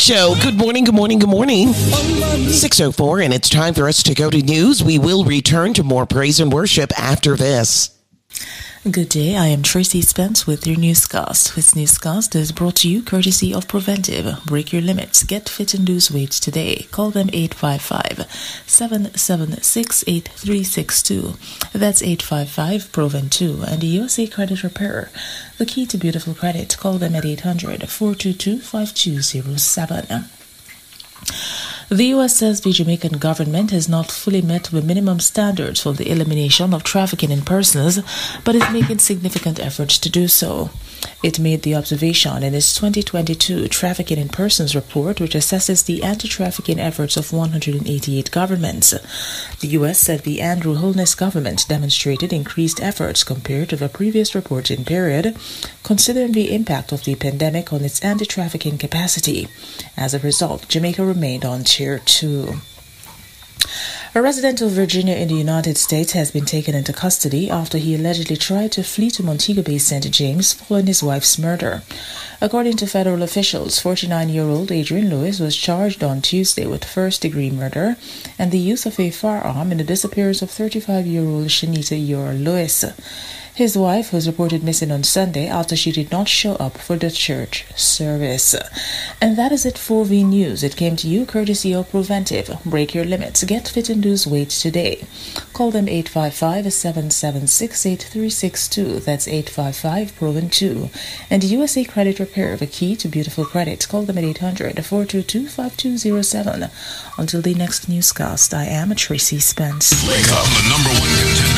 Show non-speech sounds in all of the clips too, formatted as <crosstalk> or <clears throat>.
Show. Good morning, good morning, good morning. on my knees. 604, and it's time for us to go to news. We will return to more praise and worship after this. Good day, I am Tracy Spence with your newscast. This newscast is brought to you courtesy of Preventive. Break your limits. Get fit and lose weight today. Call them 855-776-8362. That's 855-PROVEN2 and the USA Credit Repair. The key to beautiful credit. Call them at 800-422-5207. The U.S. says the Jamaican government has not fully met the minimum standards for the elimination of trafficking in persons, but is making significant efforts to do so. It made the observation in its 2022 Trafficking in Persons report, which assesses the anti trafficking efforts of 188 governments. The U.S. said the Andrew Holness government demonstrated increased efforts compared to the previous reporting period, considering the impact of the pandemic on its anti trafficking capacity. As a result, Jamaica remained on tier two. A resident of Virginia in the United States has been taken into custody after he allegedly tried to flee to Montego Bay, St. James following his wife's murder. According to federal officials, 49 year old Adrian Lewis was charged on Tuesday with first degree murder and the use of a firearm in the disappearance of 35 year old Shanita Yor Lewis. His wife was reported missing on Sunday after she did not show up for the church service. And that is it for V News. It came to you courtesy of Preventive. Break your limits. Get fit and lose weight today. Call them 855-776-8362. That's 855-PROVEN2. And USA Credit Repair, the key to beautiful credit. Call them at 800-422-5207. Until the next newscast, I am Tracy Spence. Wake up, the number one contender.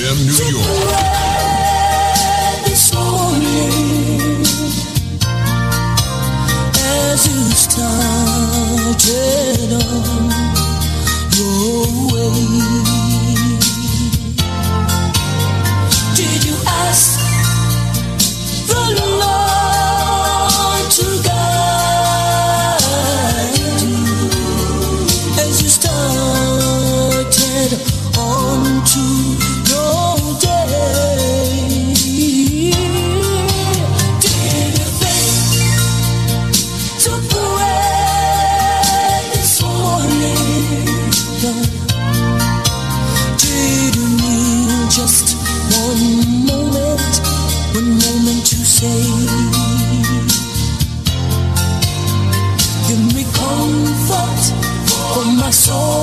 FM New York. this morning as you started on your way. Did you ask the Lord to guide you as you started on to soul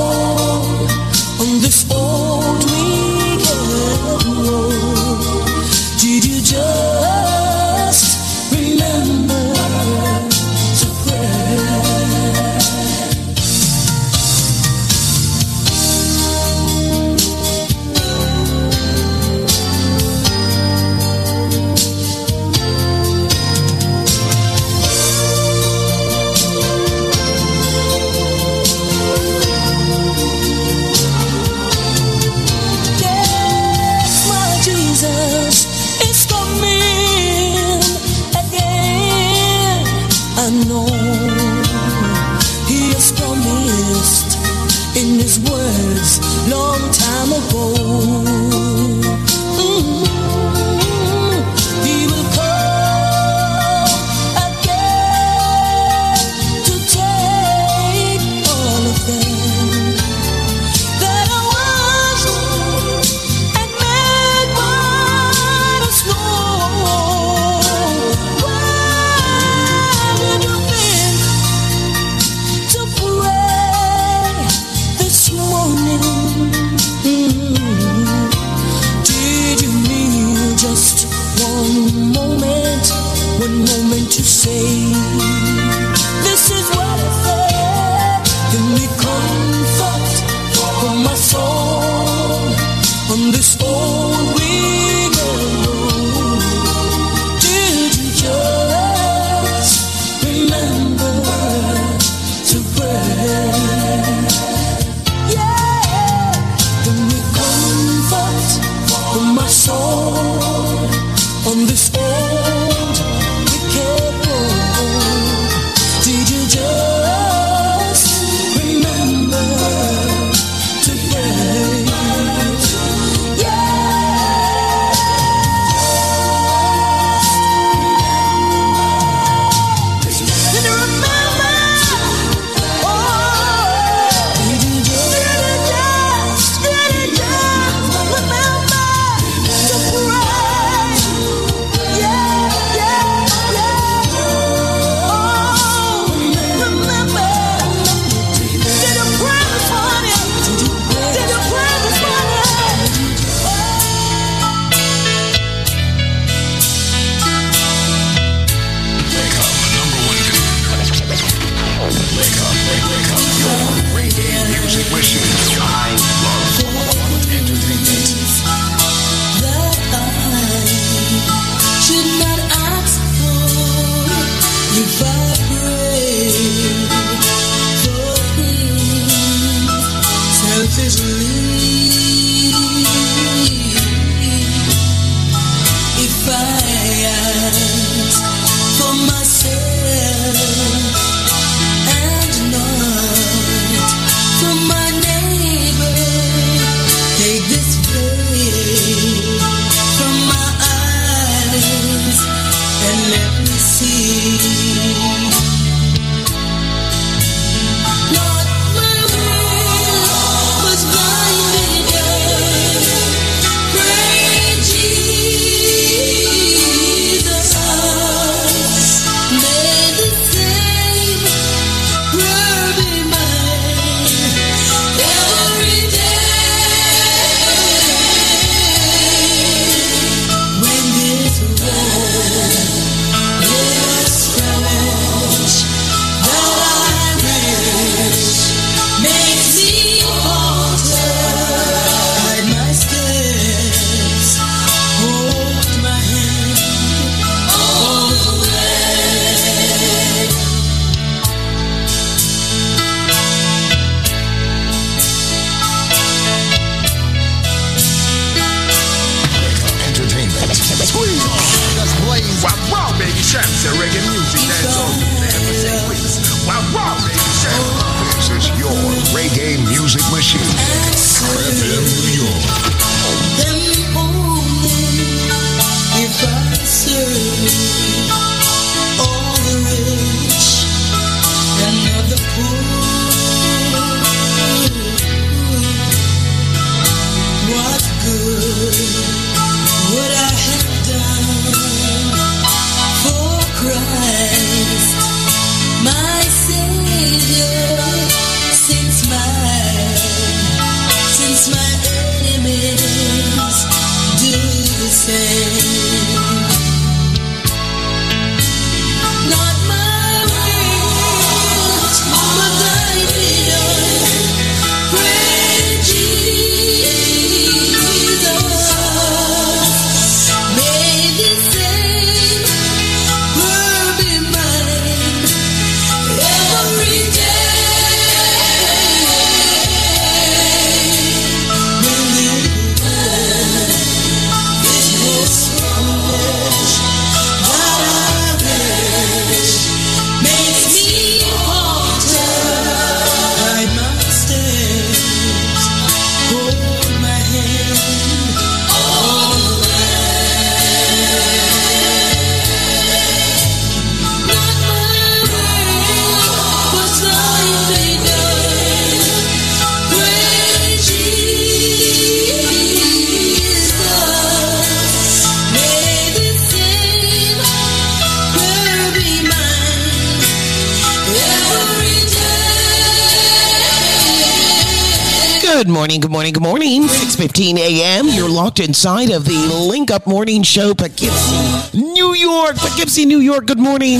inside of the Link Up Morning Show, Poughkeepsie, New York. Poughkeepsie, New York, good morning.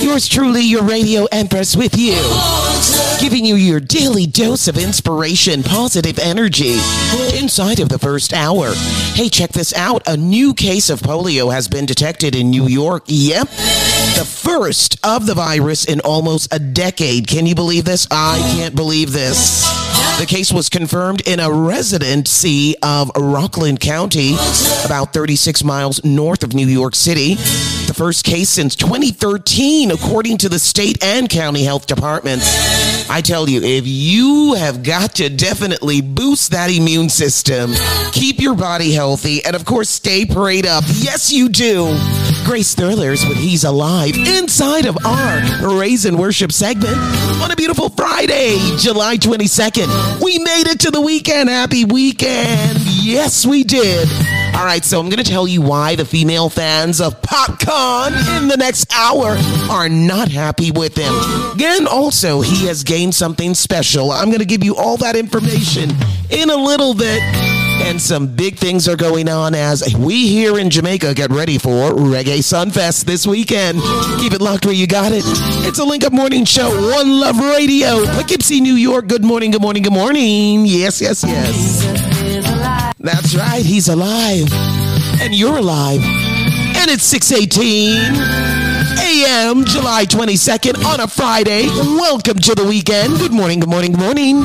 Yours truly, your radio empress with you. Giving you your daily dose of inspiration, positive energy inside of the first hour. Hey, check this out. A new case of polio has been detected in New York. Yep. The first of the virus in almost a decade. Can you believe this? I can't believe this. The case was confirmed in a residency of Rockland County, about 36 miles north of New York City. First case since 2013, according to the state and county health departments. I tell you, if you have got to definitely boost that immune system, keep your body healthy, and of course, stay prayed up. Yes, you do. Grace Thrillers with He's Alive inside of our Raise and Worship segment on a beautiful Friday, July 22nd. We made it to the weekend. Happy weekend. Yes, we did. All right, so I'm going to tell you why the female fans of Popcaan in the next hour are not happy with him. Again, also, he has gained something special. I'm going to give you all that information in a little bit. And some big things are going on as we here in Jamaica get ready for Reggae Sunfest this weekend. Keep it locked where you got it. It's a Link Up Morning Show, One Love Radio, Poughkeepsie, New York. Good morning, good morning, good morning. Yes, yes, yes. That's right, he's alive. And you're alive. And it's 618 a.m., July 22nd on a Friday. Welcome to the weekend. Good morning, good morning, good morning.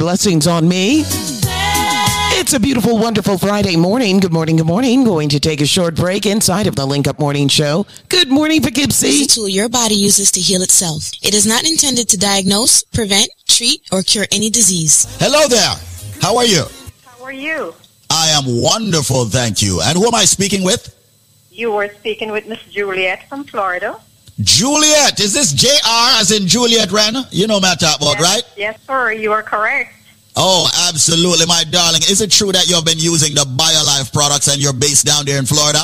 Blessings on me. It's a beautiful, wonderful Friday morning. Good morning, good morning. Going to take a short break inside of the Link Up Morning Show. Good morning, Poughkeepsie. It's a tool your body uses to heal itself. It is not intended to diagnose, prevent, treat, or cure any disease. Hello there. How are you? How are you? I am wonderful, thank you. And who am I speaking with? You were speaking with Miss Juliet from Florida. Juliet. Is this JR as in Juliet Wren? You know I'm talking about, yes, right? Yes, sir. You are correct. Oh, absolutely, my darling. Is it true that you've been using the BioLife products and you're based down there in Florida?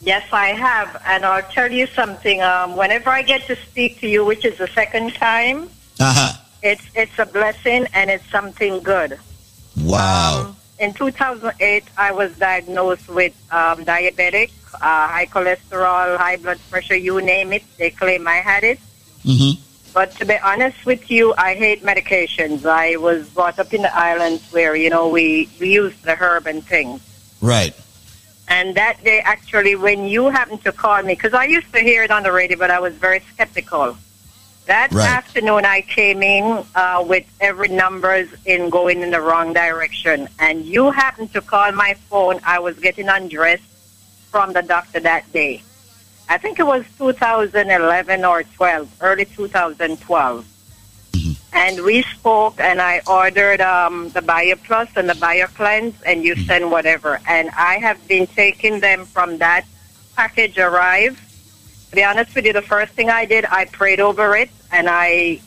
Yes, I have. And I'll tell you something. Um, whenever I get to speak to you, which is the second time, Uh-huh. it's it's a blessing and it's something good. Wow. Um, in 2008, I was diagnosed with um, diabetic, uh, high cholesterol, high blood pressure, you name it. They claim I had it. Mm-hmm. But to be honest with you, I hate medications. I was brought up in the islands where, you know, we, we use the herb and things. Right. And that day, actually, when you happened to call me, because I used to hear it on the radio, but I was very skeptical. That Right. afternoon, I came in uh, with every numbers in going in the wrong direction. And you happened to call my phone. I was getting undressed from the doctor that day. I think it was 2011 or 12, early 2012. And we spoke, and I ordered um, the Bio Plus and the Bio Cleanse, and you send whatever. And I have been taking them from that package arrived. To be honest with you, the first thing I did, I prayed over it, and I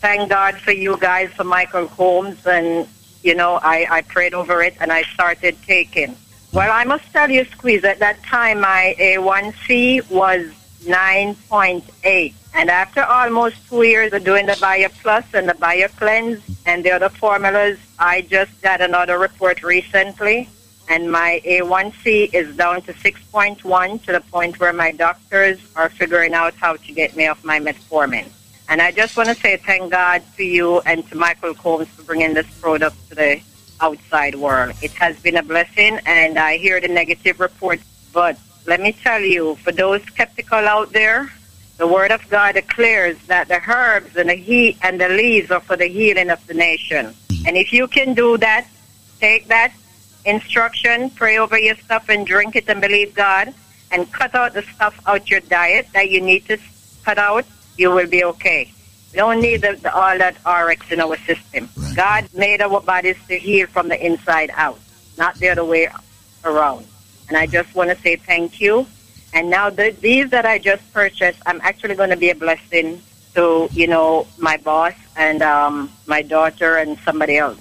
thank God for you guys, for Michael Holmes, and you know, I, I prayed over it, and I started taking. Well, I must tell you, Squeeze, at that time my A1C was 9.8. And after almost two years of doing the Bio Plus and the Bio Cleanse and the other formulas, I just got another report recently. And my A1C is down to 6.1 to the point where my doctors are figuring out how to get me off my metformin. And I just want to say thank God to you and to Michael Combs for bringing this product to the outside world. It has been a blessing, and I hear the negative reports. But let me tell you, for those skeptical out there, the Word of God declares that the herbs and the heat and the leaves are for the healing of the nation. And if you can do that, take that instruction, pray over your stuff, and drink it and believe God, and cut out the stuff out your diet that you need to cut out, you will be okay. We don't need the, the, all that RX in our system. God made our bodies to heal from the inside out, not the other way around. And I just want to say thank you. And now the, these that I just purchased, I'm actually going to be a blessing to, you know, my boss and um, my daughter and somebody else.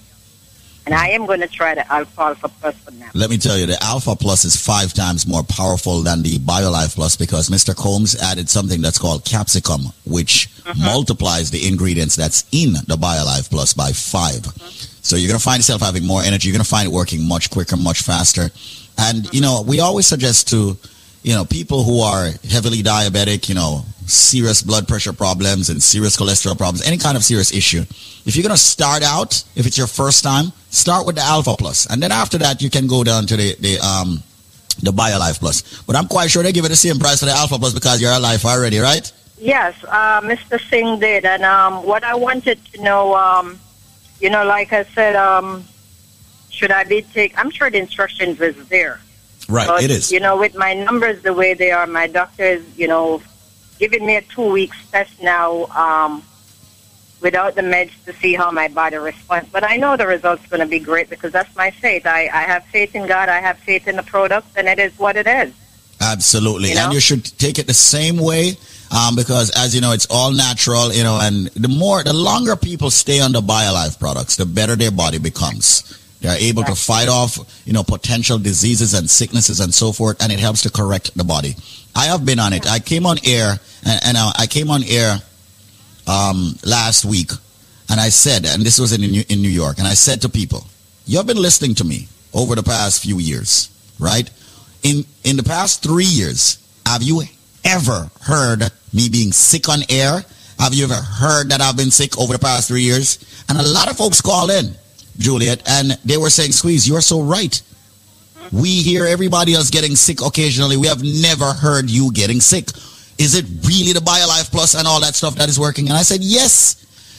And I am going to try the Alpha Alpha Plus for now. Let me tell you, the Alpha Plus is five times more powerful than the BioLife Plus because Mr. Combs added something that's called capsicum, which mm-hmm. multiplies the ingredients that's in the BioLife Plus by 5 mm-hmm. So you're going to find yourself having more energy. You're going to find it working much quicker, much faster. And, you mm-hmm. know, we always suggest to, you know, people who are heavily diabetic, you know, serious blood pressure problems and serious cholesterol problems, any kind of serious issue. If you're going to start out, if it's your first time, start with the Alpha Plus. And then after that, you can go down to the, the, um, the BioLife Plus. But I'm quite sure they give it the same price for the Alpha Plus because you're alive already, right? Yes, uh, Mr. Singh did. And um, what I wanted to know, um, you know, like I said, um, should I be take? I'm sure the instructions is there. Right, But, it is. You know, with my numbers the way they are, my doctor is, you know, giving me a two weeks test now um, without the meds to see how my body responds. But I know the result's going to be great because that's my faith. I, I have faith in God. I have faith in the product, and it is what it is. Absolutely. You know? And you should take it the same way um, because, as you know, it's all natural, you know, and the more, the longer people stay on the BioLife products, the better their body becomes. They're able to fight off, you know, potential diseases and sicknesses and so forth, and it helps to correct the body. I have been on it. I came on air, and, and uh, I came on air um, last week, and I said, and this was in New, in New York, and I said to people, you have been listening to me over the past few years, right? In in the past three years, have you ever heard me being sick on air? Have you ever heard that I've been sick over the past three years? And a lot of folks call in, Juliet, and they were saying, Squeeze, you're so right. We hear everybody else getting sick occasionally. We have never heard you getting sick. Is it really the BioLife Plus and all that stuff that is working? And I said, yes.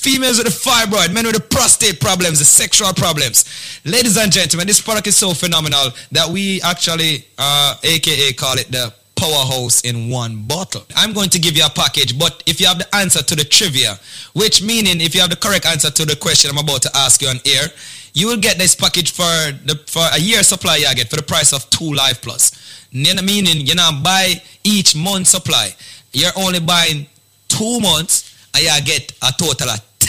Females with the fibroid, men with the prostate problems, the sexual problems. Ladies and gentlemen, this product is so phenomenal that we actually, uh, aka call it the powerhouse in one bottle. I'm going to give you a package, but if you have the answer to the trivia, which meaning if you have the correct answer to the question I'm about to ask you on air, you will get this package for the for a year supply you get for the price of two Life Plus. Meaning you know buy each month supply. You're only buying two months and you get a total of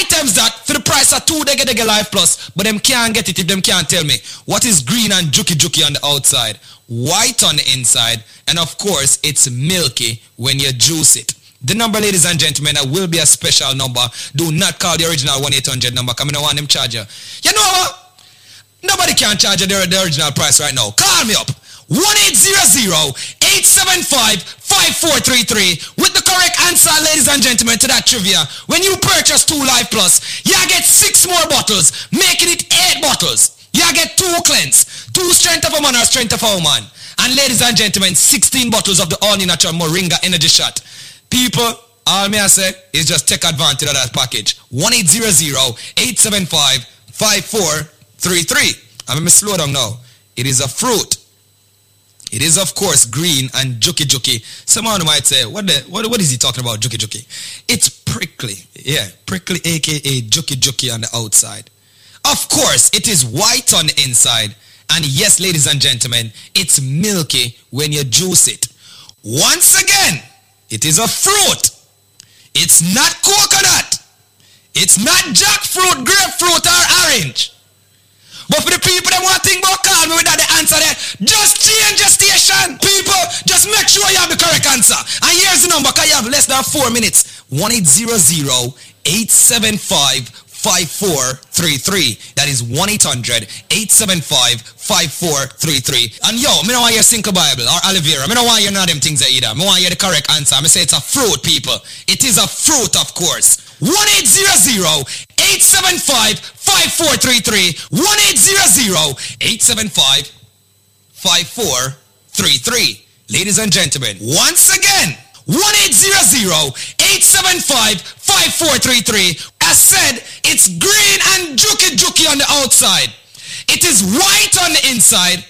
items that for the price of two Dega Dega Life Plus, but them can't get it if them can't tell me what is green and juky juky on the outside, white on the inside, and of course it's milky when you juice it. The number, ladies and gentlemen, that will be a special number. Do not call the original 1-800 number. Come in, I want them charge you. You know what? Nobody can charge you the, the original price right now. Call me up. 1-800-875-5433 with the correct answer, ladies and gentlemen, to that trivia. When you purchase two Life Plus, you get six more bottles, making it eight bottles. You get two cleanse, two strength of a man or strength of a woman. And ladies and gentlemen, 16 bottles of the all natural Moringa Energy Shot. People, all me I say is just take advantage of that package. 1-800-875-5433. I'm going to slow down now. It is a fruit. It is, of course, green and juki juki. Someone might say, what, the, what, what is he talking about, juki juki? It's prickly. Yeah, prickly, aka juki juki on the outside. Of course, it is white on the inside. And yes, ladies and gentlemen, it's milky when you juice it. Once again, it is a fruit. It's not coconut. It's not jackfruit, grapefruit, or orange. But for the people that want to think about call me without the answer there, just change your station. People, just make sure you have the correct answer. And here's the number, because you have less than four minutes. 1-800-875 5433. That is 1-800-875-5433. And yo, me don't want you Sinkle Bible or aloe vera. Me don't want you of them things either. Me want you the correct answer. Me say it's a fruit, people. It is a fruit, of course. 1-800-875-5433. 1-800-875-5433. Ladies and gentlemen, once again, 1-800-875-5433. As said, it's green and juki juki on the outside. It is white on the inside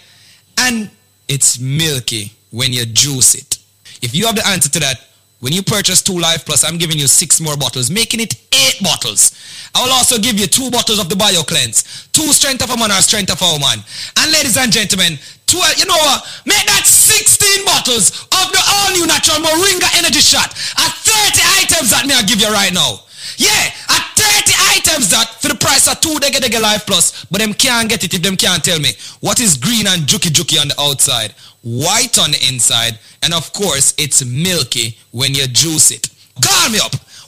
and it's milky when you juice it. If you have the answer to that, when you purchase two Life Plus, I'm giving you six more bottles, making it eight bottles. I will also give you two bottles of the Bio Cleanse, two Strength of a Man or Strength of a Woman. And ladies and gentlemen, 12, you know what? Make that 16 bottles of the all-new natural Moringa Energy Shot at 30 items that me I give you right now. Yeah, at 30 items that for the price of two Dege Dege Life Plus, but them can't get it if them can't tell me what is green and juki juki on the outside, white on the inside, and of course it's milky when you juice it. Call me up.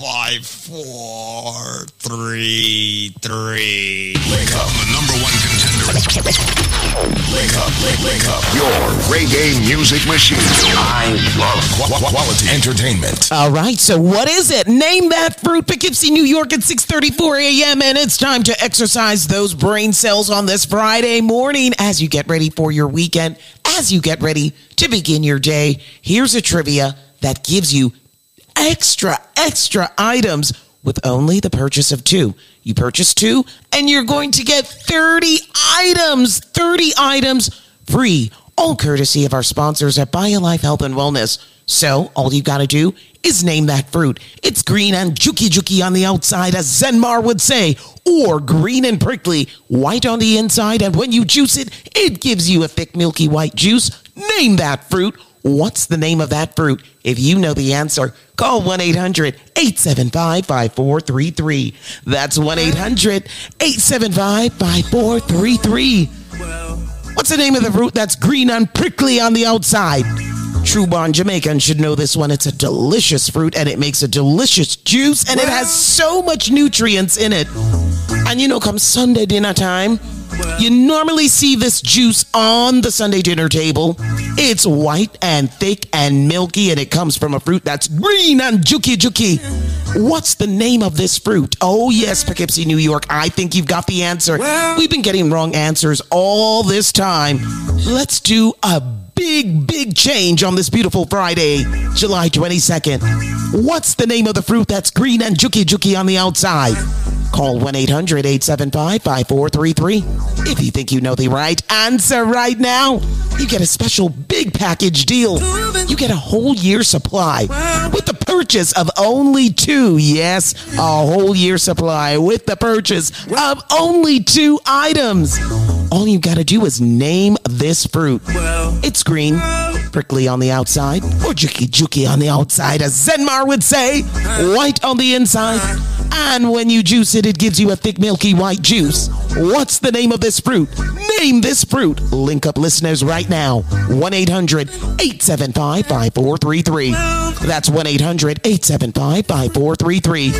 five four three three. Wake up, the number one contender. Wake up, wake, wake up. Your reggae music machine. I love qu- qu- quality entertainment. All right, so what is it? Name that fruit, Poughkeepsie, New York at 6:34 a.m. and it's time to exercise those brain cells on this Friday morning as you get ready for your weekend, as you get ready to begin your day. Here's a trivia that gives you extra extra items with only the purchase of two. You purchase two and you're going to get 30 items, 30 items free, all courtesy of our sponsors at BioLife Health and Wellness. So all you got to do is name that fruit. It's green and juki juki on the outside, as Zenmar would say, or green and prickly, white on the inside, and when you juice it, it gives you a thick milky white juice. Name that fruit. What's the name of that fruit? If you know the answer, call 1 800 875 5433. That's 1 800 875 5433. What's the name of the fruit that's green and prickly on the outside? True Born Jamaican should know this one. It's a delicious fruit and it makes a delicious juice and it has so much nutrients in it. And you know, come Sunday dinner time, you normally see this juice on the Sunday dinner table. It's white and thick and milky, and it comes from a fruit that's green and juki juki. What's the name of this fruit? Oh, yes, Poughkeepsie, New York. I think you've got the answer. We've been getting wrong answers all this time. Let's do a big, big change on this beautiful Friday, July 22nd. What's the name of the fruit that's green and juki juki on the outside? Call 1 800 875 5433. If you think you know the right answer right now, you get a special big package deal. You get a whole year supply with the purchase of only two. Yes, a whole year supply with the purchase of only two items. All you got to do is name this fruit. It's green, prickly on the outside, or juki juki on the outside, as Zenmar would say, white on the inside. And when you juice it, it gives you a thick, milky white juice. What's the name of this fruit? Name this fruit. Link up listeners right now. 1 800 875 5433. That's 1 800 875 5433.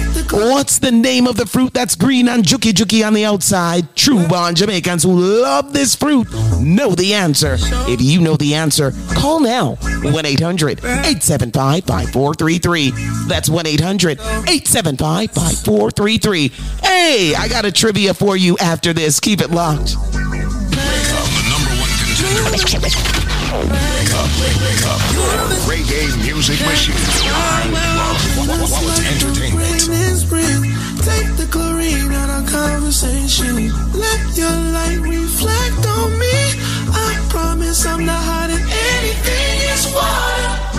What's the name of the fruit that's green and juki juki on the outside? True born Jamaicans who love this fruit know the answer. If you know the answer, call now. 1 800 875 5433. That's 1 800 875 5433. Hey, I got a trivia for you after this. Keep it locked. Wake up, the number one contender. Wake up, wake up. Your reggae music machine. I love quality entertainment. Take the chlorine out of conversation. Let your light reflect on me. I promise I'm not hiding anything. It's water.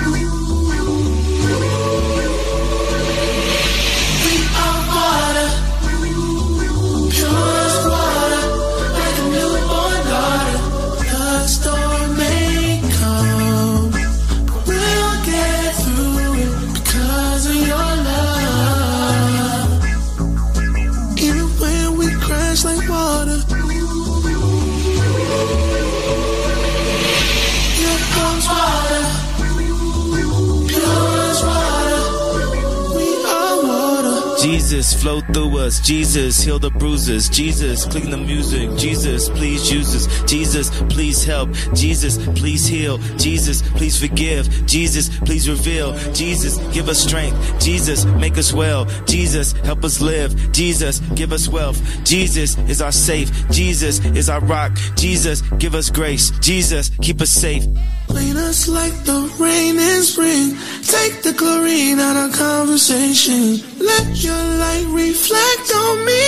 Jesus, flow through us. Jesus, heal the bruises. Jesus, clean the music. Jesus, please use us. Jesus, please help. Jesus, please heal. Jesus, please forgive. Jesus, please reveal. Jesus, give us strength. Jesus, make us well. Jesus, help us live. Jesus, give us wealth. Jesus is our safe. Jesus is our rock. Jesus, give us grace. Jesus, keep us safe. Clean us like the rain in spring. Take the chlorine out of conversation. Let your light reflect on me.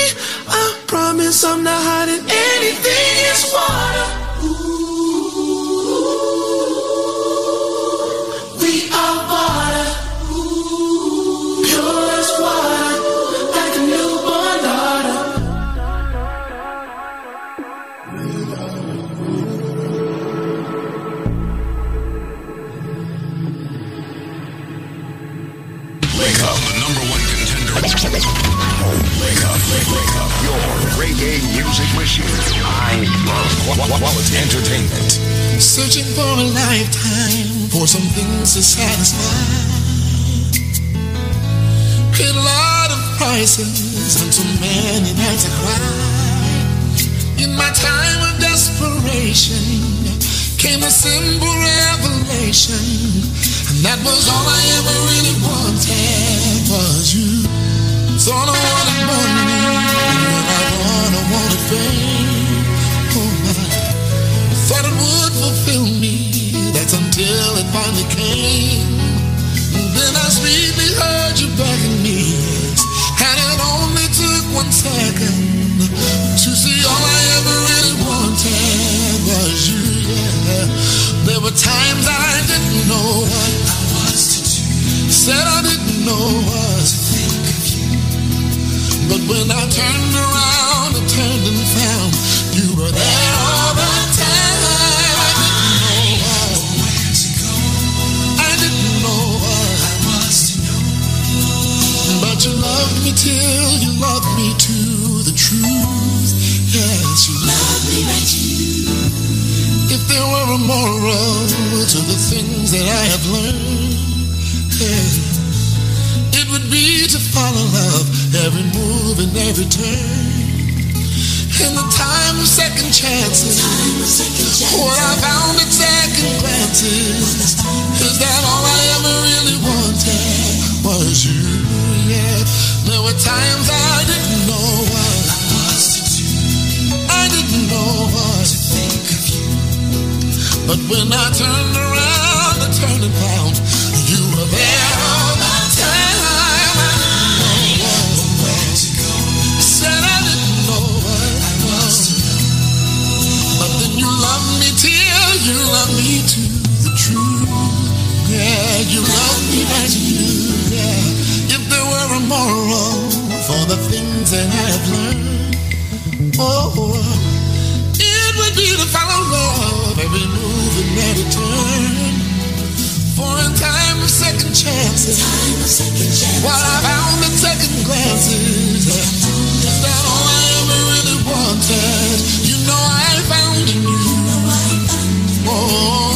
I promise I'm not hiding anything. It's water. We prices and too many nights I cried. In my time of desperation came a simple revelation, and that was all I ever really wanted was you. It's all to see all I ever really wanted was you. Yeah. There were times I didn't know what I was to do. Said I didn't know what to think of you. But when I turned around and turned and found But you loved me till you loved me to the truth. Yes, you loved me right to If there were a moral to the things that I have learned, yeah, it would be to follow love every move and every turn. In the time of second chances, what I found at second glances is that all I ever really wanted was you. Times I didn't know what I was to do. I didn't know what to think of you. But when I turned around turned you were there all the time, I didn't know where to. Said I didn't know what I was to But then you loved me till you loved me to the truth. Yeah, you loved me as you. things that I have learned. Oh, it would be to follow love every move and every turn. For in time of second chances, while I found the second glances, is that all I ever really wanted? You know I found in you. Oh.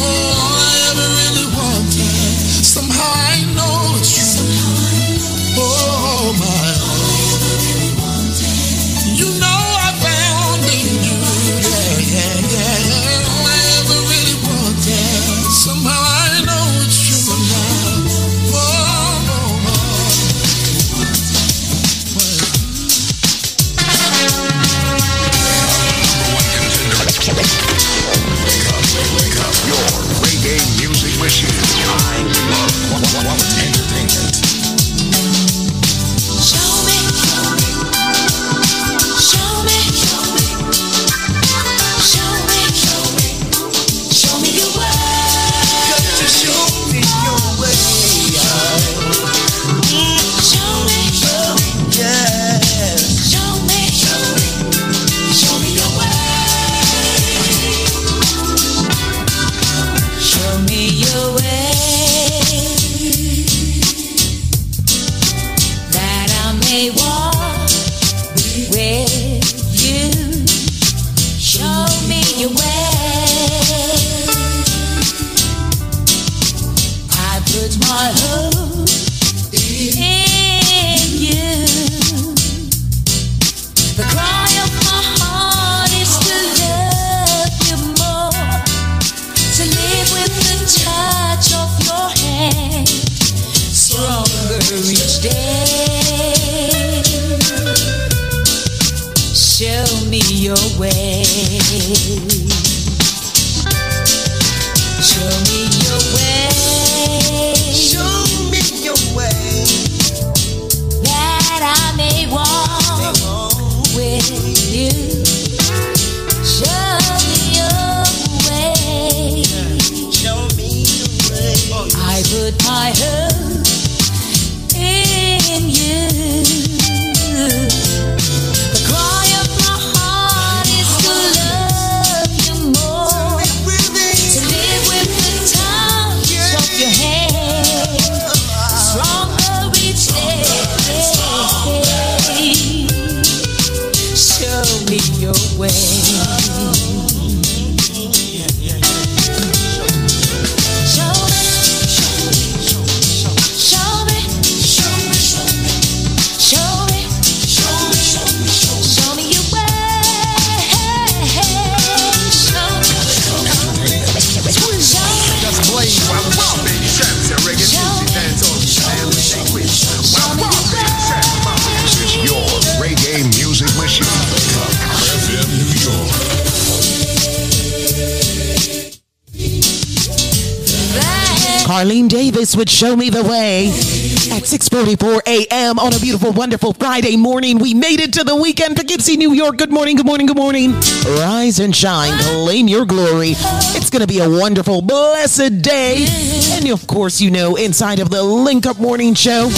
Would show me the way. At 6:44 a.m. on a beautiful, wonderful Friday morning, we made it to the weekend. Poughkeepsie, New York. Good morning, good morning, good morning. Rise and shine, claim your glory. It's going to be a wonderful, blessed day. And of course, you know, inside of the Link Up Morning Show,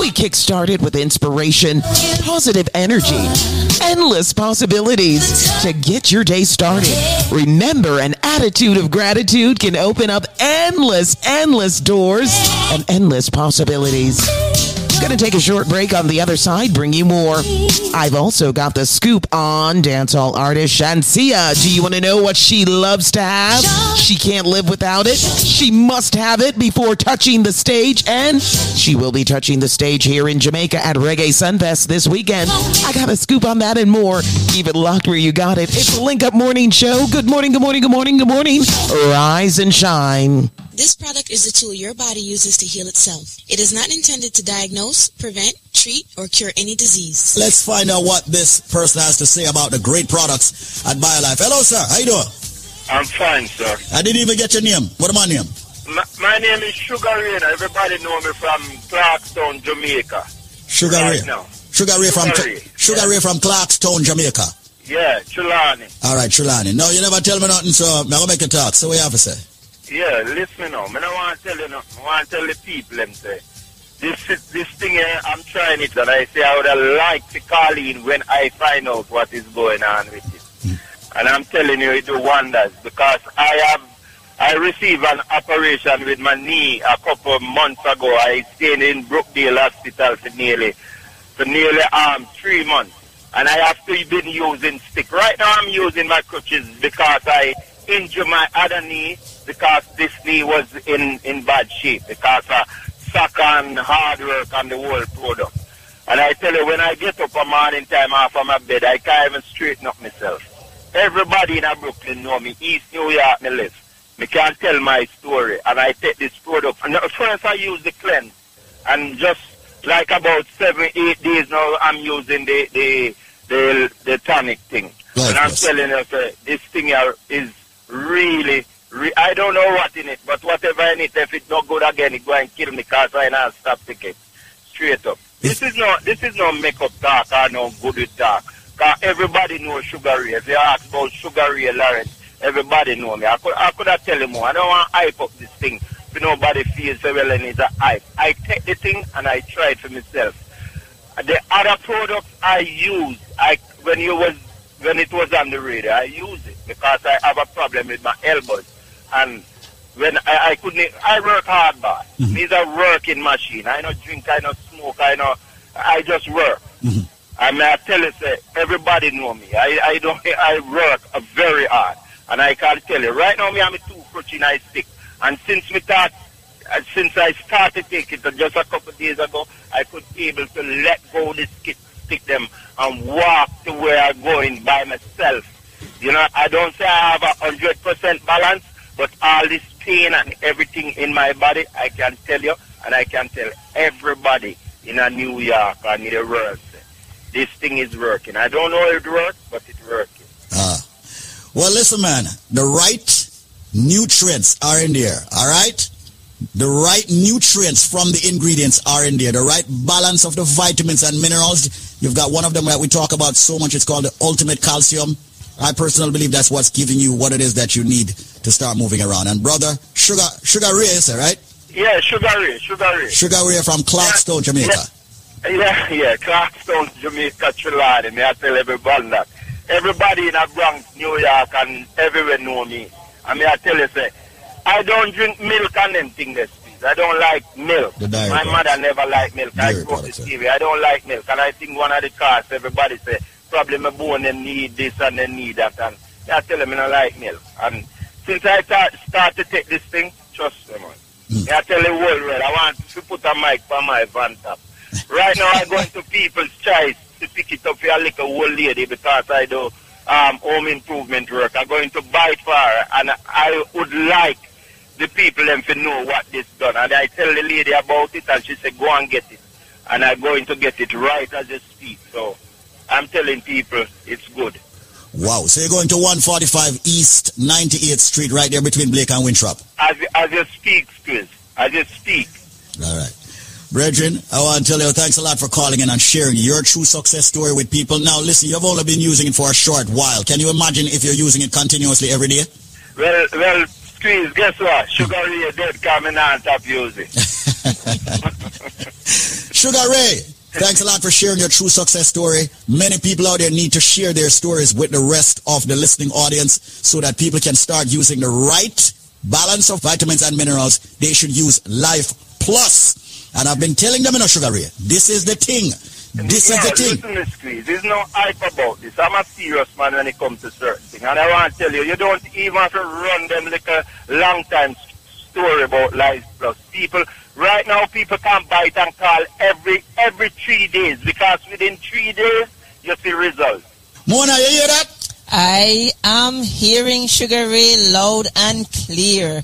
we kick started with inspiration, positive energy, endless possibilities to get your day started. Remember, an attitude of gratitude can open up endless, endless doors and endless possibilities see Gonna take a short break on the other side, bring you more. I've also got the scoop on dancehall artist Shenseea. Do you want to know what she loves to have? She can't live without it. She must have it before touching the stage, and she will be touching the stage here in Jamaica at Reggae Sunfest this weekend. I got a scoop on that and more. Keep it locked where you got it. It's the Link Up Morning Show. Good morning, good morning, good morning, good morning. Rise and shine. This product is the tool your body uses to heal itself. It is not intended to diagnose, prevent, treat, or cure any disease. Let's find out what this person has to say about the great products at BioLife. Hello, sir. How you doing? I'm fine, sir. I didn't even get your name. What am I name? My, my name is Sugar Ray. Everybody know me from Clark's Town, Jamaica. Sugar right Ray. now. Sugar Ray from Sugar Ray. Sugar Ray from Clark's Town, Jamaica. Yeah, Chulani. All right, Trulani. No, you never tell me nothing, so I'm gonna make a talk. So what you have to say? Yeah, listen now. Me don't want to tell you nothing. I want to tell the people them say. This this thing here, I'm trying it and I say I would have liked to call in when I find out what is going on with it. Hmm. And I'm telling you it do wonders because I have I received an operation with my knee a couple of months ago. I stayed in Brookdale Hospital for nearly for nearly um three months. And I have to been using stick. Right now I'm using my crutches because I injured my other knee because this knee was in, in bad shape because of soccer and hard work and the whole product. And I tell you, when I get up a morning time off of my bed, I can't even straighten up myself. Everybody in Brooklyn know me. East New York me live. Me can't tell my story. And I take this product. And first I use the cleanse. And just like about seven, eight days now, I'm using the the the, the tonic thing. and I'm telling you, sir, this thing here is really, re- I don't know what in it, but whatever in it, if it's not good again, it go and kill me because I not stop ticket. Straight up. This is no, this is no makeup talk or no good talk. Cause everybody knows Sugar Ray. If you ask about Sugar Ray Lawrence, everybody know me. I could, I could have tell you oh, more. I don't want to hype up this thing. If nobody feels so well and it's a hype. I take the thing and I try it for myself. The other products I use, I when you was when it was on the radio, I use it because I have a problem with my elbows. And when I, I couldn't, I work hard, boy. These are working machine. I don't drink, I don't smoke, I know, I just work. I mean, I tell you, say, everybody know me. I, I don't, <laughs> I work very hard. And I can tell you, right now, me I'm a two crutch in I stick. And since me start, uh, since I started taking it just a couple of days ago, I could be able to let go this stick, stick them and walk to where I'm going by myself. You know, I don't say I have a hundred percent balance, but all this pain and everything in my body, I can tell you, and I can tell everybody in a New York or in the world, this thing is working. I don't know how it works, but it's it ah. Well, listen, man. The right nutrients are in there. All right. The right nutrients from the ingredients are in there. The right balance of the vitamins and minerals. You've got one of them that we talk about so much. It's called the ultimate calcium. I personally believe that's what's giving you what it is that you need to start moving around. And brother, sugar, sugar Ray, is it right? Yeah, Sugar Ray, Sugar Ray. Sugar Ray from Clarkstone, Jamaica. Yeah, yeah, Clarkstone, Jamaica, Trinidad. Me, I tell everybody that. Everybody in Bronx, New York, and everywhere know me. I mean, I tell you, say, I don't drink milk and them things, this, please. I don't like milk. My products. mother never liked milk. I Dairy products, with yeah. TV. I don't like milk. And I think one of the cars, everybody say, probably my bone them need this and they need that. And I tell them I don't like milk. And since I start, start to take this thing, trust me, man. Hmm. I tell the world, well, I want to put a mic for my van top. Right now, I go into people's choice to pick it up for a little old lady because I do um, home improvement work. I'm going to buy it for her, and I would like the people them to know what this done. And I tell the lady about it, and she said, go and get it. And I'm going to get it right as you speak. So I'm telling people it's good. Wow. So you're going to 145 East 98th Street right there between Blake and Winthrop. As, as you speak, Chris, as you speak. All right. Brethren, I want to tell you thanks a lot for calling in and sharing your true success story with people. Now, listen, you've only been using it for a short while. Can you imagine if you're using it continuously every day? Well, well, Squeeze, guess what? Sugar Ray dead coming on top music. <laughs> Sugar Ray, thanks a lot for sharing your true success story. Many people out there need to share their stories with the rest of the listening audience so that people can start using the right balance of vitamins and minerals. They should use Life Plus. And I've been telling them in a Sugar Ray, this is the thing. This is the thing. Listen, Miss Squeeze, there's no hype about this. I'm a serious man when it comes to certain things. And I want to tell you, you don't even have to run them like a long time story about Life Plus. People, right now, people can buy it and call every every three days because within three days, you see results. Mona, you hear that? I am hearing Sugar Ray loud and clear.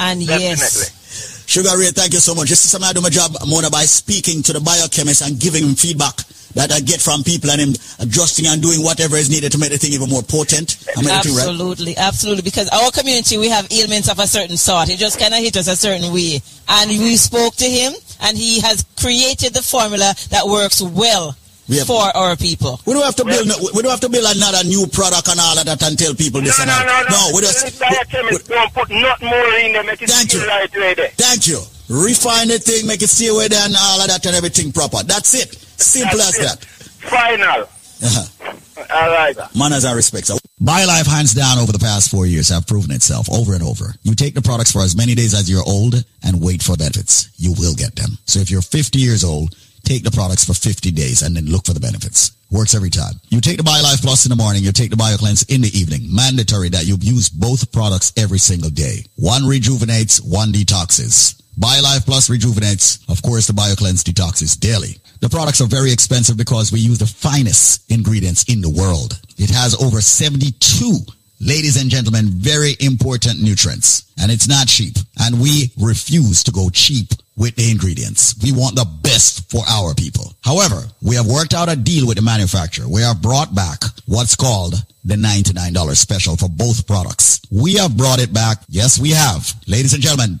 and yes. Sugar Ray, thank you so much. This is something I do my job, Mona, by speaking to the biochemist and giving him feedback that I get from people and him adjusting and doing whatever is needed to make the thing even more potent. Am I right? Absolutely, absolutely. Because our community, we have ailments of a certain sort. It just kind of hit us a certain way. And we spoke to him, and he has created the formula that works well We have- for our people. We don't have to build. no- We don't have to build another new product and all of that and tell people this No, and no, that. no, no. we just. This biochemist don't put not more in there, make Thank you. right. Thank you. Refine the thing, make it stay away there and all of that and everything proper. That's it. Simple That's as it. that. Final. Uh-huh. All right. Manners and respect. So, BioLife, hands down, over the past four years, have proven itself over and over. You take the products for as many days as you're old and wait for benefits. You will get them. So if you're 50 years old, take the products for 50 days and then look for the benefits. Works every time. You take the BioLife Plus in the morning, you take the BioCleanse in the evening. Mandatory that you use both products every single day. One rejuvenates, one detoxes. BioLife Plus rejuvenates. Of course, the BioCleanse detoxes daily. The products are very expensive because we use the finest ingredients in the world. It has over 72, ladies and gentlemen, very important nutrients. And it's not cheap. And we refuse to go cheap with the ingredients. We want the best for our people. However, we have worked out a deal with the manufacturer. We have brought back what's called the $99 special for both products. We have brought it back. Yes, we have. Ladies and gentlemen,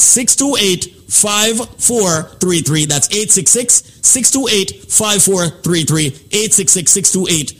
628 5433. That's 866 628 5433. 866 628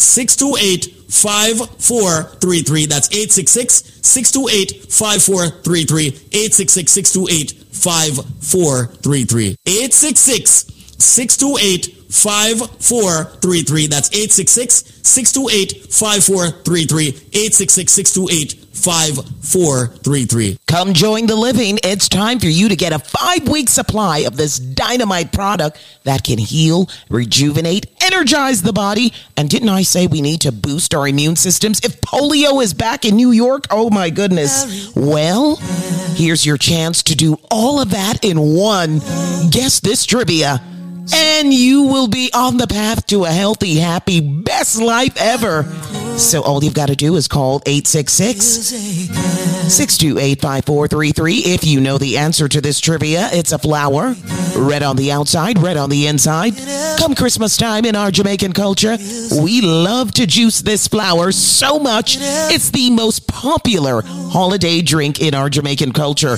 628 5433. That's 866 628 5433. 866 628 5433. 866 628 5433. That's 866 628 5433. 866 628 5433. Come join the living. It's time for you to get a five week supply of this dynamite product that can heal, rejuvenate, energize the body. And didn't I say we need to boost our immune systems? If polio is back in New York, oh my goodness. Well, here's your chance to do all of that in one. Guess this trivia. And you will be on the path to a healthy, happy, best life ever. So all you've got to do is call 866 628 5433 if you know the answer to this trivia. It's a flower, red on the outside, red on the inside. Come Christmas time in our Jamaican culture, we love to juice this flower so much. It's the most popular holiday drink in our Jamaican culture.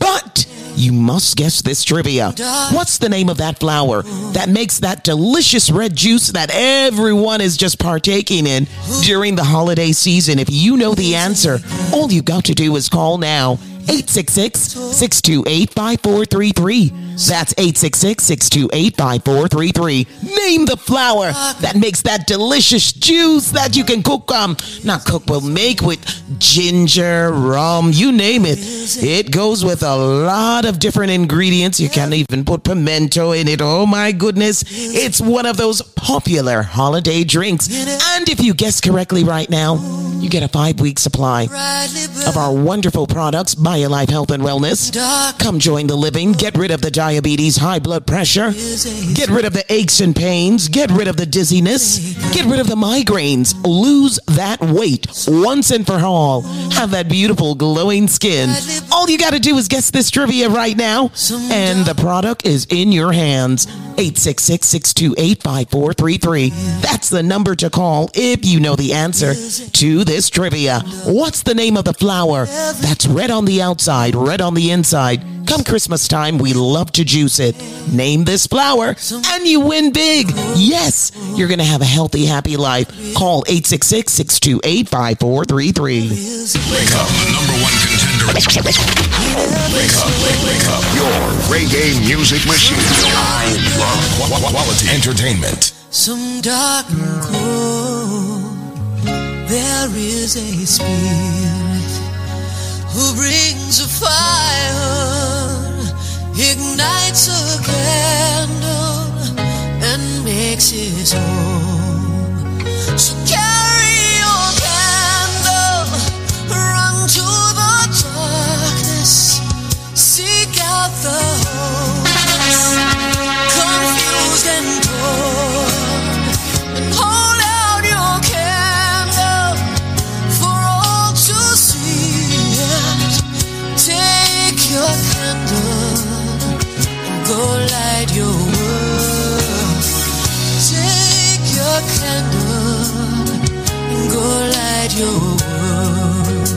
But you must guess this trivia. What's the name of that flower that makes that delicious red juice that everyone is just partaking in during the holiday season? If you know the answer, all you got to do is call now. 866-628-5433. That's 866-628-5433. Name the flower that makes that delicious juice that you can cook, um, not cook, but make with ginger, rum, you name it. It goes with a lot of different ingredients. You can even put pimento in it. Oh my goodness. It's one of those popular holiday drinks. And if you guess correctly right now, you get a five week supply of our wonderful products, BioLife Health and Wellness. Come join the living. Get rid of the diabetes, high blood pressure. Get rid of the aches and pains. Get rid of the dizziness. Get rid of the migraines. Lose that weight once and for all. Have that beautiful glowing skin. All you got to do is guess this trivia right now, and the product is in your hands. 866 628 5433. That's the number to call if you know the answer to this trivia. What's the name of the flower that's red on the outside, red on the inside? Come Christmas time, we love to juice it. Name this flower and you win big. Yes, you're going to have a healthy, happy life. Call 866 628 5433. Wake up, the number one contender. Wake up, wake, wake up. Your reggae music machine. I love quality entertainment. Some dark and cold, there is a spirit who brings a fire ignites a candle and makes it home. So light your world.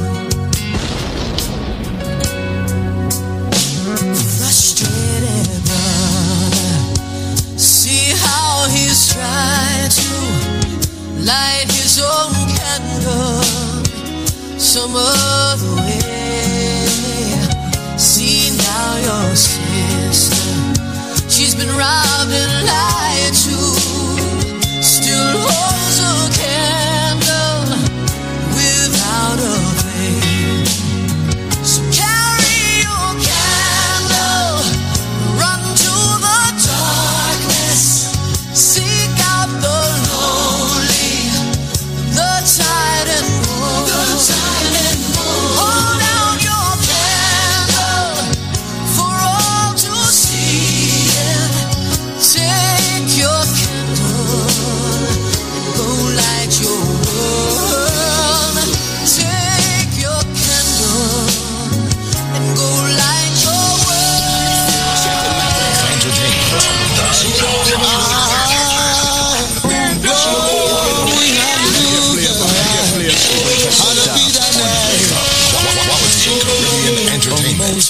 Frustrated brother, see how he's trying to light his own candle some other way. See now your sister, she's been robbed and lied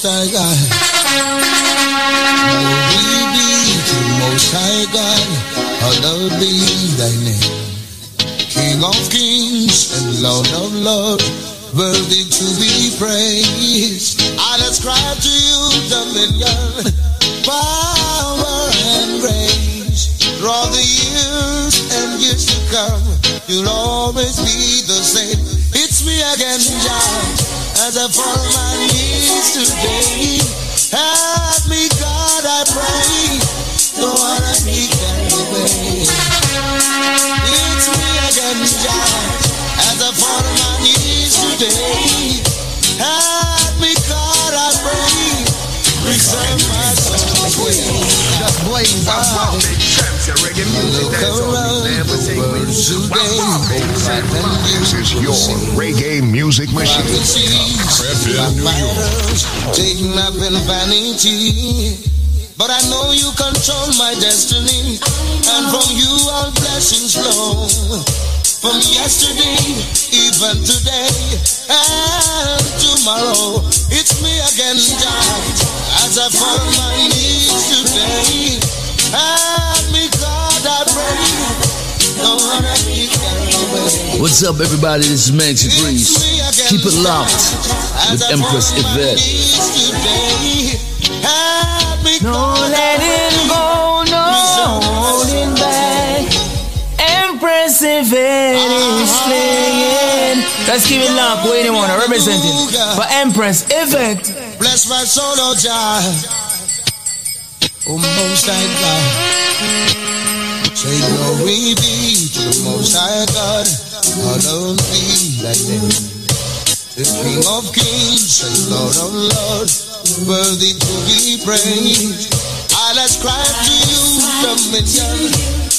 Most High God. Glory be to Most High God. Hallowed be thy name. King of kings and Lord of lords, worthy to be praised. I ascribe to you dominion, power and grace. Throughout the years and years to come, you'll always be the same. It's me again, Jah. As I fall on my knees today, help me, God, I pray. Don't wanna be carried away. It's me again, Jah. As I fall on my knees today, help me, God, I pray. Preserve. Just blaze out. Look around the world today. This is your reggae music machine. Backbiters, taking up in vanity. But I know you control my destiny, and from you all blessings flow. From yesterday, even today, and tomorrow, it's me again, God. As I fall on my knees today, help me, God, I pray. Don't wanna be away. What's up, everybody? This is Maxi Breeze. Keep it locked with Empress Yvette. No letting go, no holding back. Is playing. Let's keep it locked. Wait a minute, representing for Empress Yvette. Bless my soul, oh Jah. Oh, Most High God. Say glory be to the Most High God. Hallowed be name. The King of Kings and Lord oh, of Lords, worthy to be praised. I'll ascribe to you dominion,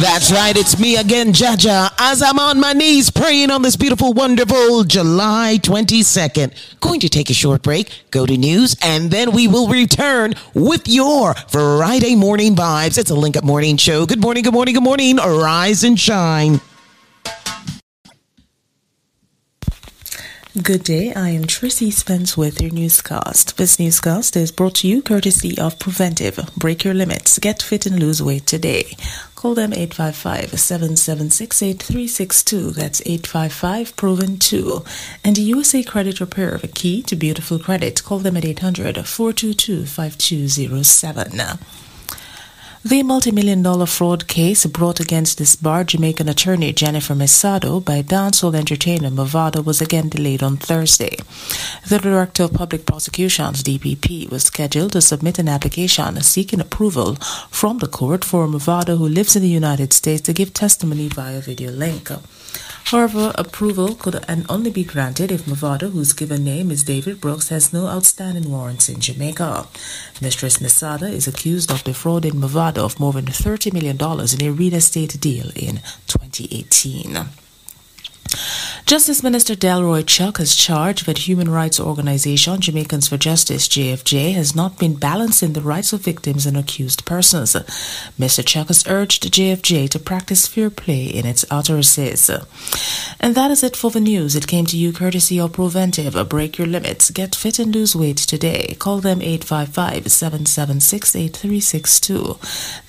That's right, it's me again, Jaja, as I'm on my knees praying on this beautiful, wonderful July 22nd. Going to take a short break, go to news, and then we will return with your Friday morning vibes. It's a link up morning show. Good morning, good morning, good morning. Rise and shine. Good day, I am Tracy Spence with your newscast. This newscast is brought to you courtesy of Preventive. Break your limits. Get fit and lose weight today. Call them 855-776-8362. That's 855-PROVEN2. And the USA Credit Repair, the key to beautiful credit. Call them at 800-422-5207. The multi-million dollar fraud case brought against this disbarred Jamaican attorney Jennifer Messado by dancehall entertainer Mavado was again delayed on Thursday. The Director of Public Prosecutions, DPP, was scheduled to submit an application seeking approval from the court for Mavado, who lives in the United States, to give testimony via video link. However, approval could and only be granted if Mavado, whose given name is David Brooks, has no outstanding warrants in Jamaica. Mistress Messado is accused of defrauding Mavado of more than $30 million in a real estate deal in 2018. Justice Minister Delroy Chuck has charged that human rights organization Jamaicans for Justice JFJ has not been balancing the rights of victims and accused persons. Mr. Chuck has urged JFJ to practice fair play in its utterances. And that is it for the news. It came to you courtesy of Preventive. Break your limits. Get fit and lose weight today. Call them 855-776-8362.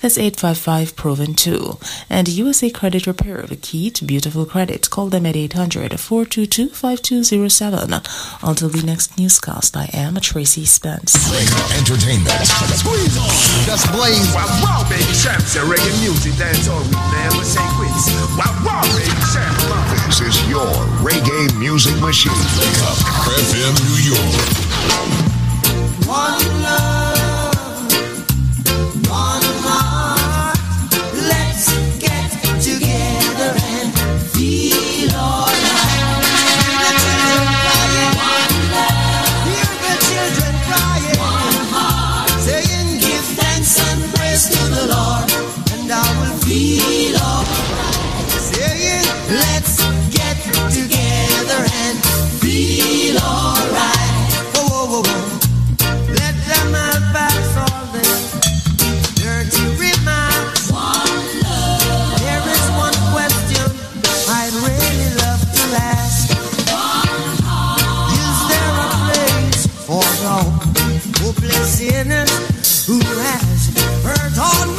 That's 855-PROVEN2. And USA Credit Repair, the key to beautiful credit. Call them at 800-422-5207. Until the next newscast, I am Tracy Spence. Entertainment. Squeeze on. Just blaze. Wow, wow, baby. Champ, say reggae music, dance all we never say quits. Wow, wow, baby. Champ, This is your reggae music machine. Wake up, FM New York. One love, sinners who has hurt all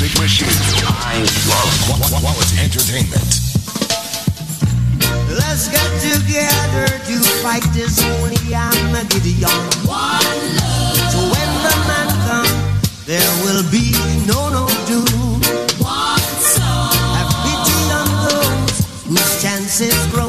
music machine. I love Qu- Qu- quality entertainment. Let's get together to fight this holy Armageddon. One love. So when the man comes, there will be no no doom. One soul. Have pity on those whose chances grow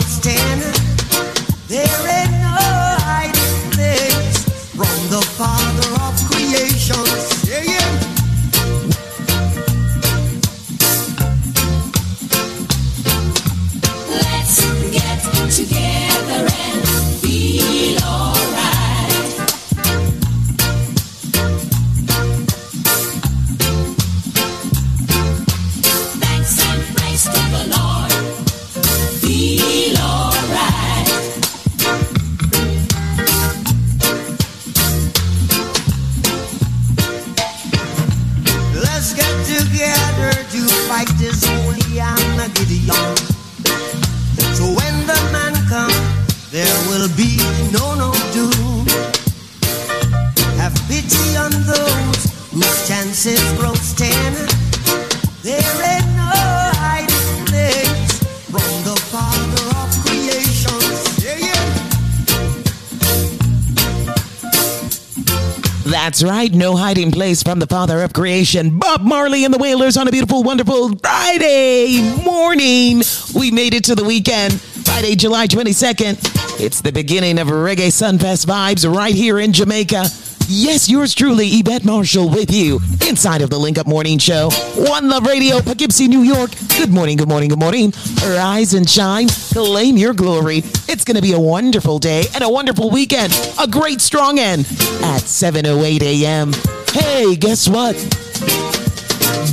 No hiding place from the Father of creation. Bob Marley and the Wailers on a beautiful, wonderful Friday morning. We made it to the weekend, Friday, July 22nd. It's the beginning of Reggae Sunfest vibes right here in Jamaica. Yes, yours truly, Yvette Marshall, with you inside of the Link Up Morning Show. One Love Radio, Poughkeepsie, New York. Good morning, good morning, good morning. Rise and shine, claim your glory. It's going to be a wonderful day and a wonderful weekend. A great strong end at 7:08 a.m. Hey, guess what?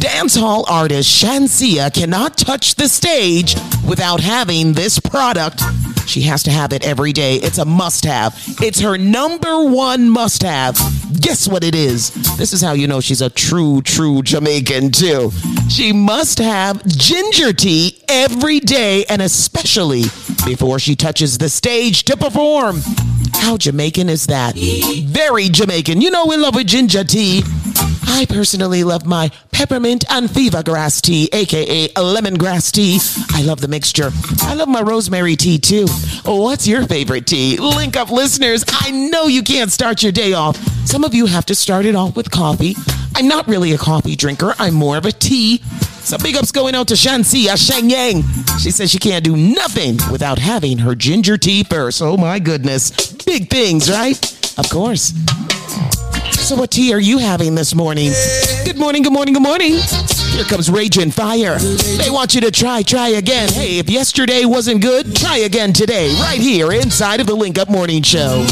Dance hall artist Shenseea cannot touch the stage without having this product. She has to have it every day. It's a must have. It's her number one must have. Guess what it is? This is how you know she's a true, true Jamaican, too. She must have ginger tea every day and especially before she touches the stage to perform. How Jamaican is that? Very Jamaican. You know, we love with ginger tea. I personally love my peppermint and fever grass tea, aka lemongrass tea. I love the mixture. I love my rosemary tea too. What's your favorite tea? Link up listeners, I know you can't start your day off. Some of you have to start it off with coffee. I'm not really a coffee drinker, I'm more of a tea. So big ups going out to Shenseea, Sheng Yang. She says she can't do nothing without having her ginger tea first. Oh my goodness. Big things, right? Of course. So what tea are you having this morning? Good morning, good morning, good morning. Here comes Raging Fire. They want you to try, try again. Hey, if yesterday wasn't good, try again today, right here inside of the Link Up Morning Show.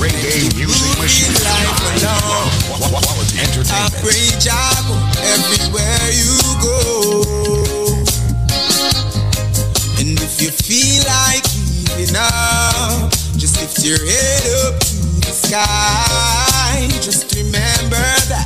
Reggae music machine. Quality I entertainment. pray Jago everywhere you go. Up, just lift your head up to the sky. Just remember that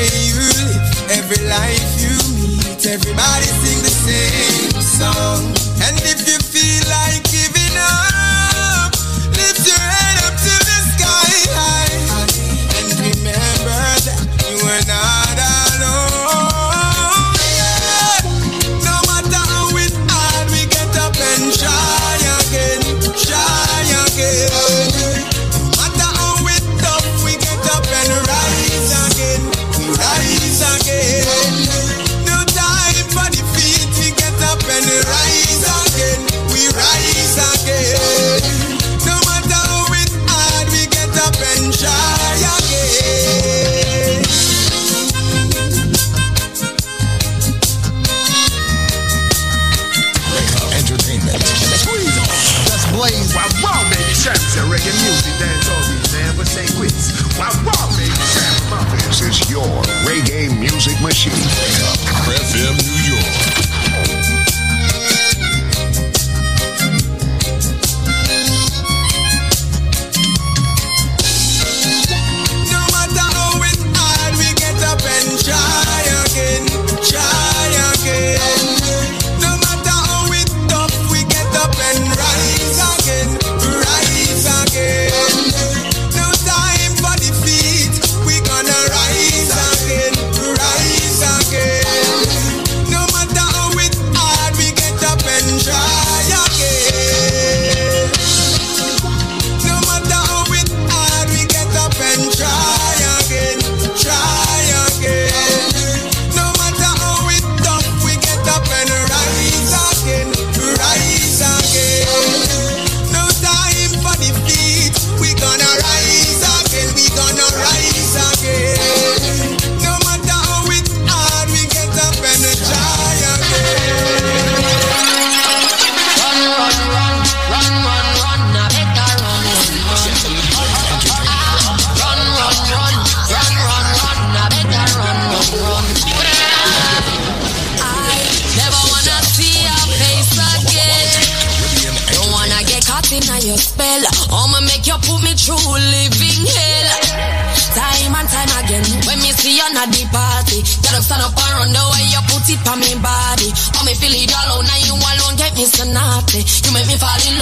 you live, every life you meet, everybody sing the same song.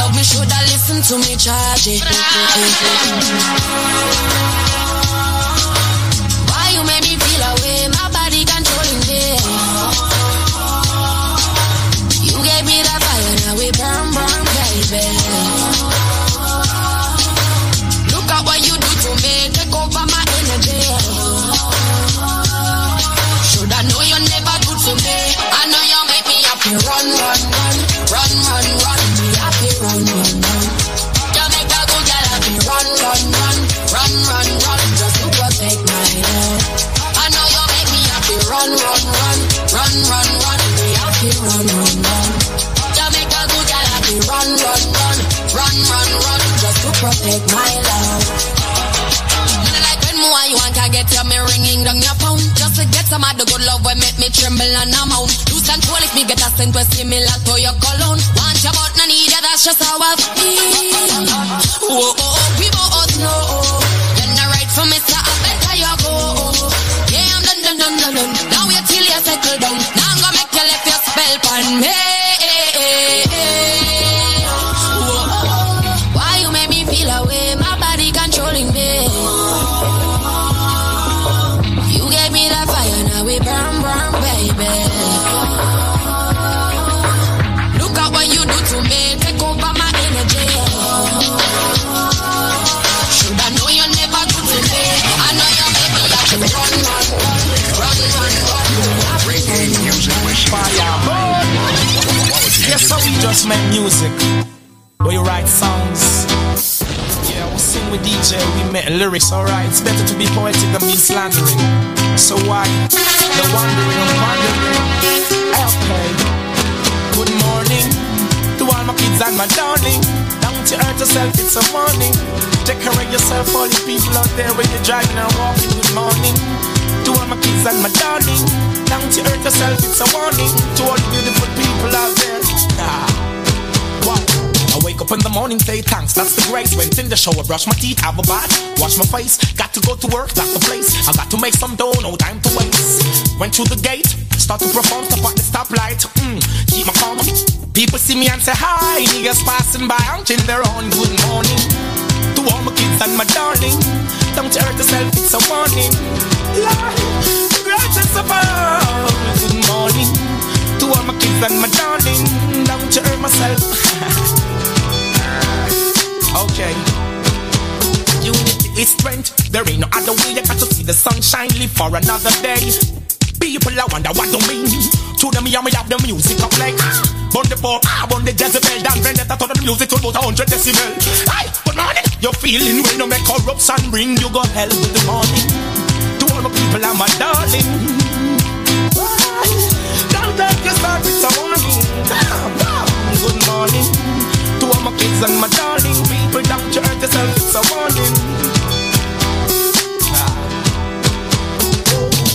Love, me shoulda listen to me charge it. Why you make me feel you, make music. We write songs. Yeah, we sing with DJ, we make lyrics, alright. It's better to be poetic than be slandering. So why? The wandering and wandering. Okay. Good morning to all my kids and my darling. Don't you hurt yourself, it's a morning. Of yourself, all you people out there when you're driving and walking. Good morning to all my kids and my darling. Don't you hurt yourself, it's a warning. To all the beautiful people out there. Ah. Up in the morning, say thanks, that's the grace. Went in the shower, brush my teeth, have a bath, wash my face. Got to go to work, that's the place. I got to make some dough, no time to waste. Went through the gate, start to perform, stop at the stoplight. Mm, keep my calm. People see me and say hi, niggas passing by, until their own good morning. To all my kids and my darling, don't hurt yourself, it's a warning. Greatest of all, good morning. To all my kids and my darling, don't hurt myself. <laughs> okay. Unity is strength. There ain't no other way. You got to see the sunshine live for another day. People, I wonder what do mean. To them, me have the music up like Bun the pop, ah, bun the Jezebel Dan vendetta to the music to about a hundred decibel Aye, good morning You're feeling well, no make corruption bring you go hell with the morning To all my people, I'm a darling Don't take your start with a Good morning To all my kids and my darling People, don't you hurt yourself, it's a warning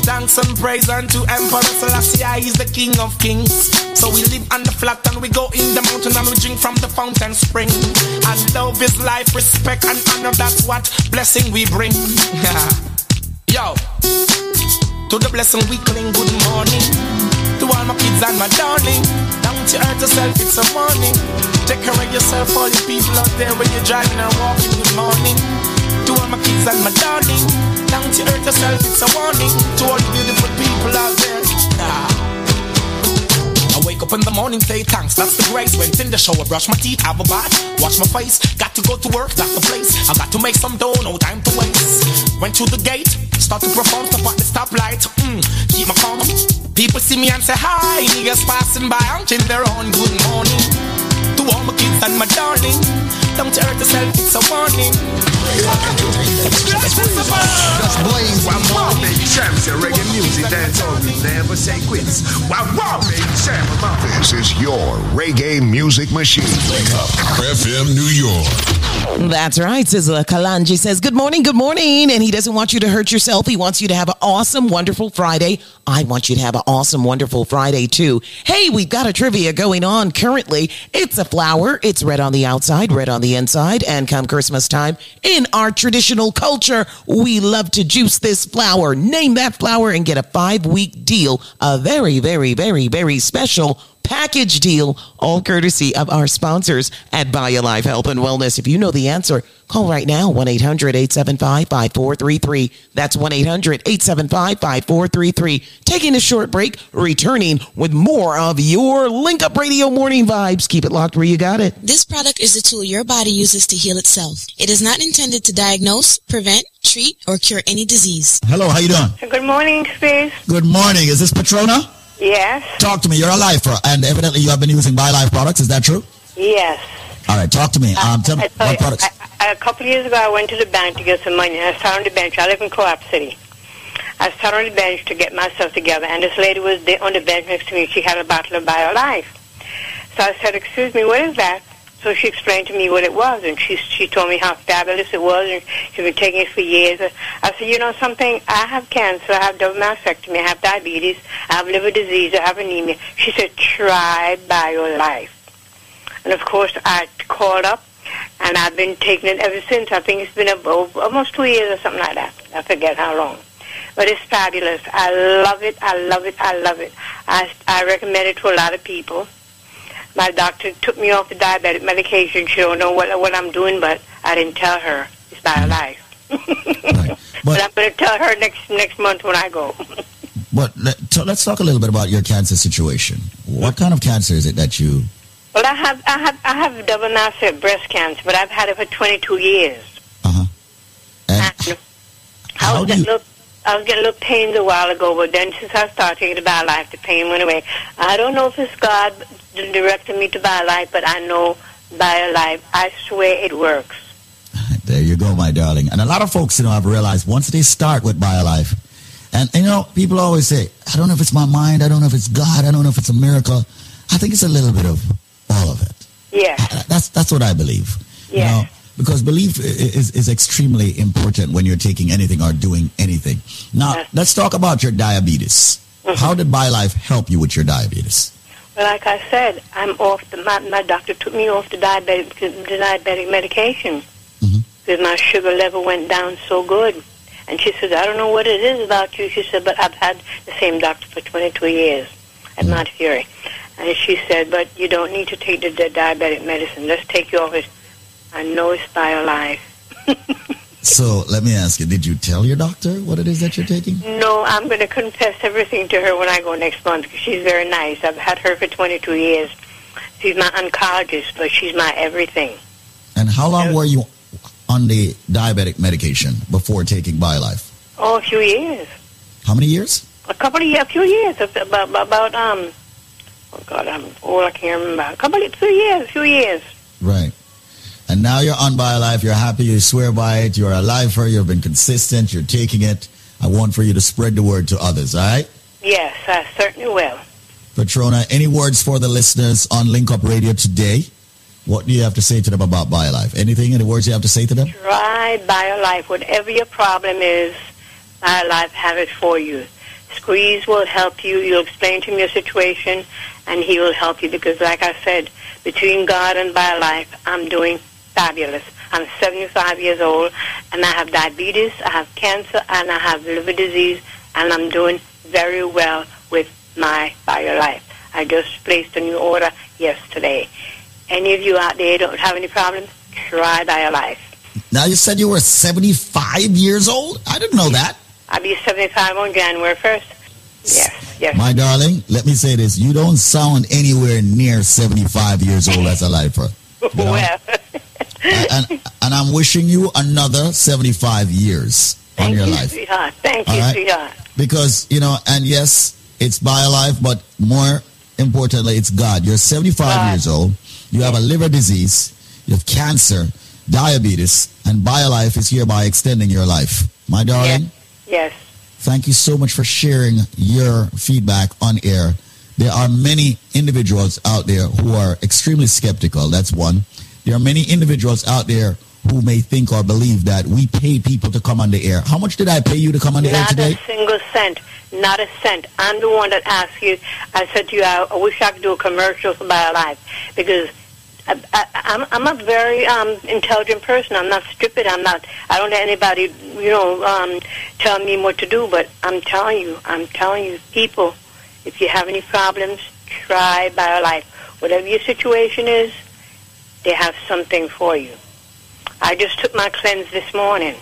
Thanks and praise unto Emperor Selassie, he's the King of Kings. So we live on the flat and we go in the mountain and we drink from the fountain spring. And love is life, respect and honor, that's what blessing we bring. <laughs> Yo, to the blessing we cling, good morning. To all my kids and my darling, you hurt yourself, it's a morning. Take care of yourself, all you people out there when you're driving and walking, good morning. To all my kids and my darling, don't you hurt yourself, it's a warning. To all the beautiful people out there. Ah. Wake up in the morning, say thanks, that's the grace. Went in the shower, brush my teeth, have a bath, wash my face. Got to go to work, that's the place. I got to make some dough, no time to waste. Went through the gate, start to perform, stop at the stoplight. Mm, keep my calm. People see me and say hi, niggas passing by, until their own good morning. To all my kids and my darling, don't you hurt yourself, it's a warning. Just blame wow wow baby champs and reggae music dance on we never say quits. Wow wow baby champ This is your reggae music machine. Wake up. FM New York. That's right. Sizzla Kalonji says, Good morning, good morning. And he doesn't want you to hurt yourself. He wants you to have an awesome, wonderful Friday. I want you to have an awesome, wonderful Friday too. Hey, we've got a trivia going on currently. It's a flower. It's red on the outside, red on the inside. And come Christmas time, in our traditional culture, we love to juice this flower. Name that flower and get a five week deal. A very, very, very, very special package deal, all courtesy of our sponsors at BioLife Health and Wellness. If you know the answer, call right now 1 800 875 5433. That's 1 800 875 5433. Taking a short break, returning with more of your Link Up Radio morning vibes. Keep it locked where you got it. This product is a tool your body uses to heal itself. It is not intended to diagnose, prevent, treat, or cure any disease. Hello, how you doing? Good morning, Space. Good morning. Is this Patrona? Yes. Talk to me. You're a lifer, and evidently you have been using BioLife products. Is that true? Yes. All right, talk to me. Um, tell me tell what products. I, I, a couple of years ago, I went to the bank to get some money, and I sat on the bench. I live in Co-op City. I sat on the bench to get myself together, and this lady was there on the bench next to me. She had a bottle of BioLife. So I said, "Excuse me, what is that?" So she explained to me what it was, and she she told me how fabulous it was, and she's been taking it for years. I said, "You know something? I have cancer. I have double mastectomy. I have diabetes. I have liver disease. I have anemia." She said, "Try BioLife." And of course, I called up, and I've been taking it ever since. I think it's been about almost two years or something like that. I forget how long. But it's fabulous. I love it. I love it. I love it. I, I recommend it to a lot of people. My doctor took me off the diabetic medication. She don't know what what I'm doing, but I didn't tell her. It's BioLife. <laughs> but, I'm going to tell her next next month when I go. <laughs> But let, let's talk a little bit about your cancer situation. What kind of cancer is it that you? Well, I have I have I have double mass breast cancer, but I've had it for 22 years. Uh-huh. And I was getting little, I was getting little pains a while ago, but then since I started taking the BioLife, the pain went away. I don't know if it's God directing me to BioLife, but I know BioLife. I swear it works. <laughs> There you go, my darling. And a lot of folks, you know, have realized once they start with BioLife, and you know, people always say, I don't know if it's my mind, I don't know if it's God, I don't know if it's a miracle. I think it's a little bit of all of it. Yeah. That's that's what I believe. You Yeah. know, because belief is, is extremely important when you're taking anything or doing anything. Now, let's talk about your diabetes. Mm-hmm. How did BioLife help you with your diabetes? Like I said, I'm off. The, my my doctor took me off the diabetic the diabetic medication mm-hmm. because my sugar level went down so good. And she says, I don't know what it is about you. She said, but I've had the same doctor for 22 years at Montefiore. And she said, but you don't need to take the, the diabetic medicine. Let's take you off it. I know it's BioLife. <laughs> So let me ask you, did you tell your doctor what it is that you're taking? No, I'm going to confess everything to her when I go next month because she's very nice. I've had her for 22 years. She's my oncologist, but she's my everything. And how long were you on the diabetic medication before taking BioLife? Oh, a few years. How many years? A couple of years, a few years, about, about um, oh God, I'm old, I can't remember. A couple of, few years, few years. Right. And now you're on BioLife. You're happy. You swear by it. You're a lifer. You've been consistent. You're taking it. I want for you to spread the word to others. All right? Yes, I certainly will. Patrona, any words for the listeners on Link Up Radio today? What do you have to say to them about BioLife? Anything? Any words you have to say to them? Try BioLife. Whatever your problem is, BioLife have it for you. Squeeze will help you. You'll explain to him your situation, and he will help you because, like I said, between God and BioLife, I'm doing fabulous. I'm 75 years old, and I have diabetes, I have cancer, and I have liver disease, and I'm doing very well with my BioLife. I just placed a new order yesterday. Any of you out there don't have any problems, try BioLife. Now you said you were 75 years old? I didn't know that. I'll be 75 on January 1st. Yes, yes. My darling, let me say this. You don't sound anywhere near 75 years old as a lifer. You know? Well, and, and I'm wishing you another 75 years on thank your you, life. sweetheart. Thank All you, right. sweetheart. Because, you know, and yes, it's BioLife, but more importantly, it's God. You're 75 years old. You have a liver disease. You have cancer. diabetes, and BioLife is hereby extending your life. My darling, Yes. thank you so much for sharing your feedback on air. There are many individuals out there who are extremely skeptical. That's one. There are many individuals out there who may think or believe that we pay people to come on the air. How much did I pay you to come on the air today? Not a single cent. Not a cent. I'm the one that asked you. I said to you, I, I wish I could do a commercial for BioLife because I, I, I'm, I'm a very um, intelligent person. I'm not stupid. I'm not. I don't let anybody, you know, um, tell me what to do. But I'm telling you, I'm telling you, people, if you have any problems, try BioLife. Whatever your situation is, they have something for you. I just took my cleanse this morning.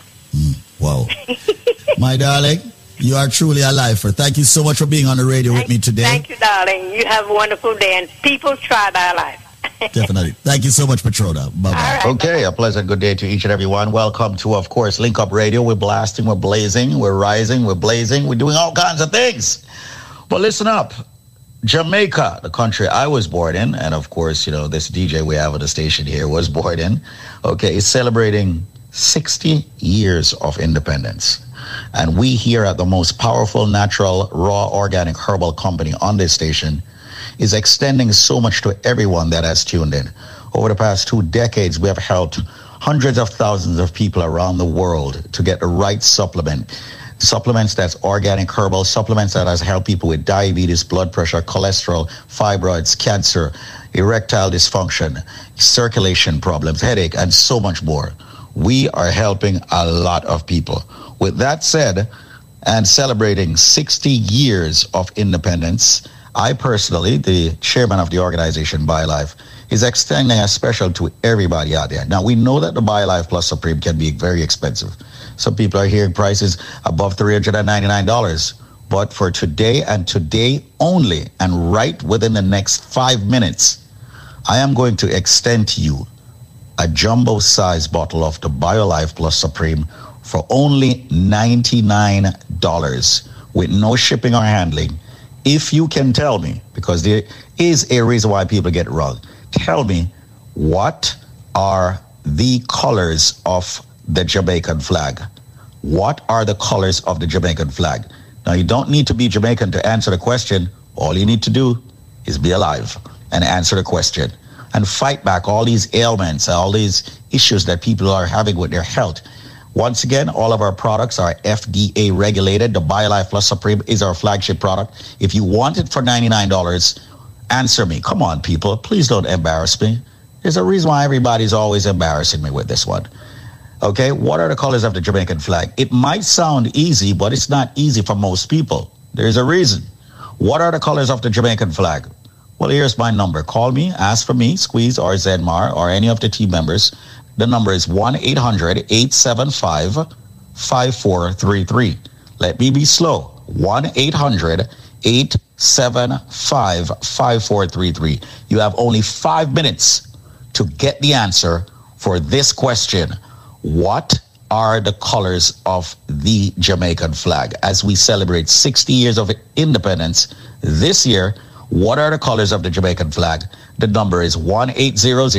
Whoa. <laughs> My darling, you are truly a lifer. Thank you so much for being on the radio with me today. Thank you, darling. You have a wonderful day, and people try BioLife. <laughs> Definitely. Thank you so much, Patrona. Bye bye. Okay, a pleasant good day to each and everyone. Welcome to, of course, Link Up Radio. We're blasting, we're blazing, we're rising, we're blazing, we're doing all kinds of things. But listen up. Jamaica, the country I was born in, and of course, you know, this DJ we have at the station here was born in, okay, is celebrating 60 years of independence. And we here at the most powerful natural, raw, organic herbal company on this station is extending so much to everyone that has tuned in. Over the past two decades, we have helped hundreds of thousands of people around the world to get the right supplement. Supplements that's organic herbal, supplements that has helped people with diabetes, blood pressure, cholesterol, fibroids, cancer, erectile dysfunction, circulation problems, headache, and so much more. We are helping a lot of people. With that said, and celebrating 60 years of independence, I personally, the chairman of the organization BioLife, is extending a special to everybody out there. Now we know that the BioLife Plus Supreme can be very expensive. Some people are hearing prices above $399. But for today and today only, and right within the next five minutes, I am going to extend to you a jumbo size bottle of the BioLife Plus Supreme for only $99 with no shipping or handling. If you can tell me, because there is a reason why people get wrong, tell me what are the colors of the Jamaican flag? What are the colors of the Jamaican flag? Now, you don't need to be Jamaican to answer the question. All you need to do is be alive and answer the question and fight back all these ailments, all these issues that people are having with their health. Once again, all of our products are FDA regulated. The BioLife Plus Supreme is our flagship product. If you want it for $99, answer me. Come on, people. Please don't embarrass me. There's a reason why everybody's always embarrassing me with this one. Okay, what are the colors of the Jamaican flag? It might sound easy, but it's not easy for most people. There's a reason. What are the colors of the Jamaican flag? Well, here's my number. Call me, ask for me, Squeeze or Zedmar or any of the team members. The number is 1 800 875 5433. Let me be slow. 1 800 875 5433. You have only five minutes to get the answer for this question. What are the colors of the Jamaican flag as we celebrate 60 years of independence this year? What are the colors of the Jamaican flag? The number is 1 800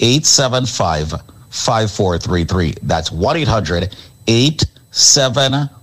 875 5433. That's 1 800 875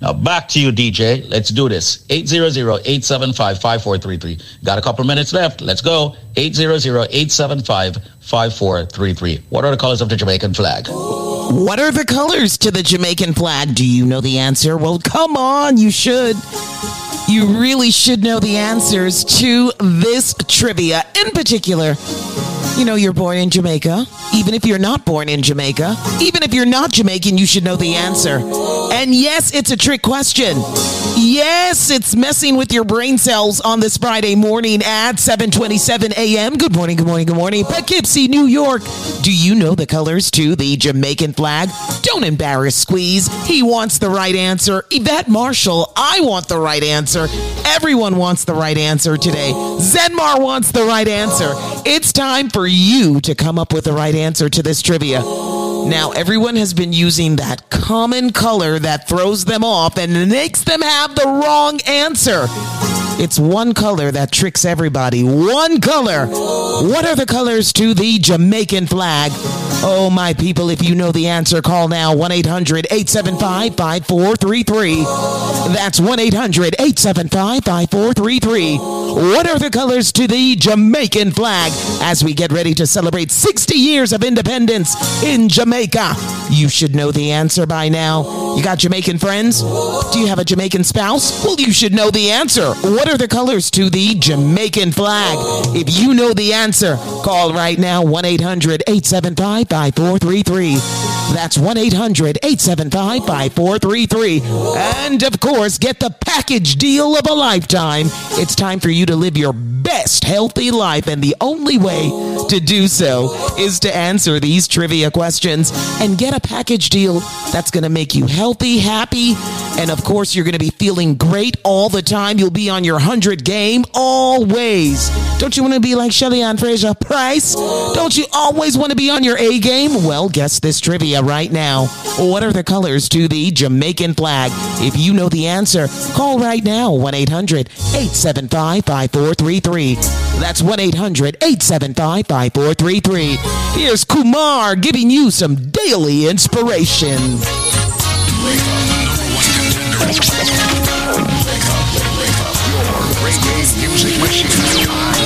Now back to you, DJ. Let's do this. 800-875-5433. Got a couple minutes left. Let's go. 800-875-5433. What are the colors of the Jamaican flag? What are the colors to the Jamaican flag? Do you know the answer? Well, come on, you should. You really should know the answers to this trivia. In particular, you know you're born in Jamaica. Even if you're not born in Jamaica, even if you're not Jamaican, you should know the answer. And yes, it's a trick question. Yes, it's messing with your brain cells on this Friday morning at 7:27 a.m. Good morning, good morning, good morning. Poughkeepsie, New York. Do you know the colors to the Jamaican flag? Don't embarrass Squeeze. He wants the right answer. Yvette Marshall, I want the right answer. Everyone wants the right answer today. Zenmar wants the right answer. It's time for you to come up with the right answer to this trivia. Now, everyone has been using that common color that throws them off and makes them have the wrong answer. It's one color that tricks everybody. One color. What are the colors to the Jamaican flag? Oh, my people, if you know the answer, call now 1 800 875 5433. That's 1 800 875 5433. What are the colors to the Jamaican flag as we get ready to celebrate 60 years of independence in Jamaica? You should know the answer by now. You got Jamaican friends? Do you have a Jamaican spouse? Well, you should know the answer. What are the colors to the Jamaican flag? If you know the answer, call right now 1 800 875 5433. That's 1 800 875 5433. And of course, get the package deal of a lifetime. It's time for you to live your best healthy life, and the only way to do so is to answer these trivia questions and get a package deal that's going to make you healthy, happy, and of course, you're going to be feeling great all the time. You'll be on your 100 game always. Don't you want to be like Shelly Ann Fraser-Pryce? Don't you always want to be on your A game? Well, guess this trivia right now. What are the colors to the Jamaican flag? If you know the answer, call right now 1 800 875 5433. That's 1 800 875 5433. Here's Kumar giving you some daily inspiration. Reggae music machine. I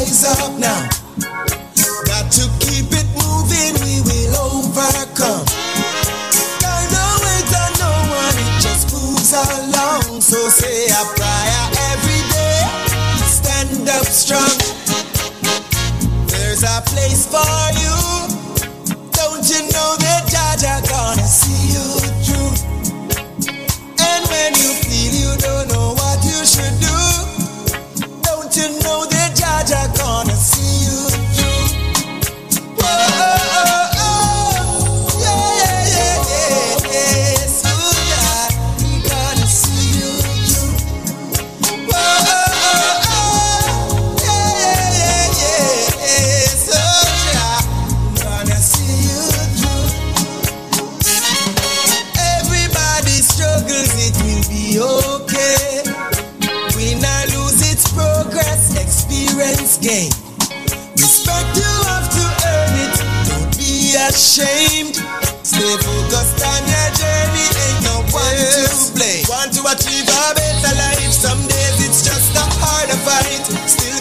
rise up now. Got to keep it moving. We will overcome. Don't wait on no one, it just moves along. So say a prayer every day, stand up strong. There's a place for you. Don't you know that Jaja gonna see you through? And when you feel you don't know what you should do, Jaja experience gain. Respect you have to earn it, don't be ashamed. Stay focused on your journey, ain't no one to blame. Want to achieve a better life, some days it's just a harder fight. Still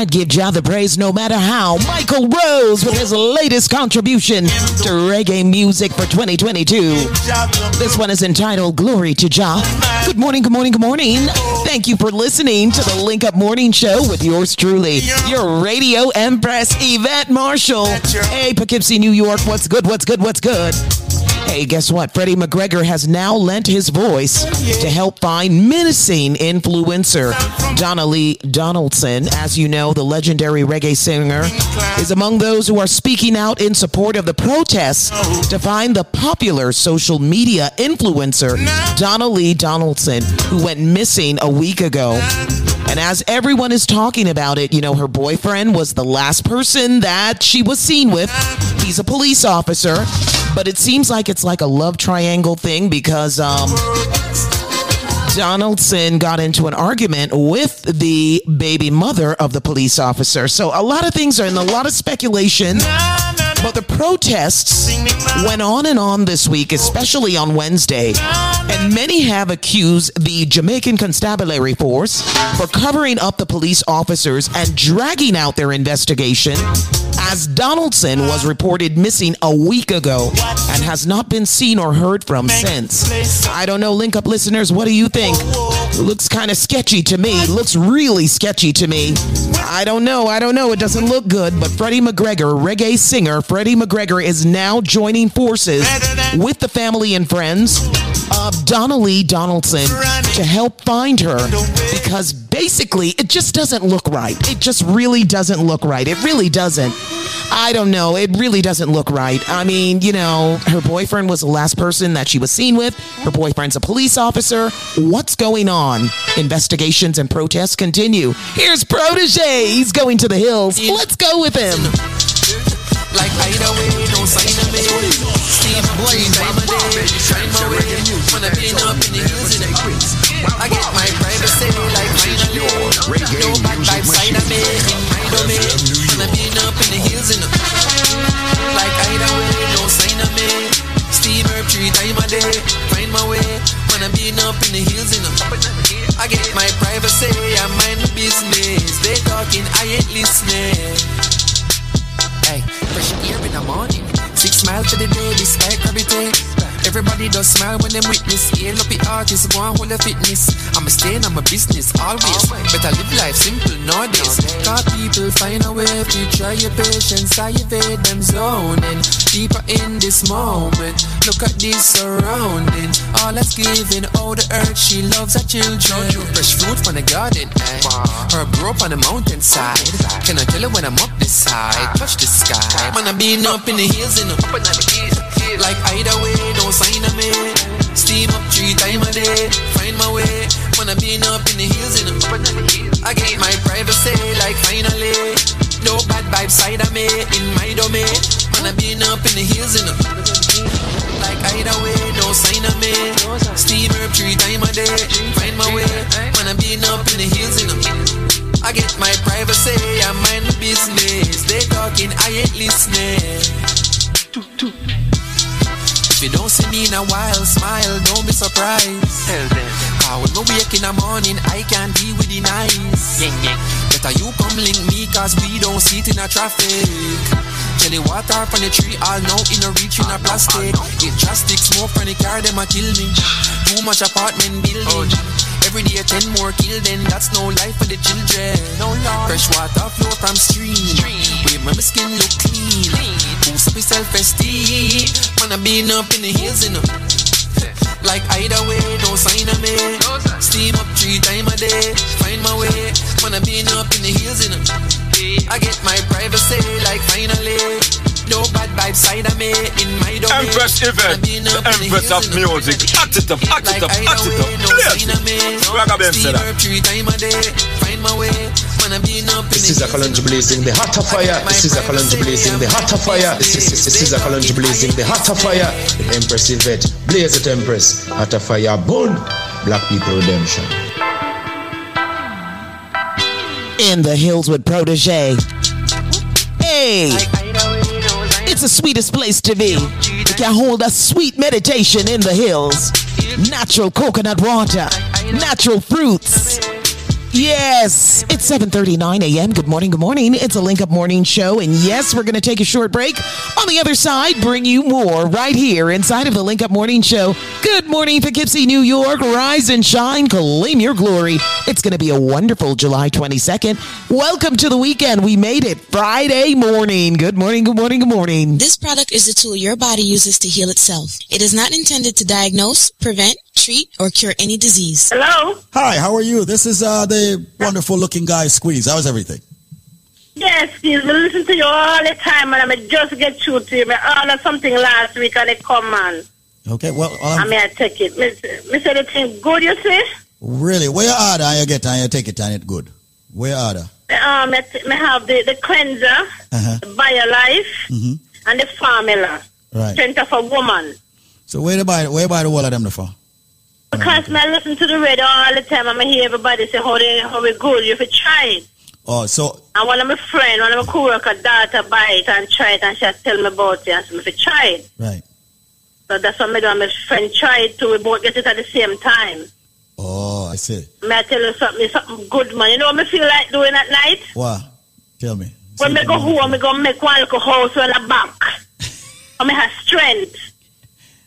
Right. Give Jah the praise no matter how. Michael Rose with his latest contribution to reggae music for 2022. This one is entitled Glory to Jah. Good morning, good morning, good morning. Thank you for listening to the Link Up Morning Show with yours truly, your radio empress, Yvette Marshall. Hey, Poughkeepsie, New York. What's good? What's good? What's good? Hey, guess what? Freddie McGregor has now lent his voice to help find menacing influencer Donna Lee Donaldson. As you know, the legendary reggae singer is among those who are speaking out in support of the protests to find the popular social media influencer Donna Lee Donaldson, who went missing a week ago. And as everyone is talking about it, you know, her boyfriend was the last person that she was seen with. He's a police officer, but it seems like it's like a love triangle thing because um Donaldson got into an argument with the baby mother of the police officer. So a lot of things are in a lot of speculation. But the protests went on and on this week, especially on Wednesday. And many have accused the Jamaican Constabulary Force for covering up the police officers and dragging out their investigation as Donaldson was reported missing a week ago and has not been seen or heard from since. I don't know, link up listeners, what do you think? Looks kind of sketchy to me. Looks really sketchy to me. I don't know. I don't know. It doesn't look good. But Freddie McGregor, reggae singer Freddie McGregor, is now joining forces with the family and friends of Donna Lee Donaldson to help find her because basically it just doesn't look right. It just really doesn't look right. It really doesn't. I don't know. It really doesn't look right. I mean, you know, her boyfriend was the last person that she was seen with. Her boyfriend's a police officer. What's going on? Investigations and protests continue. Here's Protoje. He's going to the hills. Let's go with him. Like either way, no sign of me. Steve time of day, find my way. Up in the hills the I get my privacy like finally. No bad vibes side of me, my domain. When I've been up in the hills in the like either way, no sign of me. Steve Herb, three time a day, find my way. When I've been up in the hills in the I get my privacy, I mind the business. They talking, I ain't listening. Hey, fresh air in the morning. Six miles to the day, this air gravity. Eh? Everybody does smile when them witness. Hail up the artist, go on hold the fitness. I'm a staying, I'm a business, always. Better live life simple nowadays. Cause people find a way to try your patience, I evade them zoning. Deeper in this moment, look at this surrounding. All that's giving, all the earth, she loves her children. Fresh fruit from the garden, eh? Her grow up on the mountainside. Can I tell her when I'm up this high? Touch the sky. Man, I been up in the hills and up in the hills. Like either way, no sign of me. Steam up three time a day. Find my way. I been up in the hills in the. I get my privacy, like finally. No bad vibes side of me in my domain. I been up in the hills and up. Like either way, no sign of me. Steam up three time a day. Find my way. I been up in the hills and up. I get my privacy, I mind my business. They talking, I ain't listening. If you don't see me in a while, smile, don't be surprised. Tell them. How when we wake in the morning, I can't deal with the nice. Better you come link me, cause we don't see it in a traffic. Jelly water from the tree, all now in a reach in a plastic. It drastic smoke from the car, them a kill me. Too much apartment building. Oh, Every day ten more kill, then that's no life for the children. No law. Fresh water flow from stream. We my skin look clean. Boost up your self-esteem. I been up in the hills, you know. Like either way, no sign of me. Steam up three time a day. Find my way. When I been up in the hills, you know. I get my privacy, like finally. No bad vibes side of me in my domain. Empress Yvette, the Empress of music. Act it up, act it up, act it up. Please. Ragga Ben said that. Three time a day. Find my way. When I been up in This is a Kalonji blazing the hotter fire. This is a Kalonji blazing the hotter fire. This is this is a Kalonji blazing the hotter fire. The Empress Yvette, blaze it Empress, hotter fire, burn. Black people redemption. In the hills with Protoje. Hey! It's the sweetest place to be. You can hold a sweet meditation in the hills. Natural coconut water, natural fruits. Yes, it's 7:39 a.m. Good morning, good morning. It's a Link Up Morning Show, and yes, we're going to take a short break. On the other side, bring you more right here inside of the Link Up Morning Show. Good morning, Poughkeepsie, New York. Rise and shine, claim your glory. It's going to be a wonderful July 22nd. Welcome to the weekend. We made it Friday morning. Good morning, good morning, good morning. This product is a tool your body uses to heal itself. It is not intended to diagnose, prevent, treat, or cure any disease. Hello? Hi, how are you? This is uh, the wonderful looking guy, Squeeze. How's everything? Yes, please. We listen to you all the time, and I may just get through to you. I ordered something last week, and it come on. Okay, well, I um, may I take it. Miss, miss anything good, you see? really, where you order and you get and you take it and it good. Where you order? Um, I, t- I have the, the cleanser, Uh-huh. the BioLife, hmm and the formula. Right. Strength of a woman. So where you buy where you buy the whole of them the for? Because me I listen to the radio all the time, and I hear everybody say how they how we good. You should try it. Oh, so And one of my friend, one of my co-worker daughter buy it and try it, and she tell me about it, and so me try it. right. So that's what me do. And my friend try it too. We both get it at the same time. Oh, I see. May I tell you something? Something good, man. You know what me feel like doing at night? What? Tell me. When me go home, me go make one house on the back. <laughs> and me have strength.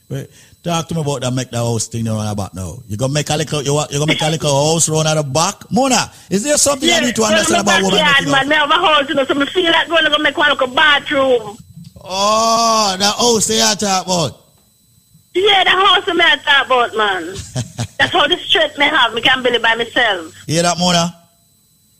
Wait, talk to me about that make the house thing around the back now. You gonna make a little you want you gonna make a little house around at the back? Mona, is there something I need to understand about women backyard, making man. Me have a house, you know, so me feel like going to make one little bathroom. Oh, that house they are talk about. Yeah, the house me I talk about, man. <laughs> That's how the strength me have. Me can build it by myself. Hear that, Mona?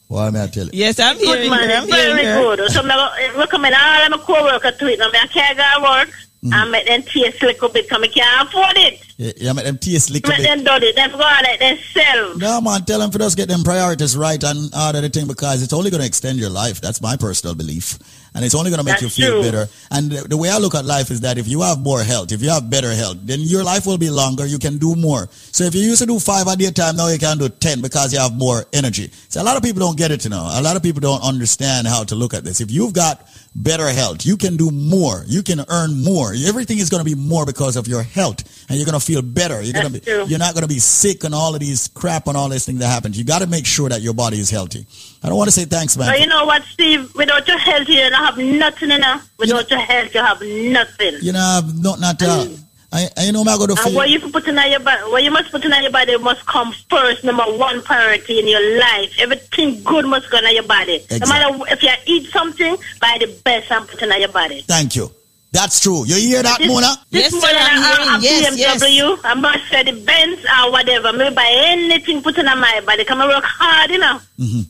What may I tell you? Yes, I'm Good, hearing man. her. I'm very hearing her. good. So me go- recommend all of my co-workers to it. Now, me I can't go work. Mm. And make them taste a little bit because I can't afford it. Yeah, yeah, make them taste little Make bit. them do it. Them go out like themselves. No man, tell them for us get them priorities right and order the thing because it's only going to extend your life. That's my personal belief, and it's only going to make That's you feel true. better. And the, the way I look at life is that if you have more health, if you have better health, then your life will be longer. You can do more. So if you used to do five at a day time, now you can do ten because you have more energy. So a lot of people don't get it, you know. A lot of people don't understand how to look at this. If you've got better health, you can do more. You can earn more. Everything is going to be more because of your health, and you're going to feel better. You're going to be. True. You're not going to be sick and all of these crap and all this thing that happens. You got to make sure that your body is healthy. I don't want to say thanks, man. But you know what, Steve? Without your health, you don't have nothing, you know. Without your health, you have nothing. You know, not not. Uh, I, I you know, I'm going to And feel. what you put in your body, what you must put in on your body must come first, number one priority in your life. Everything good must go in your body. No Exactly. matter if you eat something, buy the best and put in your body. Thank you. That's true. You hear that, This- Mona? This Yes, sir, morning, I'm I, I, hearing. Yes, BMW, I must say the Benz or whatever. Maybe buy anything put in my body. Come and work hard, you know. Mm-hmm.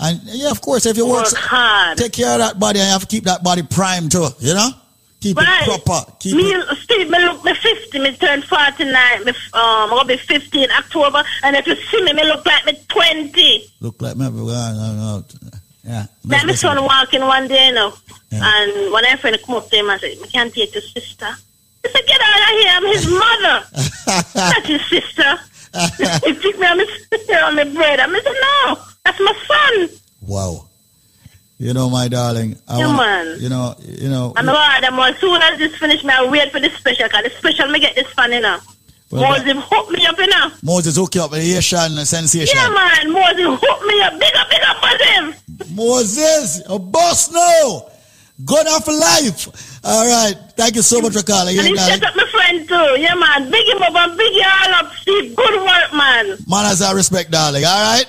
And yeah, of course, if you work, Work hard. take care of that body, and you have to keep that body primed too. You know, keep Right. it proper. Keep me, it. Steve, me look me 50, me turn 49, me, f- um, I'll be 50 in October, and if you see me, me look like me 20. Look like me. uh, uh, Yeah. Then my son walking one day, you know, Yeah. and one of my friend come up to him and say, I can't take your sister. He said, get out of here, I'm his mother, <laughs> not his sister. <laughs> he picked me on my, <laughs> on my bread, I said, no, that's my son. Wow. You know, my darling. I Yeah, wanna- man. You know. You know. I'm glad them as soon as this finish, me I wait for the special, because the special, me get this fan, you know. Well, Moses hook me up, you know. Moses hook you up with the sensation. Yeah, man, Moses hook me up. Big up, big up, Moses. Moses, a boss now. Good for life. All right. Thank you so much for calling. And in, he set up my friend too. Yeah, man. Big him up and big you all up, Steve. Good work, man. Manners and respect, darling. All right.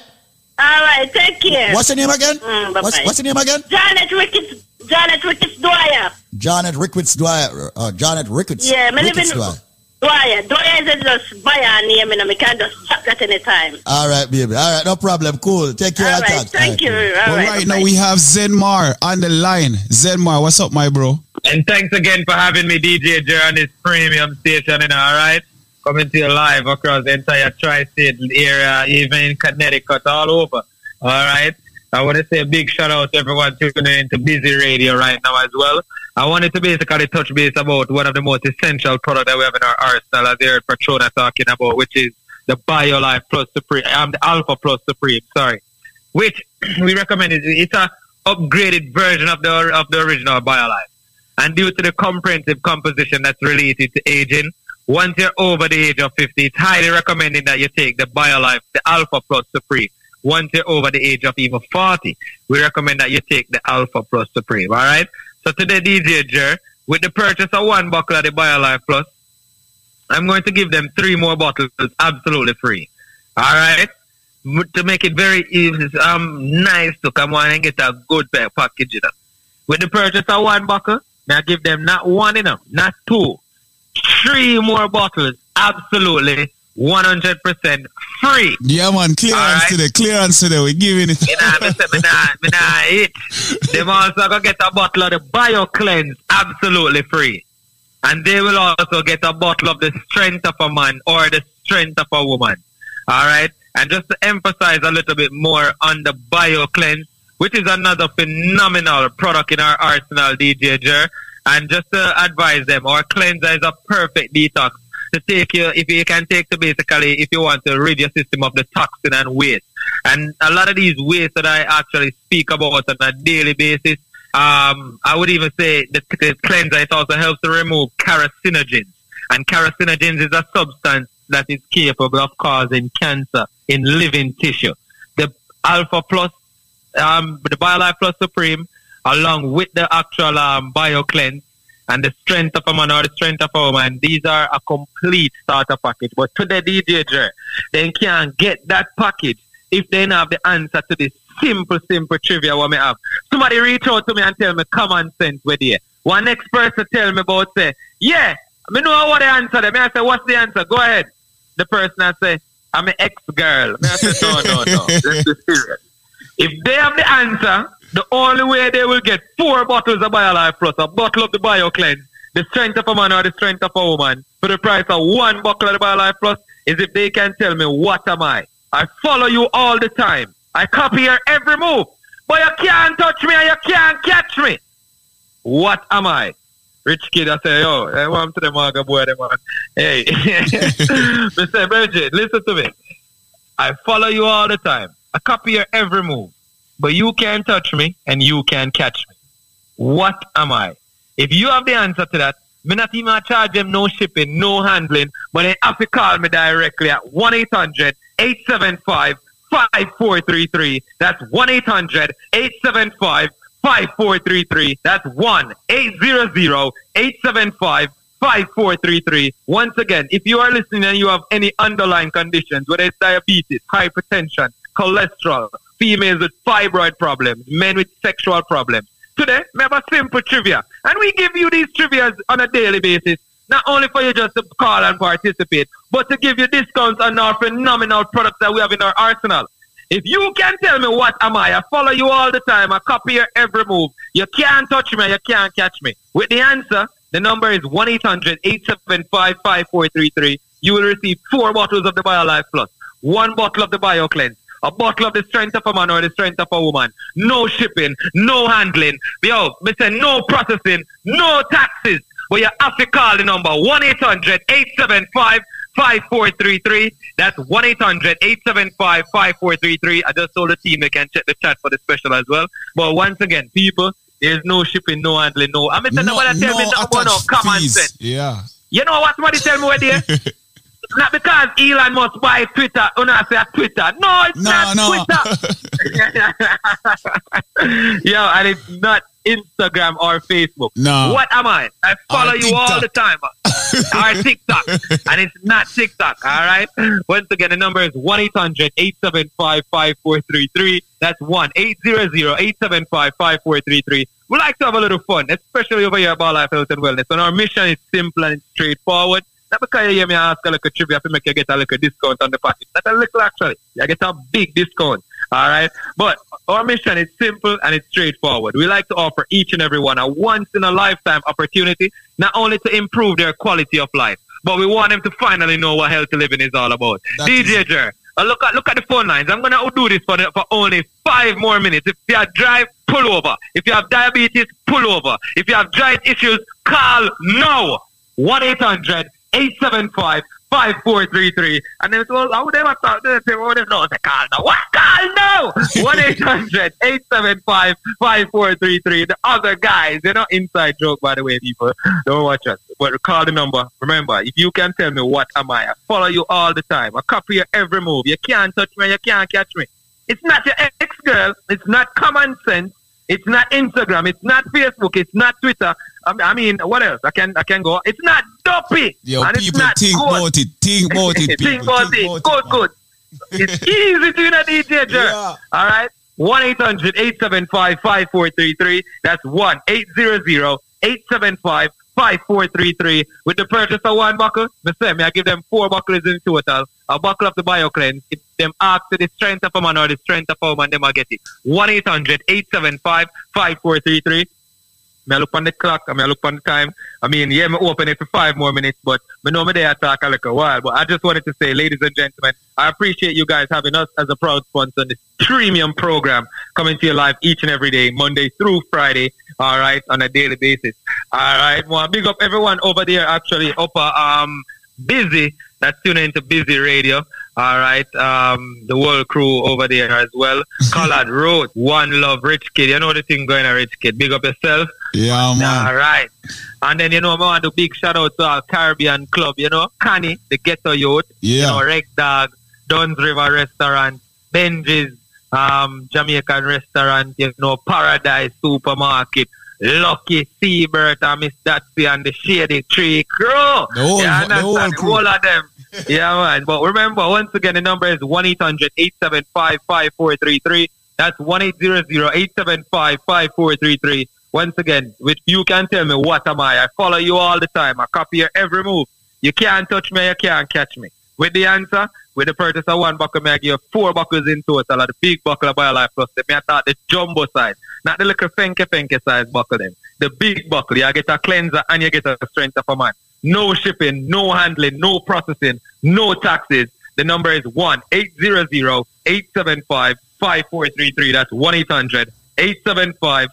All right, take care. What's your name again? Mm, What's, bye-bye. what's your name again? Janet Ricketts. Janet Ricketts Dwyer. Janet Ricketts Dwyer. Uh, Janet Ricketts. Yeah, me live Ricketts Dwyer. Dwyer. Dwyer is just buy a name, you know. Me can just drop that anytime. All right, baby. All right, no problem. Cool. Take care. All I'll right, talk. thank you. All Well, right, right now we have Zenmar on the line. Zenmar, what's up, my bro? And thanks again for having me, DJ Jer, on this premium station, you know, all right? Coming to you live across the entire tri-state area, even in Connecticut, all over, all right? I want to say a big shout out to everyone tuning into Busy Radio right now as well. I wanted to basically touch base about one of the most essential products that we have in our arsenal, as heard Patrona talking about, which is the BioLife Plus Supreme, um, the Alpha Plus Supreme, sorry, which <clears throat> we recommend. It. It's a upgraded version of the of the original BioLife. And due to the comprehensive composition that's related to aging, once you're over the age of 50, it's highly recommended that you take the BioLife, the Alpha Plus Supreme, once you're over the age of even 40, we recommend that you take the Alpha Plus Supreme. All right. So today, DJ Jer, with the purchase of one bottle of the BioLife Plus, I'm going to give them three more bottles absolutely free. All right. To make it very easy, um, nice to come on and get a good pack package. You know. With the purchase of one bottle, now give them not one enough, not two, three more bottles absolutely 100% free. Yeah, man, clearance Alright. today, clearance today. We're giving <laughs> it. Me nah, me say me nah, me nah hit. Them also gonna get a bottle of the Bio Cleanse absolutely free. And they will also get a bottle of the strength of a man or the strength of a woman. Alright? And just to emphasize a little bit more on the Bio Cleanse, which is another phenomenal product in our arsenal, DJ Jer. And just to advise them, our cleanser is a perfect detox to take you, if you can take to basically, if you want to rid your system of the toxin and waste. And a lot of these waste that I actually speak about on a daily basis, um, I would even say the, the cleanser, it also helps to remove carcinogens. And carcinogens is a substance that is capable of causing cancer in living tissue. The Alpha Plus, um, the BioLife Plus Supreme, along with the actual um, BioCleanse and the strength of a man or the strength of a woman, these are a complete starter package. But to the DJ, Jer, they can't get that package if they don't have the answer to this simple, simple trivia what me have. Somebody reach out to me and tell me common sense with you. One next person tell me about say, yeah, me know what the answer. Them. Me I say, what's the answer? Go ahead. The person I say, I'm an ex-girl. Me I say, no, no, no. <laughs> Let's be serious. If they have the answer, the only way they will get four bottles of BioLife Plus, a bottle of the BioCleanse, the strength of a man or the strength of a woman, for the price of one bottle of the BioLife Plus, is if they can tell me what am I. I follow you all the time. I copy your every move. But you can't touch me and you can't catch me. What am I? Rich kid, I say, yo, I want to the maga boy, the man. Hey, <laughs> Mr. Bridget, listen to me. I follow you all the time. I copy your every move. But you can't touch me and you can't catch me. What am I? If you have the answer to that, me not even charge them no shipping, no handling, but they have to call me directly at 1-800-875-5433. That's 1-800-875-5433. That's 1-800-875-5433. Once again, if you are listening and you have any underlying conditions, whether it's diabetes, hypertension, cholesterol, females with fibroid problems, men with sexual problems. Today, we have a simple trivia. And we give you these trivias on a daily basis, not only for you just to call and participate, but to give you discounts on our phenomenal products that we have in our arsenal. If you can tell me what am I, I follow you all the time, I copy your every move. You can't touch me, you can't catch me. With the answer, the number is 1-800-875-5433. You will receive four bottles of the BioLife Plus, one bottle of the BioCleanse, a bottle of the strength of a man or the strength of a woman. No shipping, no handling. Yo, me say no processing, no taxes. But you have to call the number 1-800-875-5433. That's 1-800-875-5433. I just told the team they can check the chat for the special as well. But once again, people, there's no shipping, no handling, no. I mean, No- nobody tell me no about no attached common sense. Yeah. You know what somebody tell me where there? <laughs> not because Elon Musk buy Twitter. Oh, no, I say Twitter, no, it's No, not no. Twitter. <laughs> Yo, and it's not Instagram or Facebook. No. What am I? I follow Or you all the time. <laughs> or TikTok. and it's not TikTok, all right? Once again, the number is 1 800 875 5433. That's 1 800 875 5433. We like to have a little fun, especially over here at BioLife Health and Wellness. And our mission is simple and straightforward. Not because you hear me ask a little trivia to make you get a little discount on the package. Not a little actually. You get a big discount. All right. But our mission is simple and it's straightforward. We like to offer each and every one a once in a lifetime opportunity, not only to improve their quality of life, but we want them to finally know what healthy living is all about. DJ Jer, uh, look at look at the phone lines. I'm gonna do this for the, for only five more minutes. If you have drive, pull over. If you have diabetes, pull over. If you have joint issues, call now. One eight hundred eight seven five five four three three. And then so how would they have thought they say, oh, what if no they call now? What call now? One eight hundred eight seven five five four three three. The other guys, they're not inside joke by the way, people. Don't watch us. But call the number. Remember, if you can tell me what am I, I follow you all the time. I copy your every move. You can't touch me, you can't catch me. It's not your ex girl. It's not common sense. It's not Instagram. It's not Facebook. It's not Twitter. I mean, I mean, what else? I can I can go. It's not dopey. Yo, and it's people not think good. about it. Think <laughs> about it, think about it. Good, good. It's <laughs> easy to a DJ Jer. All right. 1 800 875 5433. That's 1 800 875 5433. With the purchase of one buckle, me say, me I give them four buckles in total. A buckle of the BioCleanse. If them ask to the strength of a man or the strength of a woman, them I get it. 1 800 875 5433. Me I look on the clock, I I look on the time. I mean, yeah, me open it for five more minutes, but me know me there talk a little while. But I just wanted to say, ladies and gentlemen, I appreciate you guys having us as a proud sponsor on this premium program coming to you live each and every day, Monday through Friday, all right, on a daily basis. All right, well, big up everyone over there actually up uh, um busy that's tuning into busy radio. All right, um, the whole crew over there as well. <laughs> Collard Road, One Love, Rich Kid. You know the thing going on, Rich Kid. Big up yourself. Yeah, man. All right. And then, you know, I want to big shout out to our Caribbean club, you know, Connie, the ghetto youth, you know, Reg Dog, Duns River Restaurant, Benji's, um, Jamaican Restaurant, you know, Paradise Supermarket, Lucky Seabird, and Miss Datsy and the Shady Tree Crew. The whole- you the understand? whole The crew. whole of them. <laughs> yeah, man. But remember, once again, the number is 1 800 875 5433. That's 1 800 875 5433. Once again, with you can tell me what am I. I follow you all the time. I copy your every move. You can't touch me, you can't catch me. With the answer, with the purchase of one buckle, may I give you four buckles in total. Of the big buckle of BioLife Plus. They may I thought the jumbo size, not the little fenke fenke size buckle them. The big buckle, you get a cleanser and you get a strength of a man. No shipping, no handling, no processing, no taxes. The number is 1 800 875 5433. That's 1 800 875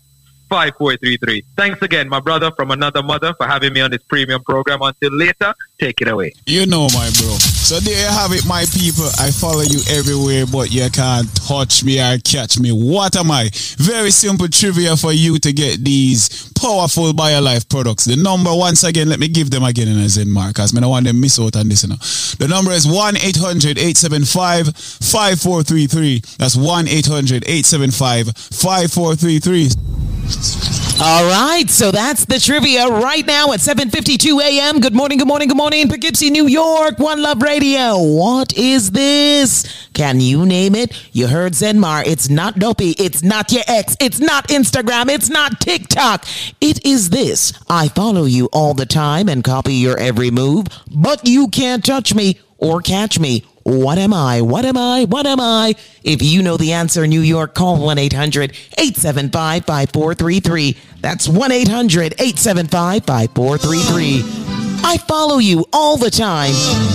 5433. Thanks again, my brother from another mother, for having me on this premium program. Until later, take it away. You know, my bro. So there you have it, my people. I follow you everywhere, but you can't touch me or catch me. What am I? Very simple trivia for you to get these powerful BioLife products. The number, once again, let me give them again in a Zenmar, because I don't want them miss out on this. You know. The number is 1-800-875-5433. That's 1-800-875-5433. All right, so that's the trivia right now at 7:52 a.m. Good morning, good morning, good morning, Poughkeepsie, New York. One Love Radio. What is this? Can you name it? You heard Zenmar. It's not dopey. It's not your ex. It's not Instagram. It's not TikTok. It is this. I follow you all the time and copy your every move, but you can't touch me or catch me. What am I? What am I? What am I? If you know the answer, New York, call 1 800 875 5433. That's 1 800 875 5433. I follow you all the time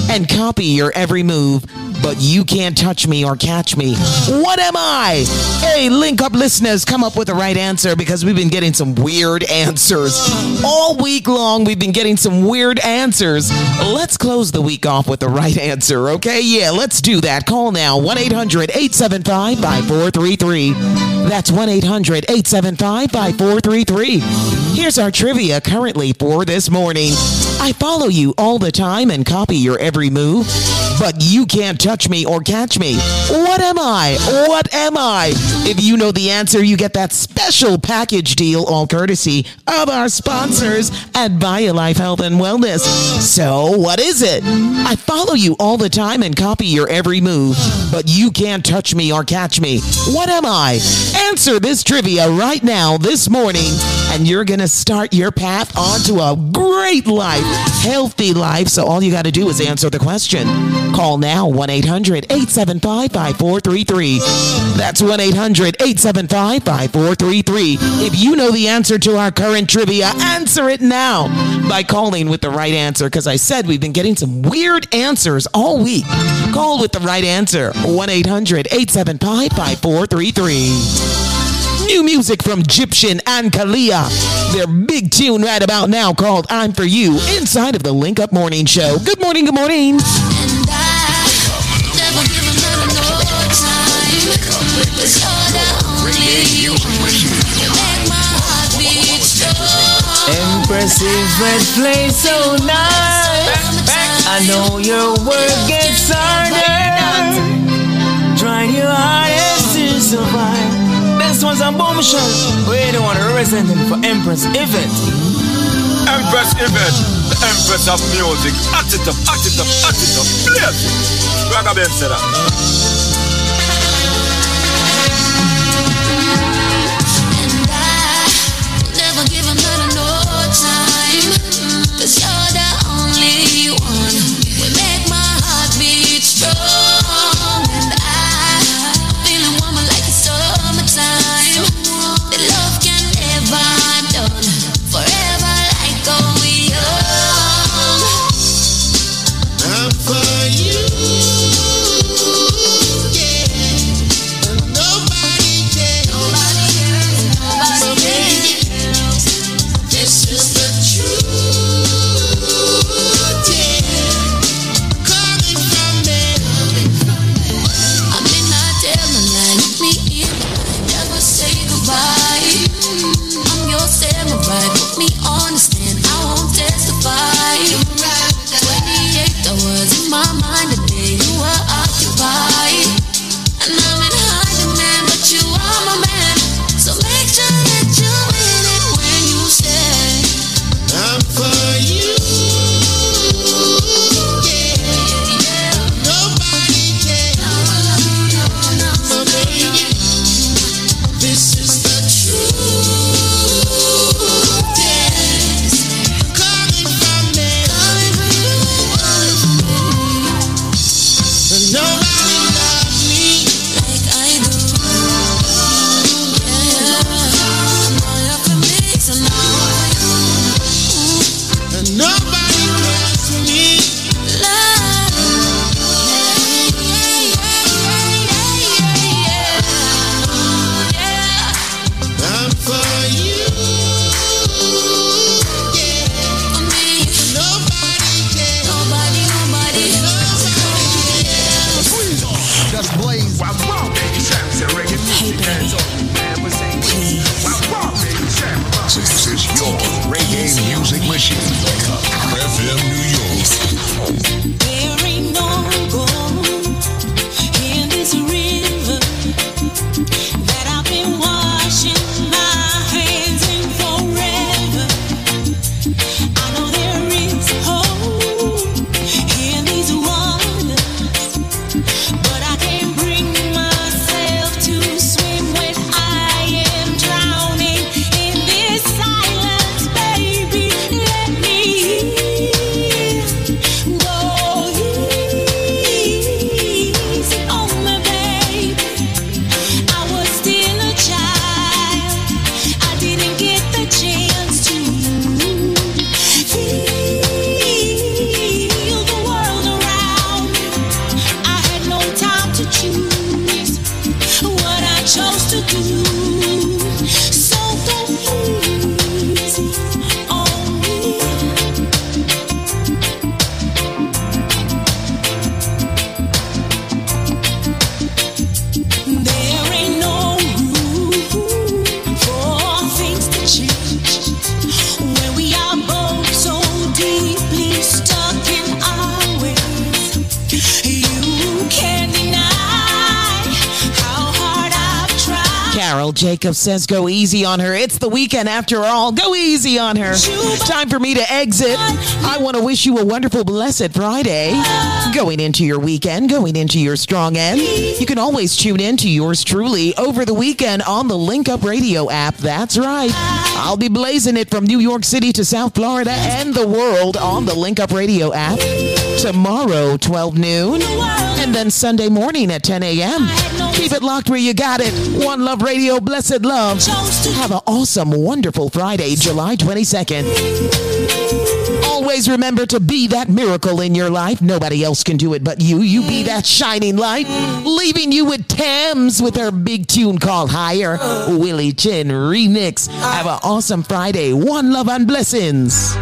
and copy your every move, but you can't touch me or catch me. What am I? Hey, link up listeners, come up with the right answer because we've been getting some weird answers. All week long, we've been getting some weird answers. Let's close the week off with the right answer, okay? Yeah, let's do that. Call now 1 800 875 5433. That's 1 800 875 5433. Here's our trivia currently for this morning. I follow you all the time and copy your every move, but you can't touch me or catch me. What am I? What am I? If you know the answer, you get that special package deal, all courtesy of our sponsors at BioLife Health and Wellness. So, what is it? I follow you all the time and copy your every move, but you can't touch me or catch me. What am I? Answer this trivia right now, this morning, and you're going to start your path onto a great life, healthy life. So, all you got to do is answer the question. Call now 1 800 875 5433. That's 1 800 875 5433. If you know the answer to our current trivia, answer it now by calling with the right answer because I said we've been getting some weird answers all week. Call with the right answer 1 800 875 5433. New music from Egyptian and Kalia. Their big tune right about now called I'm For You inside of the Link Up Morning Show. Good morning, good morning. Impressive red flame so nice. I know your work gets harder. Trying your hardest to survive. This one's a bombshell. We don't want to represent him for Empress Yvette. Empress Yvette, the Empress of music. Act it up, act it up, act it up. Play it. Ragga Ben said that. My mind Jacob says go easy on her. It's the weekend after all. Go easy on her. Time for me to exit. I want to wish you a wonderful, blessed Friday. Going into your weekend, going into your strong end. You can always tune in to yours truly over the weekend on the Link Up Radio app. That's right. I'll be blazing it from New York City to South Florida and the world on the Link Up Radio app. Tomorrow, 12 noon, and then Sunday morning at 10 a.m. Keep it locked where you got it. One Love Radio, blessed love. Have an awesome, wonderful Friday, July 22nd. Always remember to be that miracle in your life. Nobody else can do it but you. You be that shining light. Leaving you with Thames with her big tune called Higher. Willie Chin remix. Have an awesome Friday. One love and blessings.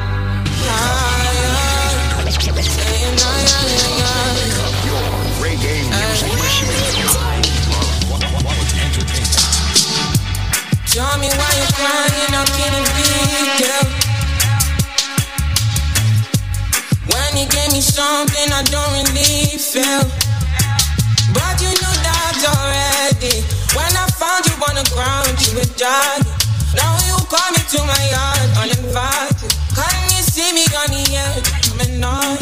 Me something I don't really feel. But you know that already. When I found you on the ground, you were jogging. Now you call me to my yard uninvited. Can you see me on the edge? I'm a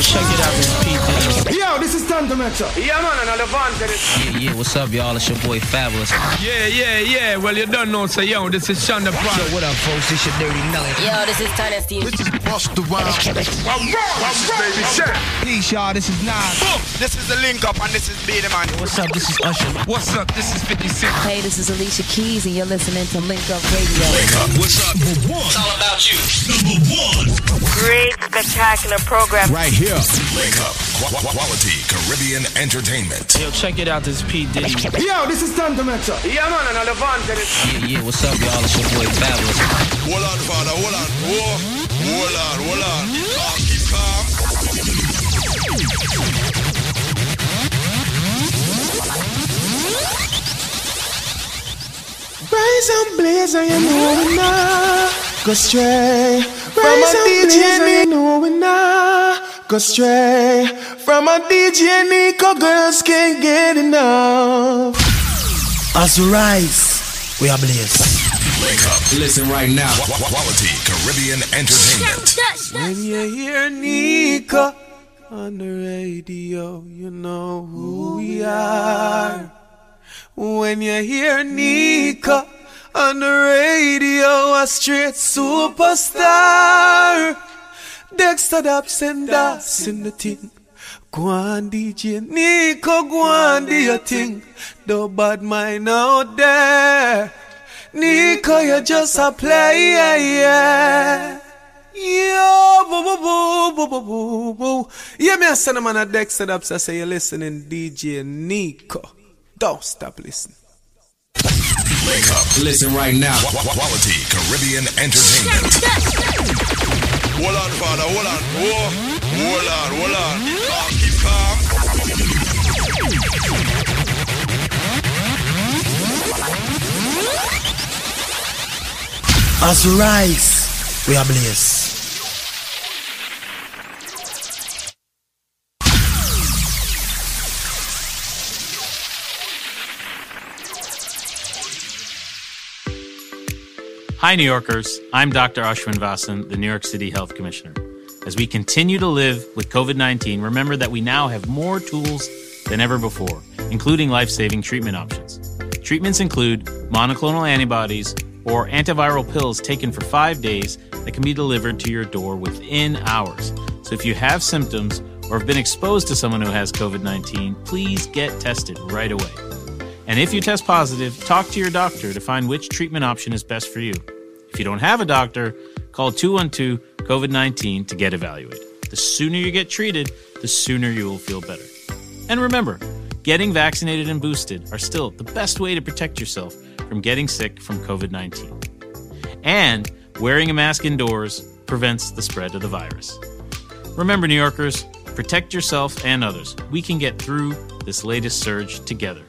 Check it out, this Pete Diddy. Yo, this is Tanto Metro. Yeah, man, and Devonte. Yeah, yeah, what's up, y'all? It's your boy Fabolous. Yeah, yeah, yeah. Well, you don't know, so yo, this is Shonda Brown. Yo, what up, folks? This your Dirty Nelly. Yo, this is Tiny Steve. This is Busta Rhymes. <laughs> Baby Cham. Peace, y'all. This is Nas. This is the link up, and this is Beenie Man. What's up? This is Usher. What's up? This is 50 Cent. Hey, this is Alicia Keys, and you're listening to Link Up Radio. What's up? Number one. It's all about you. Number one. Great, spectacular program. Right here. Link up. Qu- qu- quality Caribbean entertainment. Yo, check it out, this is Pete Diddy. Yo, this is Tanto Metro. Yeah, man, and Devonte. Yeah, yeah, what's up, y'all? It's your boy Fabolous. Hold on, father, hold on. Whoa. Hold on, hold on. Calm, keep calm. Rise and blaze, and you know we not go stray. From a DJ, you know we not go stray. From a DJ, Nico, girls can't get enough. As we rise, we are blessed. Link up. Listen right now. Qu- qu- quality Caribbean entertainment. When you hear Nico on the radio, you know who we are. When you hear Nico on the radio, a straight superstar. Dexta Daps and Das in the thing. Go DJ Nico, go on, do your thing. No bad mind out there. Nico, you're just a player, yeah. Yo, boo, boo, boo, boo, boo, boo, boo. Yeah, me a send a man a Dexta Daps. I say you're listening, DJ Nico. Don't stop listening. Link up. Listen right now. Qu- qu- quality Caribbean entertainment. Hold on, father, hold on. Whoa. Hold on, hold on. Calm, keep calm. As we rise, we are blessed. Hi, New Yorkers. I'm Dr. Ashwin Vasan, the New York City Health Commissioner. As we continue to live with COVID 19, remember that we now have more tools than ever before, including life saving treatment options. Treatments include monoclonal antibodies or antiviral pills taken for five days that can be delivered to your door within hours. So if you have symptoms or have been exposed to someone who has COVID 19, please get tested right away. And if you test positive, talk to your doctor to find which treatment option is best for you. If you don't have a doctor, call 212 COVID 19 to get evaluated. The sooner you get treated, the sooner you will feel better. And remember, getting vaccinated and boosted are still the best way to protect yourself from getting sick from COVID 19. And wearing a mask indoors prevents the spread of the virus. Remember, New Yorkers, protect yourself and others. We can get through this latest surge together.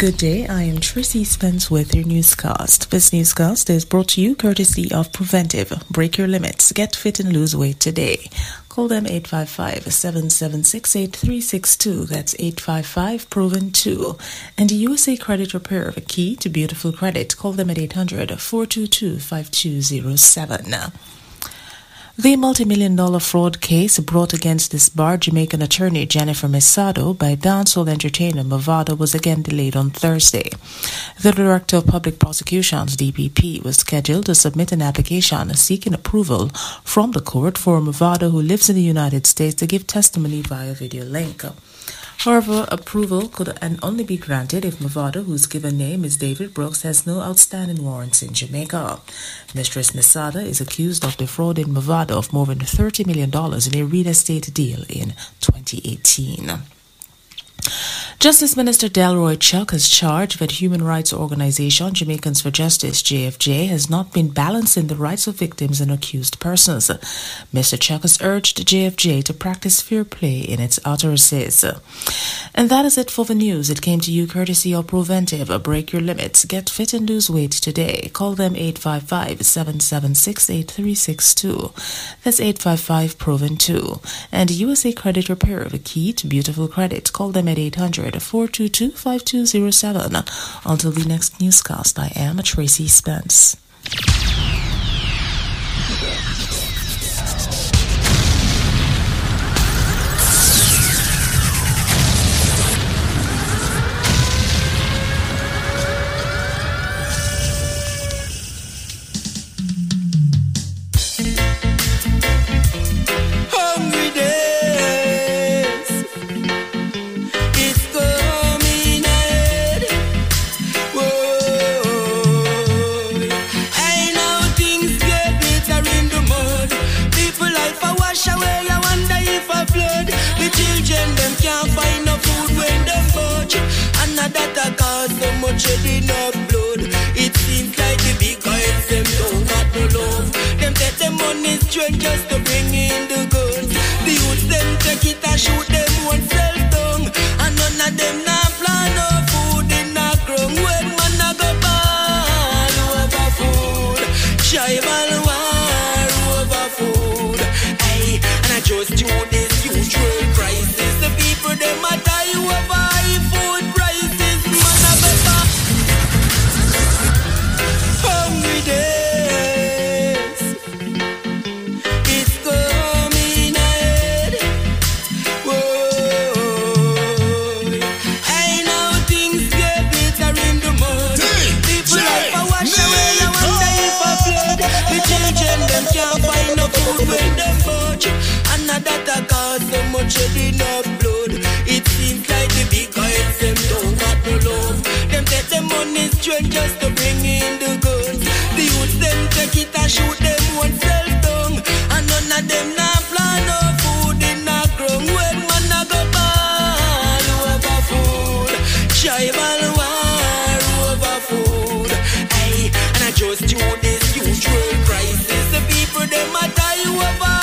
Good day, I am Tracy Spence with your newscast. This newscast is brought to you courtesy of Proventive. Break your limits. Get fit and lose weight today. Call them 855-776-8362. That's 855-PROVEN2. And the USA Credit Repair, the key to beautiful credit. Call them at 800-422-5207. The multi-million dollar fraud case brought against this bar Jamaican attorney Jennifer Messado by dancehall entertainer Mavado was again delayed on Thursday. The Director of Public Prosecutions DPP was scheduled to submit an application seeking approval from the court for Mavado who lives in the United States to give testimony via video link. However, approval could and only be granted if Mavado, whose given name is David Brooks, has no outstanding warrants in Jamaica. Mistress Messado is accused of defrauding Mavado of more than $30 million in a real estate deal in 2018. Justice Minister Delroy Chuck has charged that human rights organization Jamaicans for Justice JFJ has not been balancing the rights of victims and accused persons. Mr. Chuck has urged JFJ to practice fair play in its utterances. And that is it for the news. It came to you courtesy of Proventive. Break your limits. Get fit and lose weight today. Call them 855-776-8362. That's 855 Proven 2. And USA Credit Repair, the key to beautiful credit. Call them at 800 422 5207. Until the next newscast, I am Tracy Spence. Can't find no food when them budge And now that a cause so much shedding of blood. It seems like the big guys them don't got no love. Them take them money straight just to bring in the guns. The youth them take it and shoot them one self down And none of them not straight just to bring in the guns The youth them take it and shoot them one self down And none of them not plan no food in a ground When man a go ball over food Tribal war over food. Hey, and I just do this usual crisis. The people them a die over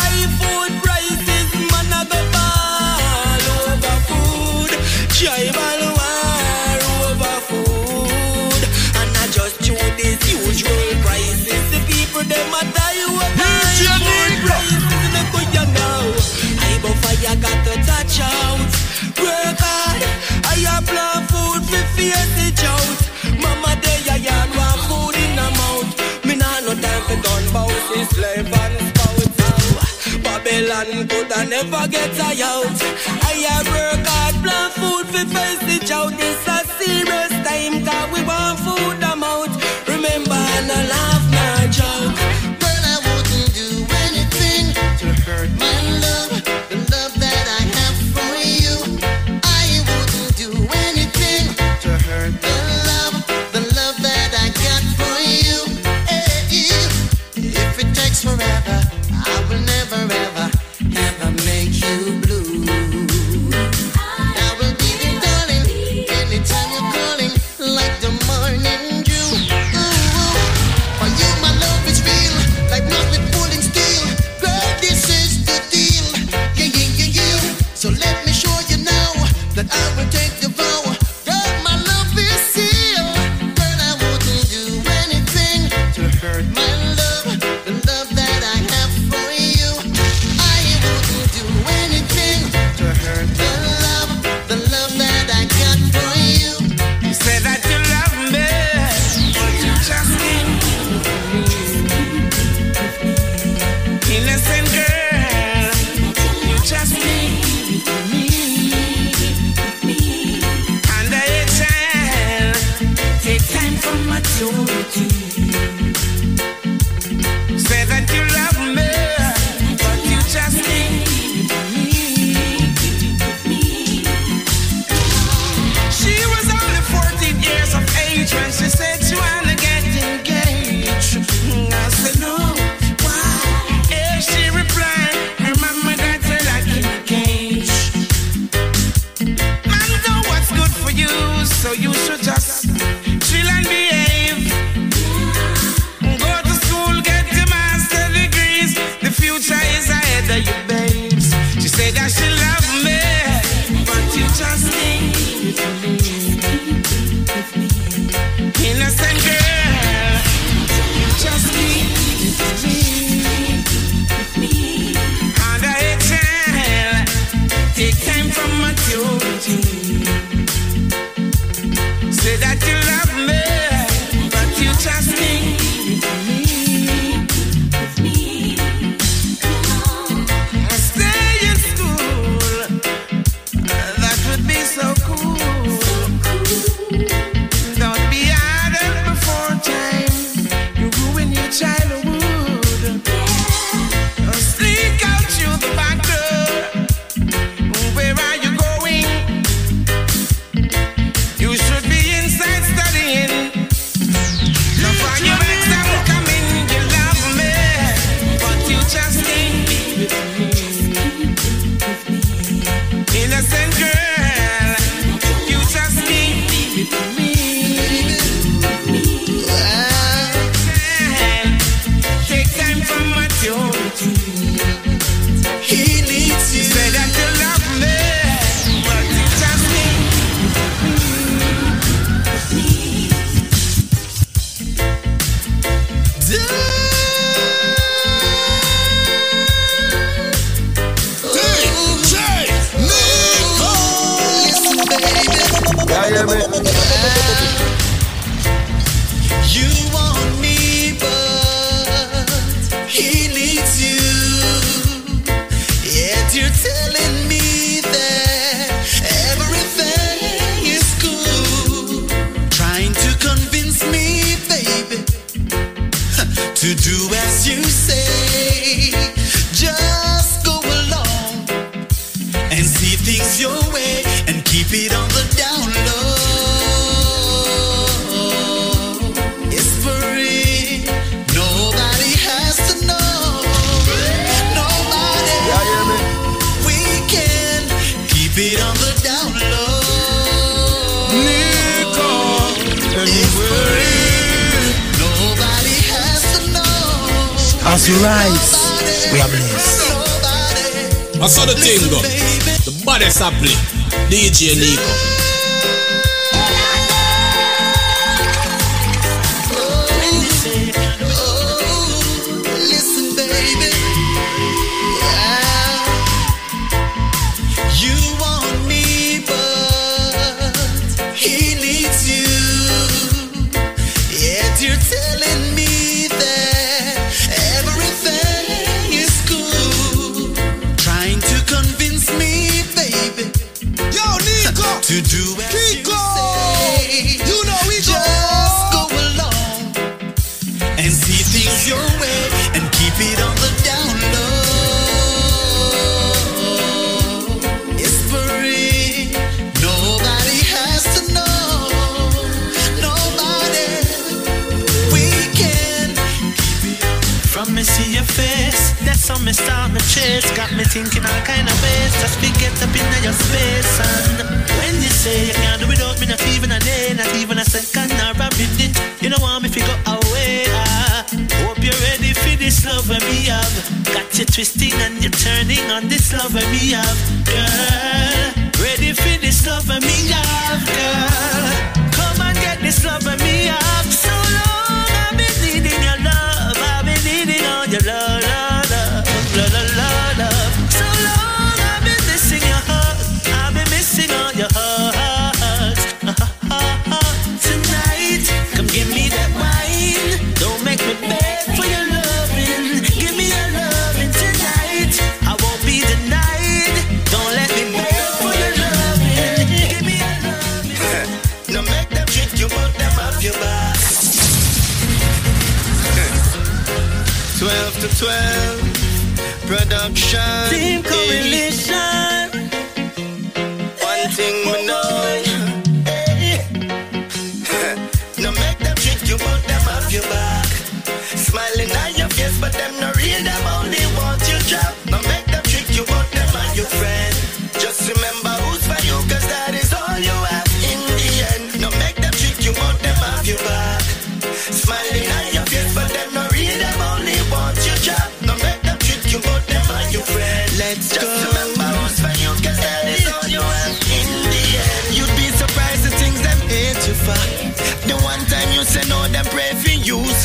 face it out. Mama day I yard want food in mouth Me nah no time for gun bounce slave and spout now. Babylon coulda never get tired. I a work hard plan food for face it out This a serious time cause we want food amount Remember no laugh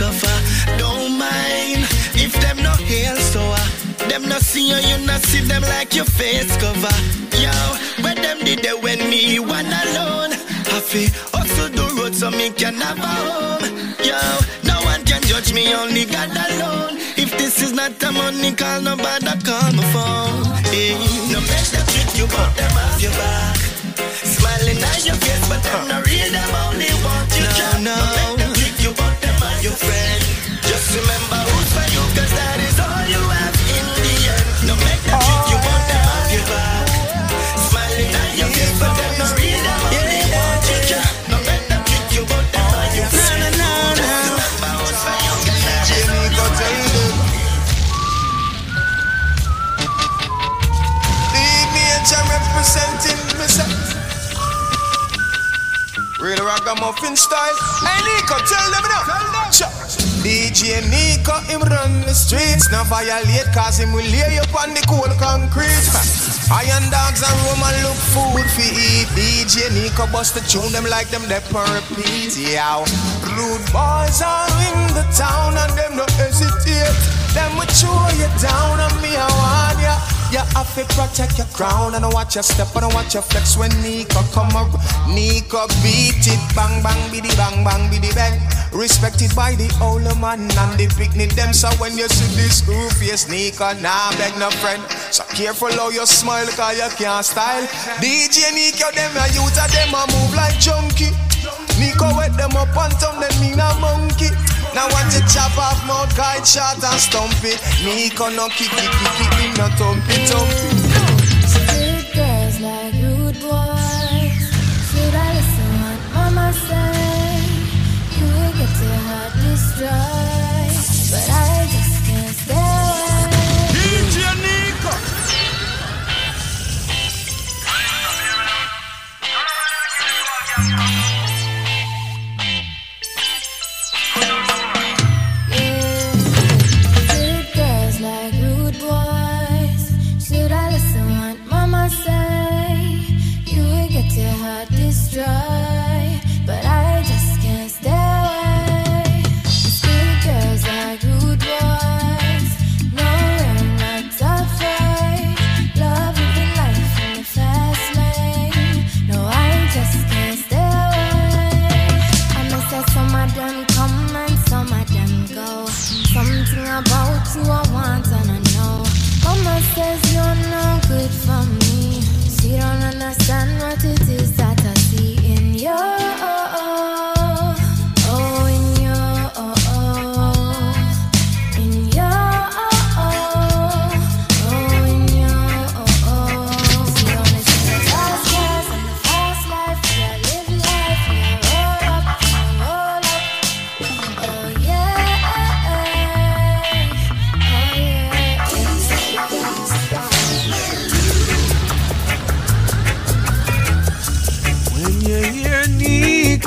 suffer. Don't mind if them no hail so uh, them no see you, you no see them like your face cover. Yo, where them did they when me one alone? Happy also the road so me can have a home. Yo, no one can judge me, only God alone. If this is not a money call, nobody call my phone. Hey, no make them trick you, but them have your back. Smiling at your face, but them not real, them only want you no, no. no your friend. Just remember who's for you, cause that is all you have Real ragamuffin style. Hey Nico, tell them now. Sure. DJ Nico, him run the streets. Now violate, cause him will lay up on the cold concrete. Iron dogs and Roman look food for eat. DJ Nico bust the tune them like them they repeat. Yeah. Rude boys are in the town and them no hesitate. Them will chew you down and me I want ya. You have to protect your crown and I watch your step and watch your flex when Nico come around. Nico beat it, bang bang biddy bang bang biddy bang. Respected by the older man and the picnic them. So when you see this goof face Nico, nah beg no friend. So careful how you smile cause you can't style. DJ Nico them a youth them a move like junkie. Nico wet them up on tongue, them mean a monkey. Now watch it chop off mouth, guide shot and stomp it. Nico no kick it, kick it, him no thump it, thump it.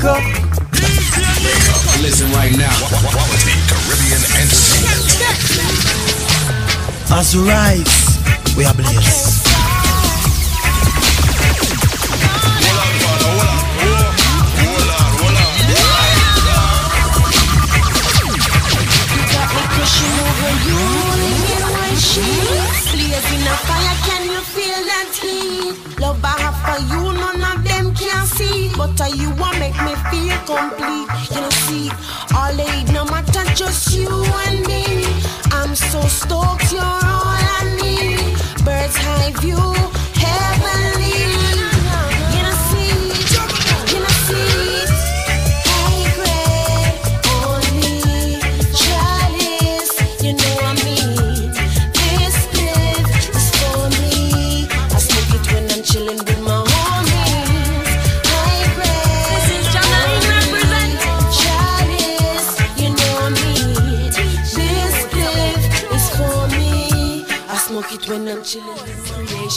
Nico. Listen right now. Quality Caribbean entertainment. As we rise, we are blessed.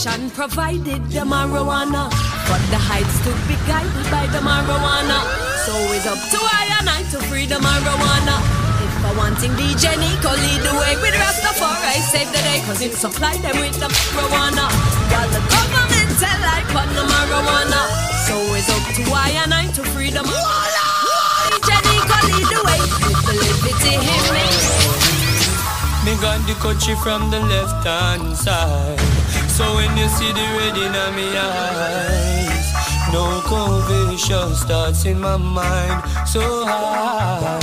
Creation provided the marijuana, but the heights to be guided by the marijuana. So it's up to I and I to free the marijuana. If I wanting DJ Nico lead the way with Rastafari, save the day, cause it supply them with the marijuana. While the government tell I on the marijuana. So it's up to I and I to free the marijuana. DJ Nico lead the way with the liberty got the country from the left hand side. So when you see the red in my eyes, no conviction starts in my mind so high.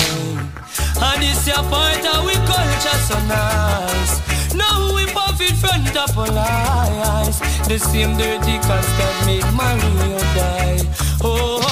And this your part of we culture so nice. Now we puff it front up all eyes. The same dirty cast that made Mario die. Oh,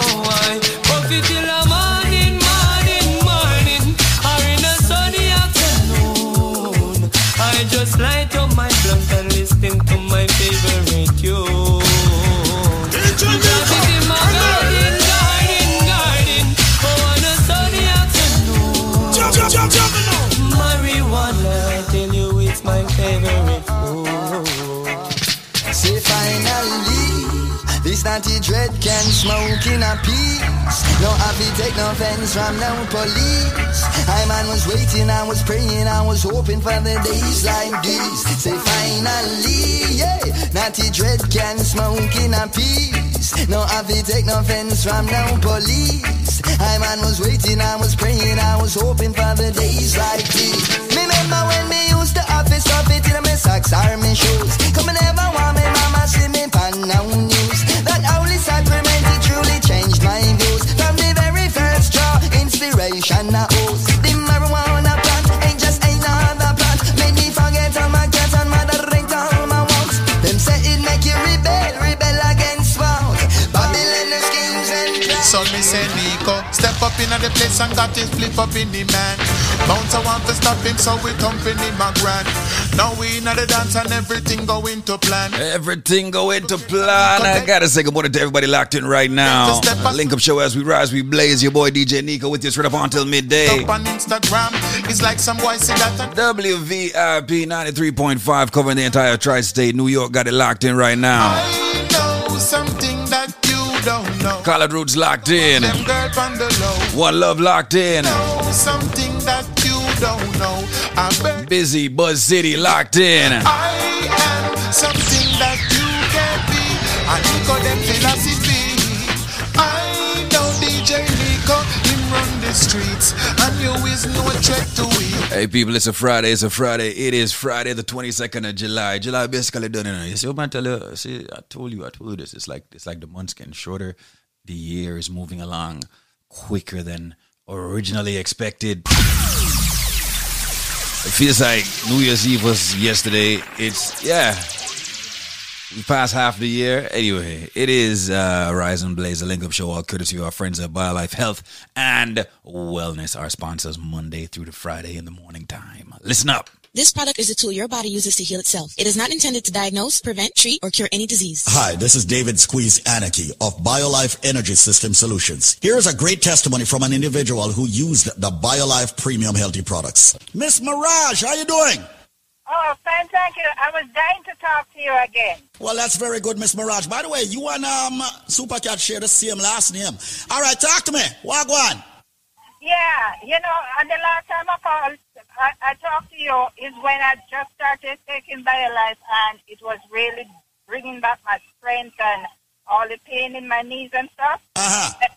naughty dread can smoke in a peace. No happy take no offense from no police. I man was waiting, I was praying, I was hoping for the days like these. Say finally, yeah, naughty dread can smoke in a peace. No happy take no offense from no police. I man was waiting, I was praying, I was hoping for the days like these. Remember when me used to have this stuff it in my socks or my shoes. Come and never want me mama see me pan now news. Inspiration I up in the place and got his flip up in the man. Bounce I want to stop him, so we thumping him a grand. Now we in the dance and everything going to plan. Everything go into plan. I gotta say good morning to everybody locked in right now. Link up show as we rise, we blaze. Your boy DJ Nico with you straight up until midday. Up on Instagram, it's like some boy that. WVIP 93.5 covering the entire tri-state. New York got it locked in right now. I know something that you. Collard Roots locked in. Them girl on the low. One Love locked in. Something that you don't know. I Busy Buzz City locked in. I am something that you can't be. I Nico them philosophy. I know DJ streets, no to we. Hey people, it's a Friday. It's a Friday. It is Friday, the 22nd of July. July basically done. You know. You see, what man tell you? See, I told you, I told you this. It's like it's like the months getting shorter. The year is moving along quicker than originally expected. It feels like New Year's Eve was yesterday. It's yeah. We passed half the year. Anyway, it is uh, Rise and Blaze, a link up show, all courtesy of our friends at BioLife Health and Wellness, our sponsors Monday through to Friday in the morning time. Listen up. This product is a tool your body uses to heal itself. It is not intended to diagnose, prevent, treat, or cure any disease. Hi, this is David Squeeze Anarchy of BioLife Energy System Solutions. Here is a great testimony from an individual who used the BioLife Premium Healthy products. Miss Maragh, how you doing? Oh, fine, thank you. I was dying to talk to you again. Well, that's very good, Miss Maragh. By the way, you and um, Supercat share the same last name. All right, talk to me. Wagwan. Yeah, you know, and the last time I called, I, I talked to you is when I just started taking BioLife, and it was really bringing back my strength and all the pain in my knees and stuff. Uh-huh.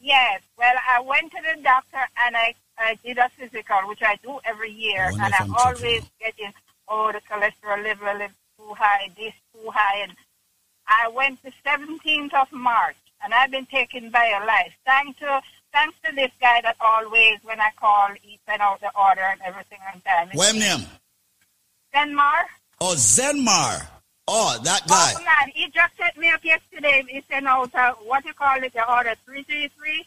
Yes. Well, I went to the doctor and I, I did a physical, which I do every year, and I'm always getting, oh, the cholesterol level is too high, this too high, and I went the 17th of March, and I've been taken by a BioLife. Thanks to thanks to this guy that always, when I call, he send out the order and everything on time. What's name? Denmar. Oh, Zenmar. Oh, that guy. Oh, man, he just set me up yesterday. He sent out, uh, what you call it, the order 333.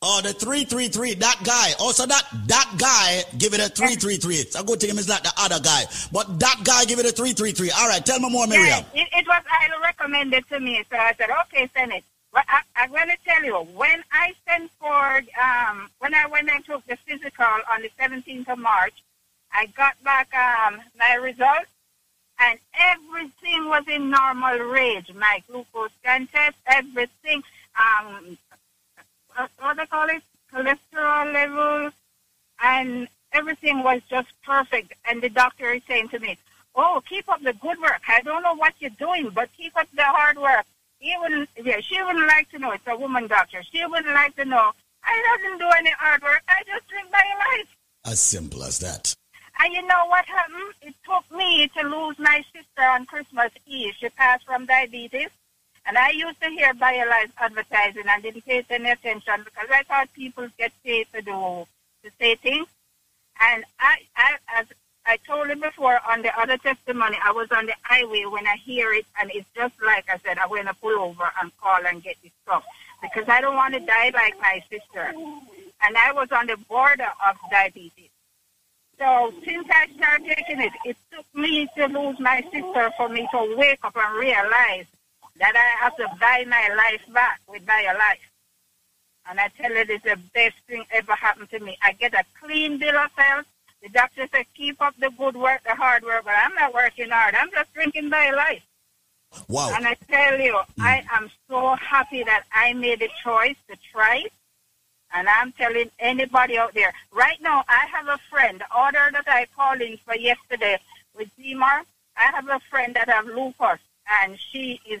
Oh, the 333, that guy. Also, that that guy give it a 333. It's a good thing is not the other guy. But that guy give it a 333. All right, tell me more, Miriam. It, it was highly recommended to me, so I said, okay, send it. But I, I'm going to tell you, when I sent for, um, when I went and took the physical on the 17th of March, I got back um, my results, and everything was in normal range. My glucose test, everything, um, what, they call it, cholesterol levels, and everything was just perfect. And the doctor is saying to me, "Oh, keep up the good work. I don't know what you're doing, but keep up the hard work." He wouldn't, yeah, she wouldn't like to know. It's a woman doctor. She wouldn't like to know. I doesn't do any hard work. I just drink my life. As simple as that. And you know what happened? It took me to lose my sister on Christmas Eve. She passed from diabetes. And I used to hear BioLife advertising and didn't pay any attention because I thought people get paid to do, to say things. And I, I, as I told you before on the other testimony, I was on the highway when I hear it, and it's just like I said, I'm to pull over and call and get this stuff because I don't want to die like my sister. And I was on the border of diabetes. So since I started taking it, it took me to lose my sister for me to wake up and realize that I have to buy my life back with my life. And I tell you, it's the best thing ever happened to me. I get a clean bill of health. The doctor said, keep up the good work, the hard work, but I'm not working hard. I'm just drinking BioLife. Wow. And I tell you, mm. I am so happy that I made a choice to try it. And I'm telling anybody out there, right now, I have a friend, the order that I called in for yesterday with Zenmar, I have a friend that have lupus, and she is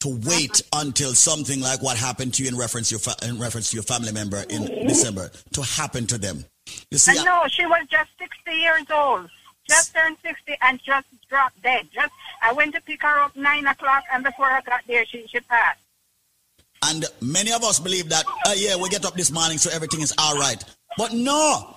to wait until something like what happened to you in reference to your, fa- in reference to your family member in December to happen to them. You see, I know she was just 60 years old, just turned 60 and just dropped dead. Just I went to pick her up nine o'clock, and before I got there, she she passed. And many of us believe that, uh, yeah, we get up this morning so everything is all right. But no,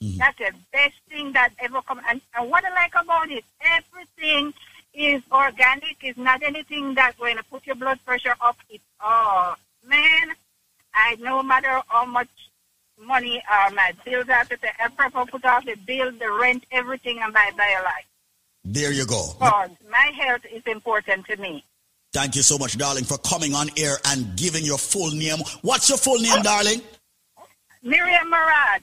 That's the best thing that ever come. And, and what I like about it, everything is organic. It's not anything that's going to put your blood pressure up. It's, oh, man, I no matter how much money uh, my bills have to pay, I prefer put off the bill, the rent, everything and buy BioLife. There you go. Because my health is important to me. Thank you so much, darling, for coming on air and giving your full name. What's your full name, darling? Miriam Maragh.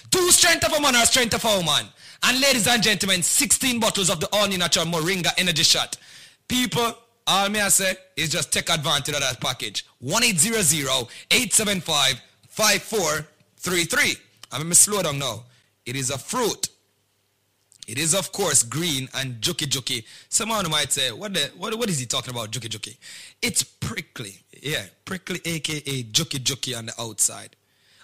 two strength of a man or strength of a woman. And ladies and gentlemen, 16 bottles of the all-new natural Moringa energy shot. People, all me I say is just take advantage of that package. 1-800-875-5433. I'm going to slow down now. It is a fruit. It is, of course, green and juki juki. Someone might say, what, the, what, what is he talking about, juki juki? It's prickly. Yeah, prickly, aka juki juki on the outside.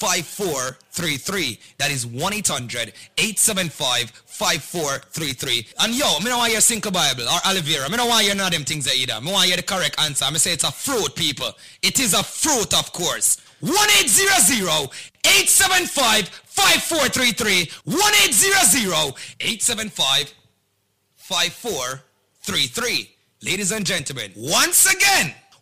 1-800-875-5433. That is 1-800-875-5433. And yo, me don't want your Sinkle Bible or aloe vera. Me don't want your none of them things either. Me want you the correct answer. I me say it's a fruit, people. It is a fruit, of course. 1-800-875-5433. 1-800-875-5433. Ladies and gentlemen, once again,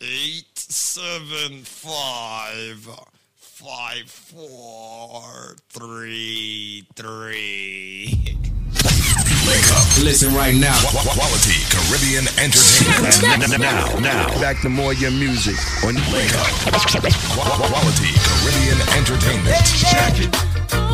eight zero zero eight seven five five four three three. Wake up. Listen right now. Qu- qu- Quality Caribbean Entertainment. Now, now. Back to more your music on Wake up. Qu- qu- Quality Caribbean Entertainment. Check it.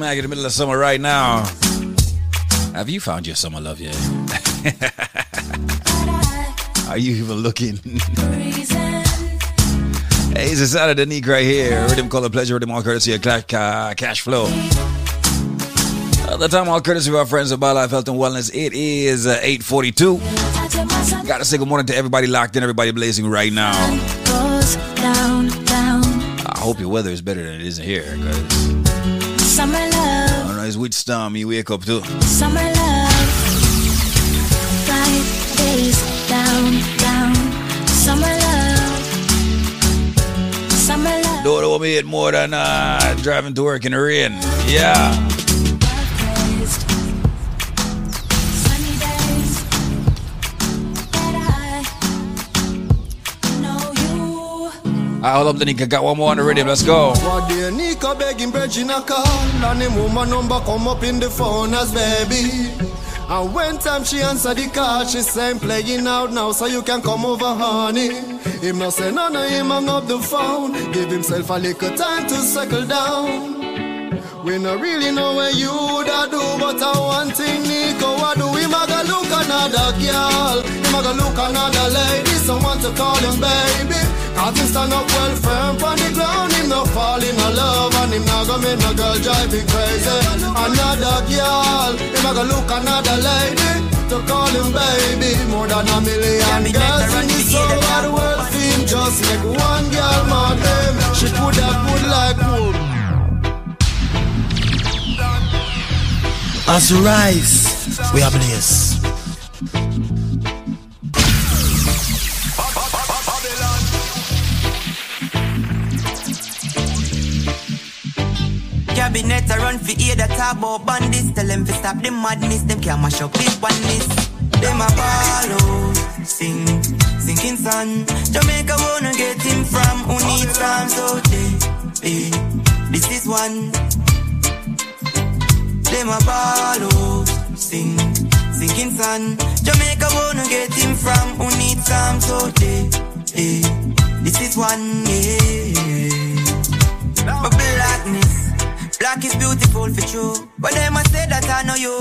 Smack in the middle of summer right now. Have you found your summer love yet? <laughs> Are you even looking? <laughs> hey, it's a Saturday Nick right here. Rhythm color pleasure, rhythm all courtesy of Cla- Ca- cash flow. At the time, all courtesy of our friends at BioLife Health and Wellness. It is uh, 842. Gotta say good morning to everybody locked in, everybody blazing right now. I hope your weather is better than it is here, because love, don't know, it's which storm you wake up to. summer love. Five days down, down. Summer love, summer love. Don't want me hit more than uh, driving to work in the rain. Yeah. I hold up the Nika, got one more on the rhythm. Let's go. One day Nika begging Regina call And him woman number come up in the phone as baby And when time she answer the call She say "I'm playing out now so you can come over honey Him no say none of him hang up the phone Give himself a little time to settle down we no really know what you da do, but I one thing Nico I do. Him a go look another girl, him a go look another lady. Someone to call him baby. Cause him stand up well firm on the ground. Him no fall in a love, and him not go make no girl drive him crazy. Another girl, him a go look another lady. To call him baby, more than a million girls in this whole wide world. Feel just make one girl mad him. She could have good like wood. As we rise, we are blessed. Cabinet a run for ear that talk about bandits. Tell them to stop the madness. Them can't mash up this oneness. Them a out, sing, sinking sun. Jamaica wanna get him from who needs some so they, eh, this is one. Them a out, sing, sinking sun. Jamaica wanna get him from who needs some so they, eh, this is one. Yeah. Blackness, black is beautiful for true. But them a say that I know you.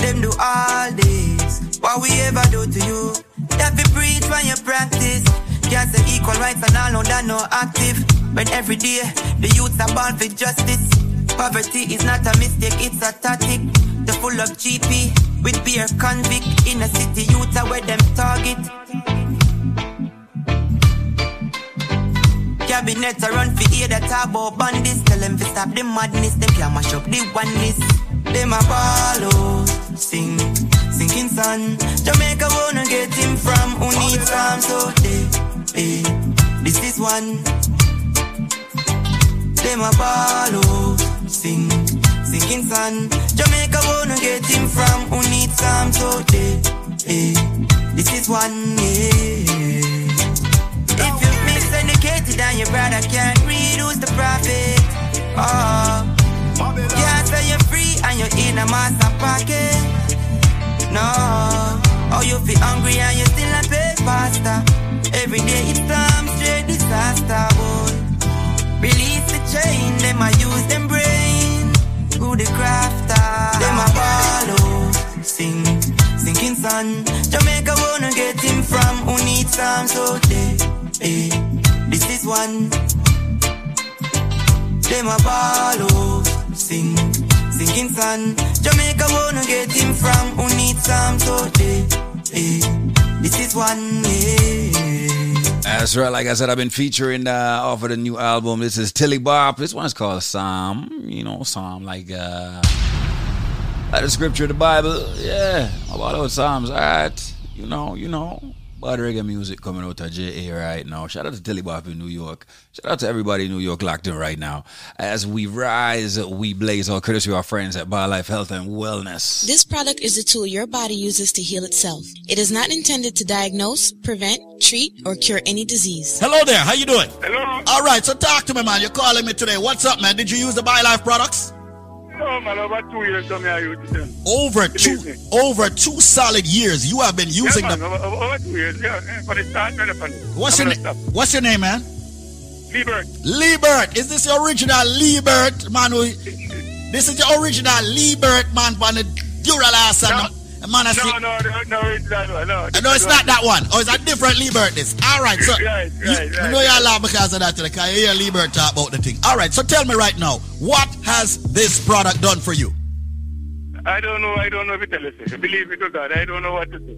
Them do all this. What we ever do to you? That be preach when you practice. Can't say equal rights and all know that no active. When every day the youths are born for justice. Poverty is not a mistake, it's a tactic. The full of GP with beer convict in a city youth are where them target. Cabinet a run for ear that talk about bandits. Tell them to stop the madness. Them can't mash up the oneness. Them a ball sing, sinking sun. Jamaica wanna get him from who needs some so they, eh, this is one. Them a ball sing, sinking sun. Jamaica wanna get him from who needs some so they, eh, this is one. Yeah. Miseducated and your brother can't read, who's the prophet? Oh, can't say you're free and you're in a master pocket. No, oh you feel hungry and you still not pay pasta. Every day it's time straight disaster, boy. Release the chain, them I use them brain. Who the crafter? Them a follow, sing, sinking sun. Jamaica wanna get him from who needs some so they, eh, this is one. Them a follow, sing, sinking sun. Jamaica wanna get him from who needs some so they, eh, this is one. Yeah. That's right. Like I said, I've been featuring uh, off of the new album. This is Tilly Bop. This one's called Psalm. You know, Psalm like uh, like the scripture, of the Bible. Yeah, about those Psalms. All right. You know, you know. Bad reggae music coming out of JA right now. Shout out to Tilly Bop in New York. Shout out to everybody in New York locked in right now. As we rise, we blaze, all courtesy of our friends at BioLife Health and Wellness. This product is a tool your body uses to heal itself. It is not intended to diagnose, prevent, treat, or cure any disease. Hello there. How you doing? Hello. All right, so talk to me, man. You're calling me today. What's up, man? Did you use the BioLife products? No, man, over two years, so me I. Over two, over two solid years, you have been using yeah, man, them. Over, over, two years, yeah. For the start, man. What's I'm your name? What's your name, man? Liebert. Liebert. Is this your original Liebert, man? Who, This is the original Liebert man from the Duralast and the man has No, no, no, no, it's that one. No, No, it's not that one. Oh, it's a different Liebert this. All right, so Right, you, right, you right, know you're laugh because of that because you hear Liebert talk about the thing. All right, so tell me right now, what has this product done for you? I don't know. I don't know if it tell you. Believe me to God, I don't know what to say.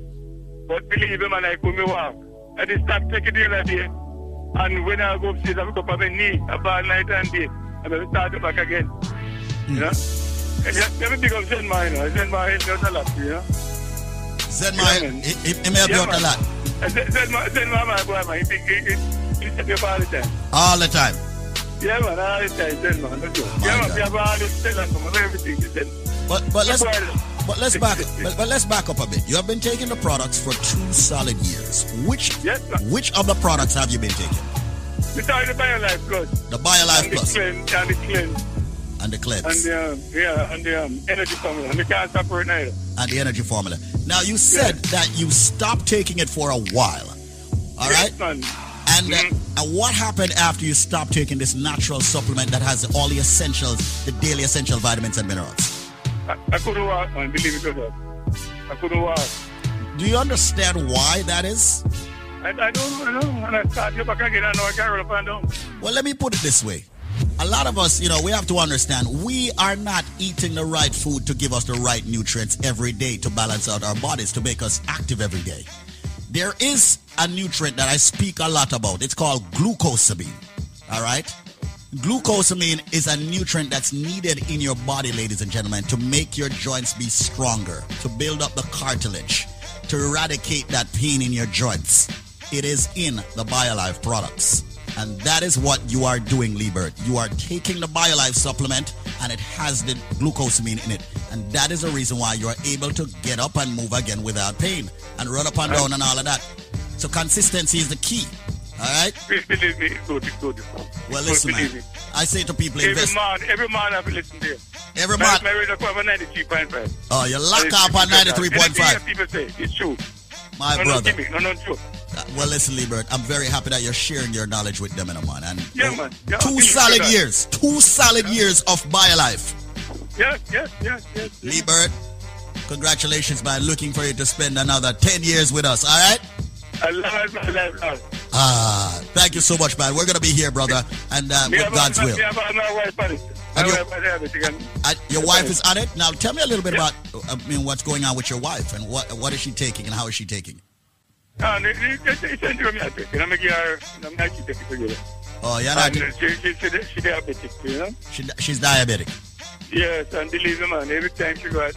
But believe me, man, I put me walk. I just stop taking the other day. And when I go upstairs, I pick up on my knee about night and day. And then start back again. You hmm. know? And just let me pick up Zenmar, know. Zenmar me out a lot, you know? Zenmar, he, he, he may help you out a lot. Zen Zenmar, Zen Man, my boy, man, he, he, he, he me up all the time. All the time. Yeah, man, all the time, Zenmar, no joke. Yeah, man, we have all this tell and everything, he said. But but let's but let's back <laughs> but, but let's back up a bit. You have been taking the products for two solid years. Which which of the products have you been taking? We started the BioLife Plus. The BioLife Plus. The cleanse, and the cleanse. And the cleanse. And the, um, yeah, and the um, energy formula. And the can't separate neither. and the energy formula. Now you said that you stopped taking it for a while. All right. And uh, Mm-hmm. and what happened after you stopped taking this natural supplement that has all the essentials, the daily essential vitamins and minerals? I, I couldn't walk, man, believe it or not. I couldn't walk. Do you understand why that is? I, I don't know, and I start you back again, I know I can't run up and down. Well, let me put it this way. A lot of us, you know, we have to understand we are not eating the right food to give us the right nutrients every day to balance out our bodies, to make us active every day. There is a nutrient that I speak a lot about. It's called glucosamine. All right? Glucosamine is a nutrient that's needed in your body, ladies and gentlemen, to make your joints be stronger, to build up the cartilage, to eradicate that pain in your joints. It is in the BioLife products. And that is what you are doing, Liebert. You are taking the BioLife supplement and it has the glucosamine in it. And that is the reason why you are able to get up and move again without pain and run up and down and all of that. So consistency is the key. All right? Believe me, it's good, it's good. Well, listen, man. I say to people, Every invest. man, every man have to listen to you. Every man- My radio cover 93.5. Oh, you lock up on 93.5. People say, it's true. My no, brother. No, give me, no, no, joke. Uh, Well, listen, Liebert, I'm very happy that you're sharing your knowledge with them, know, man. And Yeah, man. Yeah, two solid years, two solid years of BioLife. Yes, yes, yes, yes. yes. Liebert, congratulations, man. Looking for you to spend another 10 years with us, all right? I love it, I love it, I love it. Ah, thank you so much, man. We're going to be here, brother, and uh, with God's will. me have a- my wife on. My And your- wife and- Uh, your wife is on it. Now, tell me a little bit about, I mean, what's going on with your wife and what what is she taking and how is she taking? it? Ah, ne- ne- it together. Oh, uh, She, she, she, she diabetic, you know? She, she's diabetic. Yes, and believe me, man, every time she go out,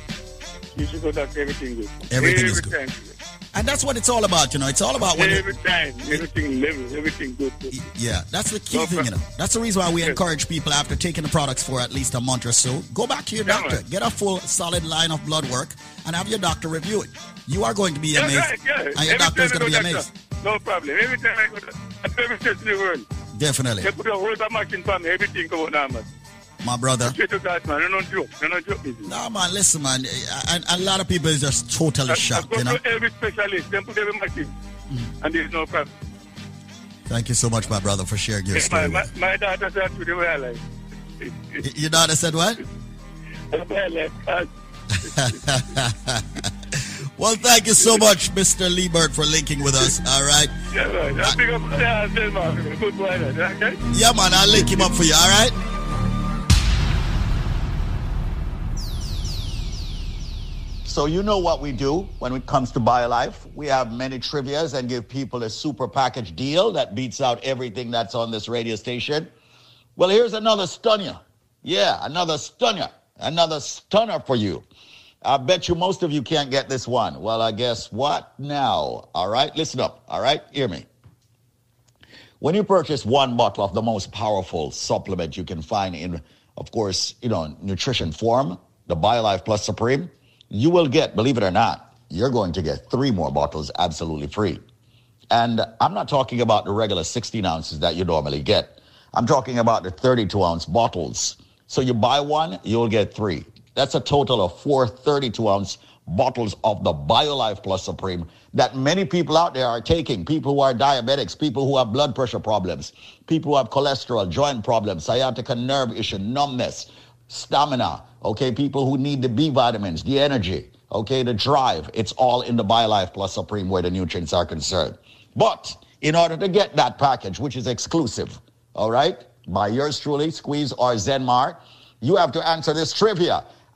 she should go back, everything good. Everything every is good. Time she. And that's what it's all about, you know. It's all about when Every time, everything level, everything good. Yeah, that's the key No thing, you know. That's the reason why we encourage people after taking the products for at least a month or so, go back to your doctor, get a full solid line of blood work, and have your doctor review it. You are going to be amazed, right, yeah. and your Every doctor is going to be go amazed. No problem. Every time I go to <laughs> every state in the world, Definitely, they put a whole machine for me, everything go on man. my brother. God, man. Don't joke. I don't joke. No, man, listen, man. A, a lot of people is just totally I, I shocked, go you know. to every specialist, then put every machine, mm. and there's no problem. Thank you so much, my brother, for sharing your story. my, my daughter said to the way I like. Your daughter said what? The way I like. God. well, thank you so much, Mr. Liebert, for linking with us. All right. Yeah, man. I pick up, yeah, I said, man, good boy, that, okay? Yeah, man, I'll link him up for you. All right. So you know what we do when it comes to BioLife. We have many trivias and give people a super package deal that beats out everything that's on this radio station. Well, here's another stunner. Yeah, another stunner. Another stunner for you. I bet you most of you can't get this one. Well, I guess what now? All right, listen up. All right, hear me. When you purchase one bottle of the most powerful supplement you can find in, of course, you know, nutrition form, the BioLife Plus Supreme, you will get, believe it or not, you're going to get three more bottles absolutely free. And I'm not talking about the regular 16 ounces that you normally get. I'm talking about the 32 ounce bottles. So you buy one, you'll get three. That's a total of four 32 ounce bottles of the BioLife Plus Supreme that many people out there are taking. People who are diabetics, people who have blood pressure problems, people who have cholesterol, joint problems, sciatica nerve issue, numbness, stamina, okay, people who need the B vitamins, the energy, okay, the drive. It's all in the BioLife Plus Supreme where the nutrients are concerned. But in order to get that package, which is exclusive, all right, by yours truly, Squeeze or Zenmar, you have to answer this trivia.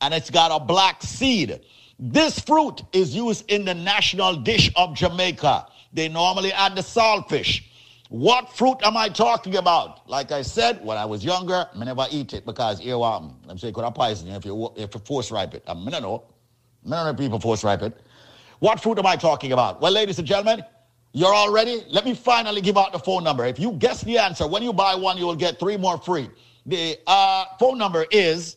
and it's got a black seed. This fruit is used in the national dish of Jamaica. They normally add the saltfish. What fruit am I talking about? Like I said, when I was younger, I never eat it because earworm. I'm saying could have poison you if you if you force ripe it. I mean, I know. I know people force ripe it. What fruit am I talking about? Well, ladies and gentlemen, you're all ready? Let me finally give out the phone number. If you guess the answer, when you buy one, you will get three more free. The uh, phone number is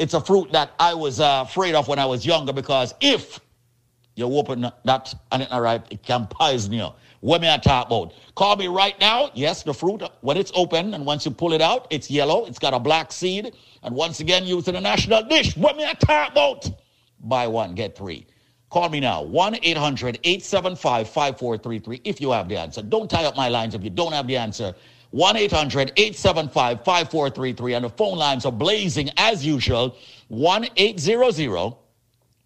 It's a fruit that I was uh, afraid of when I was younger because if you open that and it's not ripe, it can poison you. What may I talk about? Call me right now. Yes, the fruit, when it's open and once you pull it out, it's yellow. It's got a black seed. And once again, used in a national dish. What may I talk about? Buy one, get three. Call me now, 1 800 875 5433 if you have the answer. Don't tie up my lines if you don't have the answer. 1 800 875 5433. And the phone lines are blazing as usual 1 800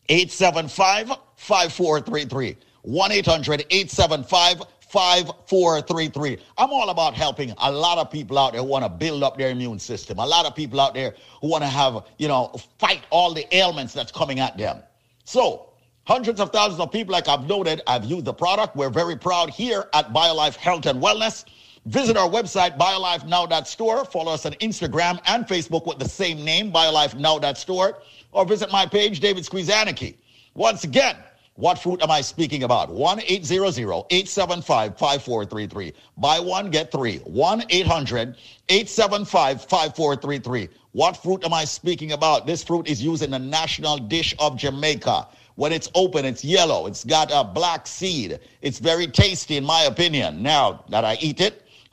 875 5433. 1 800 875 5433. I'm all about helping a lot of people out there who want to build up their immune system. A lot of people out there who want to have, you know, fight all the ailments that's coming at them. So, hundreds of thousands of people, like I've noted, have used the product. We're very proud here at BioLife Health and Wellness. Visit our website, biolifenow.store. Follow us on Instagram and Facebook with the same name, biolifenow.store. Or visit my page, David Squeezaniki. Once again, what fruit am I speaking about? 1 800 875 5433. Buy one, get three. 1 800 875 5433. What fruit am I speaking about? This fruit is used in the national dish of Jamaica. When it's open, it's yellow. It's got a black seed. It's very tasty, in my opinion. Now that I eat it,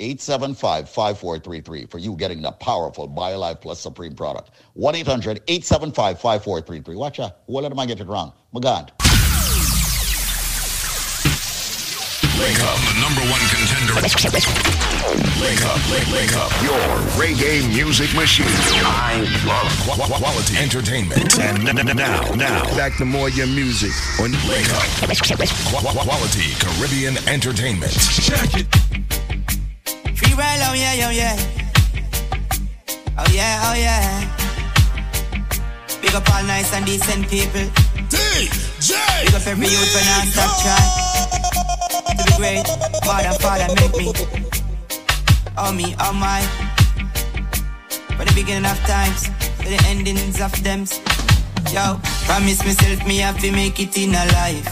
875 5433 for you getting the powerful BioLife Plus Supreme product. 1 800 875 5433. Watch out. What let I get it wrong? My God. Wake up, the number one contender. Wake up, wake, wake up. Your reggae music machine. I love qu- qu- quality entertainment. And n- n- now, now, Back to more your music on wake up. Qu- quality Caribbean entertainment. Check it. Free well, oh yeah, oh yeah. Oh yeah, oh yeah. Big up all nice and decent people. DJ! Big up every youth when I stop try. To be great, father, father, make me. Oh me, oh my. For the beginning of times, to the endings of them. Yo, promise myself me have to make it in a life.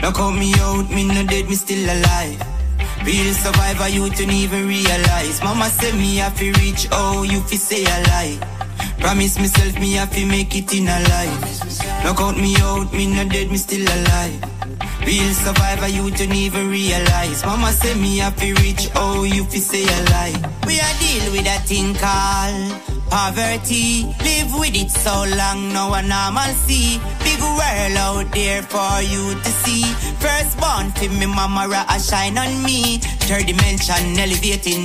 Don't count me out, me no dead, me still alive. Real survivor, you don't even realize. Mama say me have to reach, oh, you fi say a lie. Promise myself me have to make it in a life. Don't count me out, me no dead, me still alive. Real survivor, you don't even realize. Mama say me to reach, oh, you fi say a lie. We are deal with a thing called poverty. Live with it so long, no one normal see. Big world out there for you to see. First born fi me mama, a shine on me. Third dimension elevating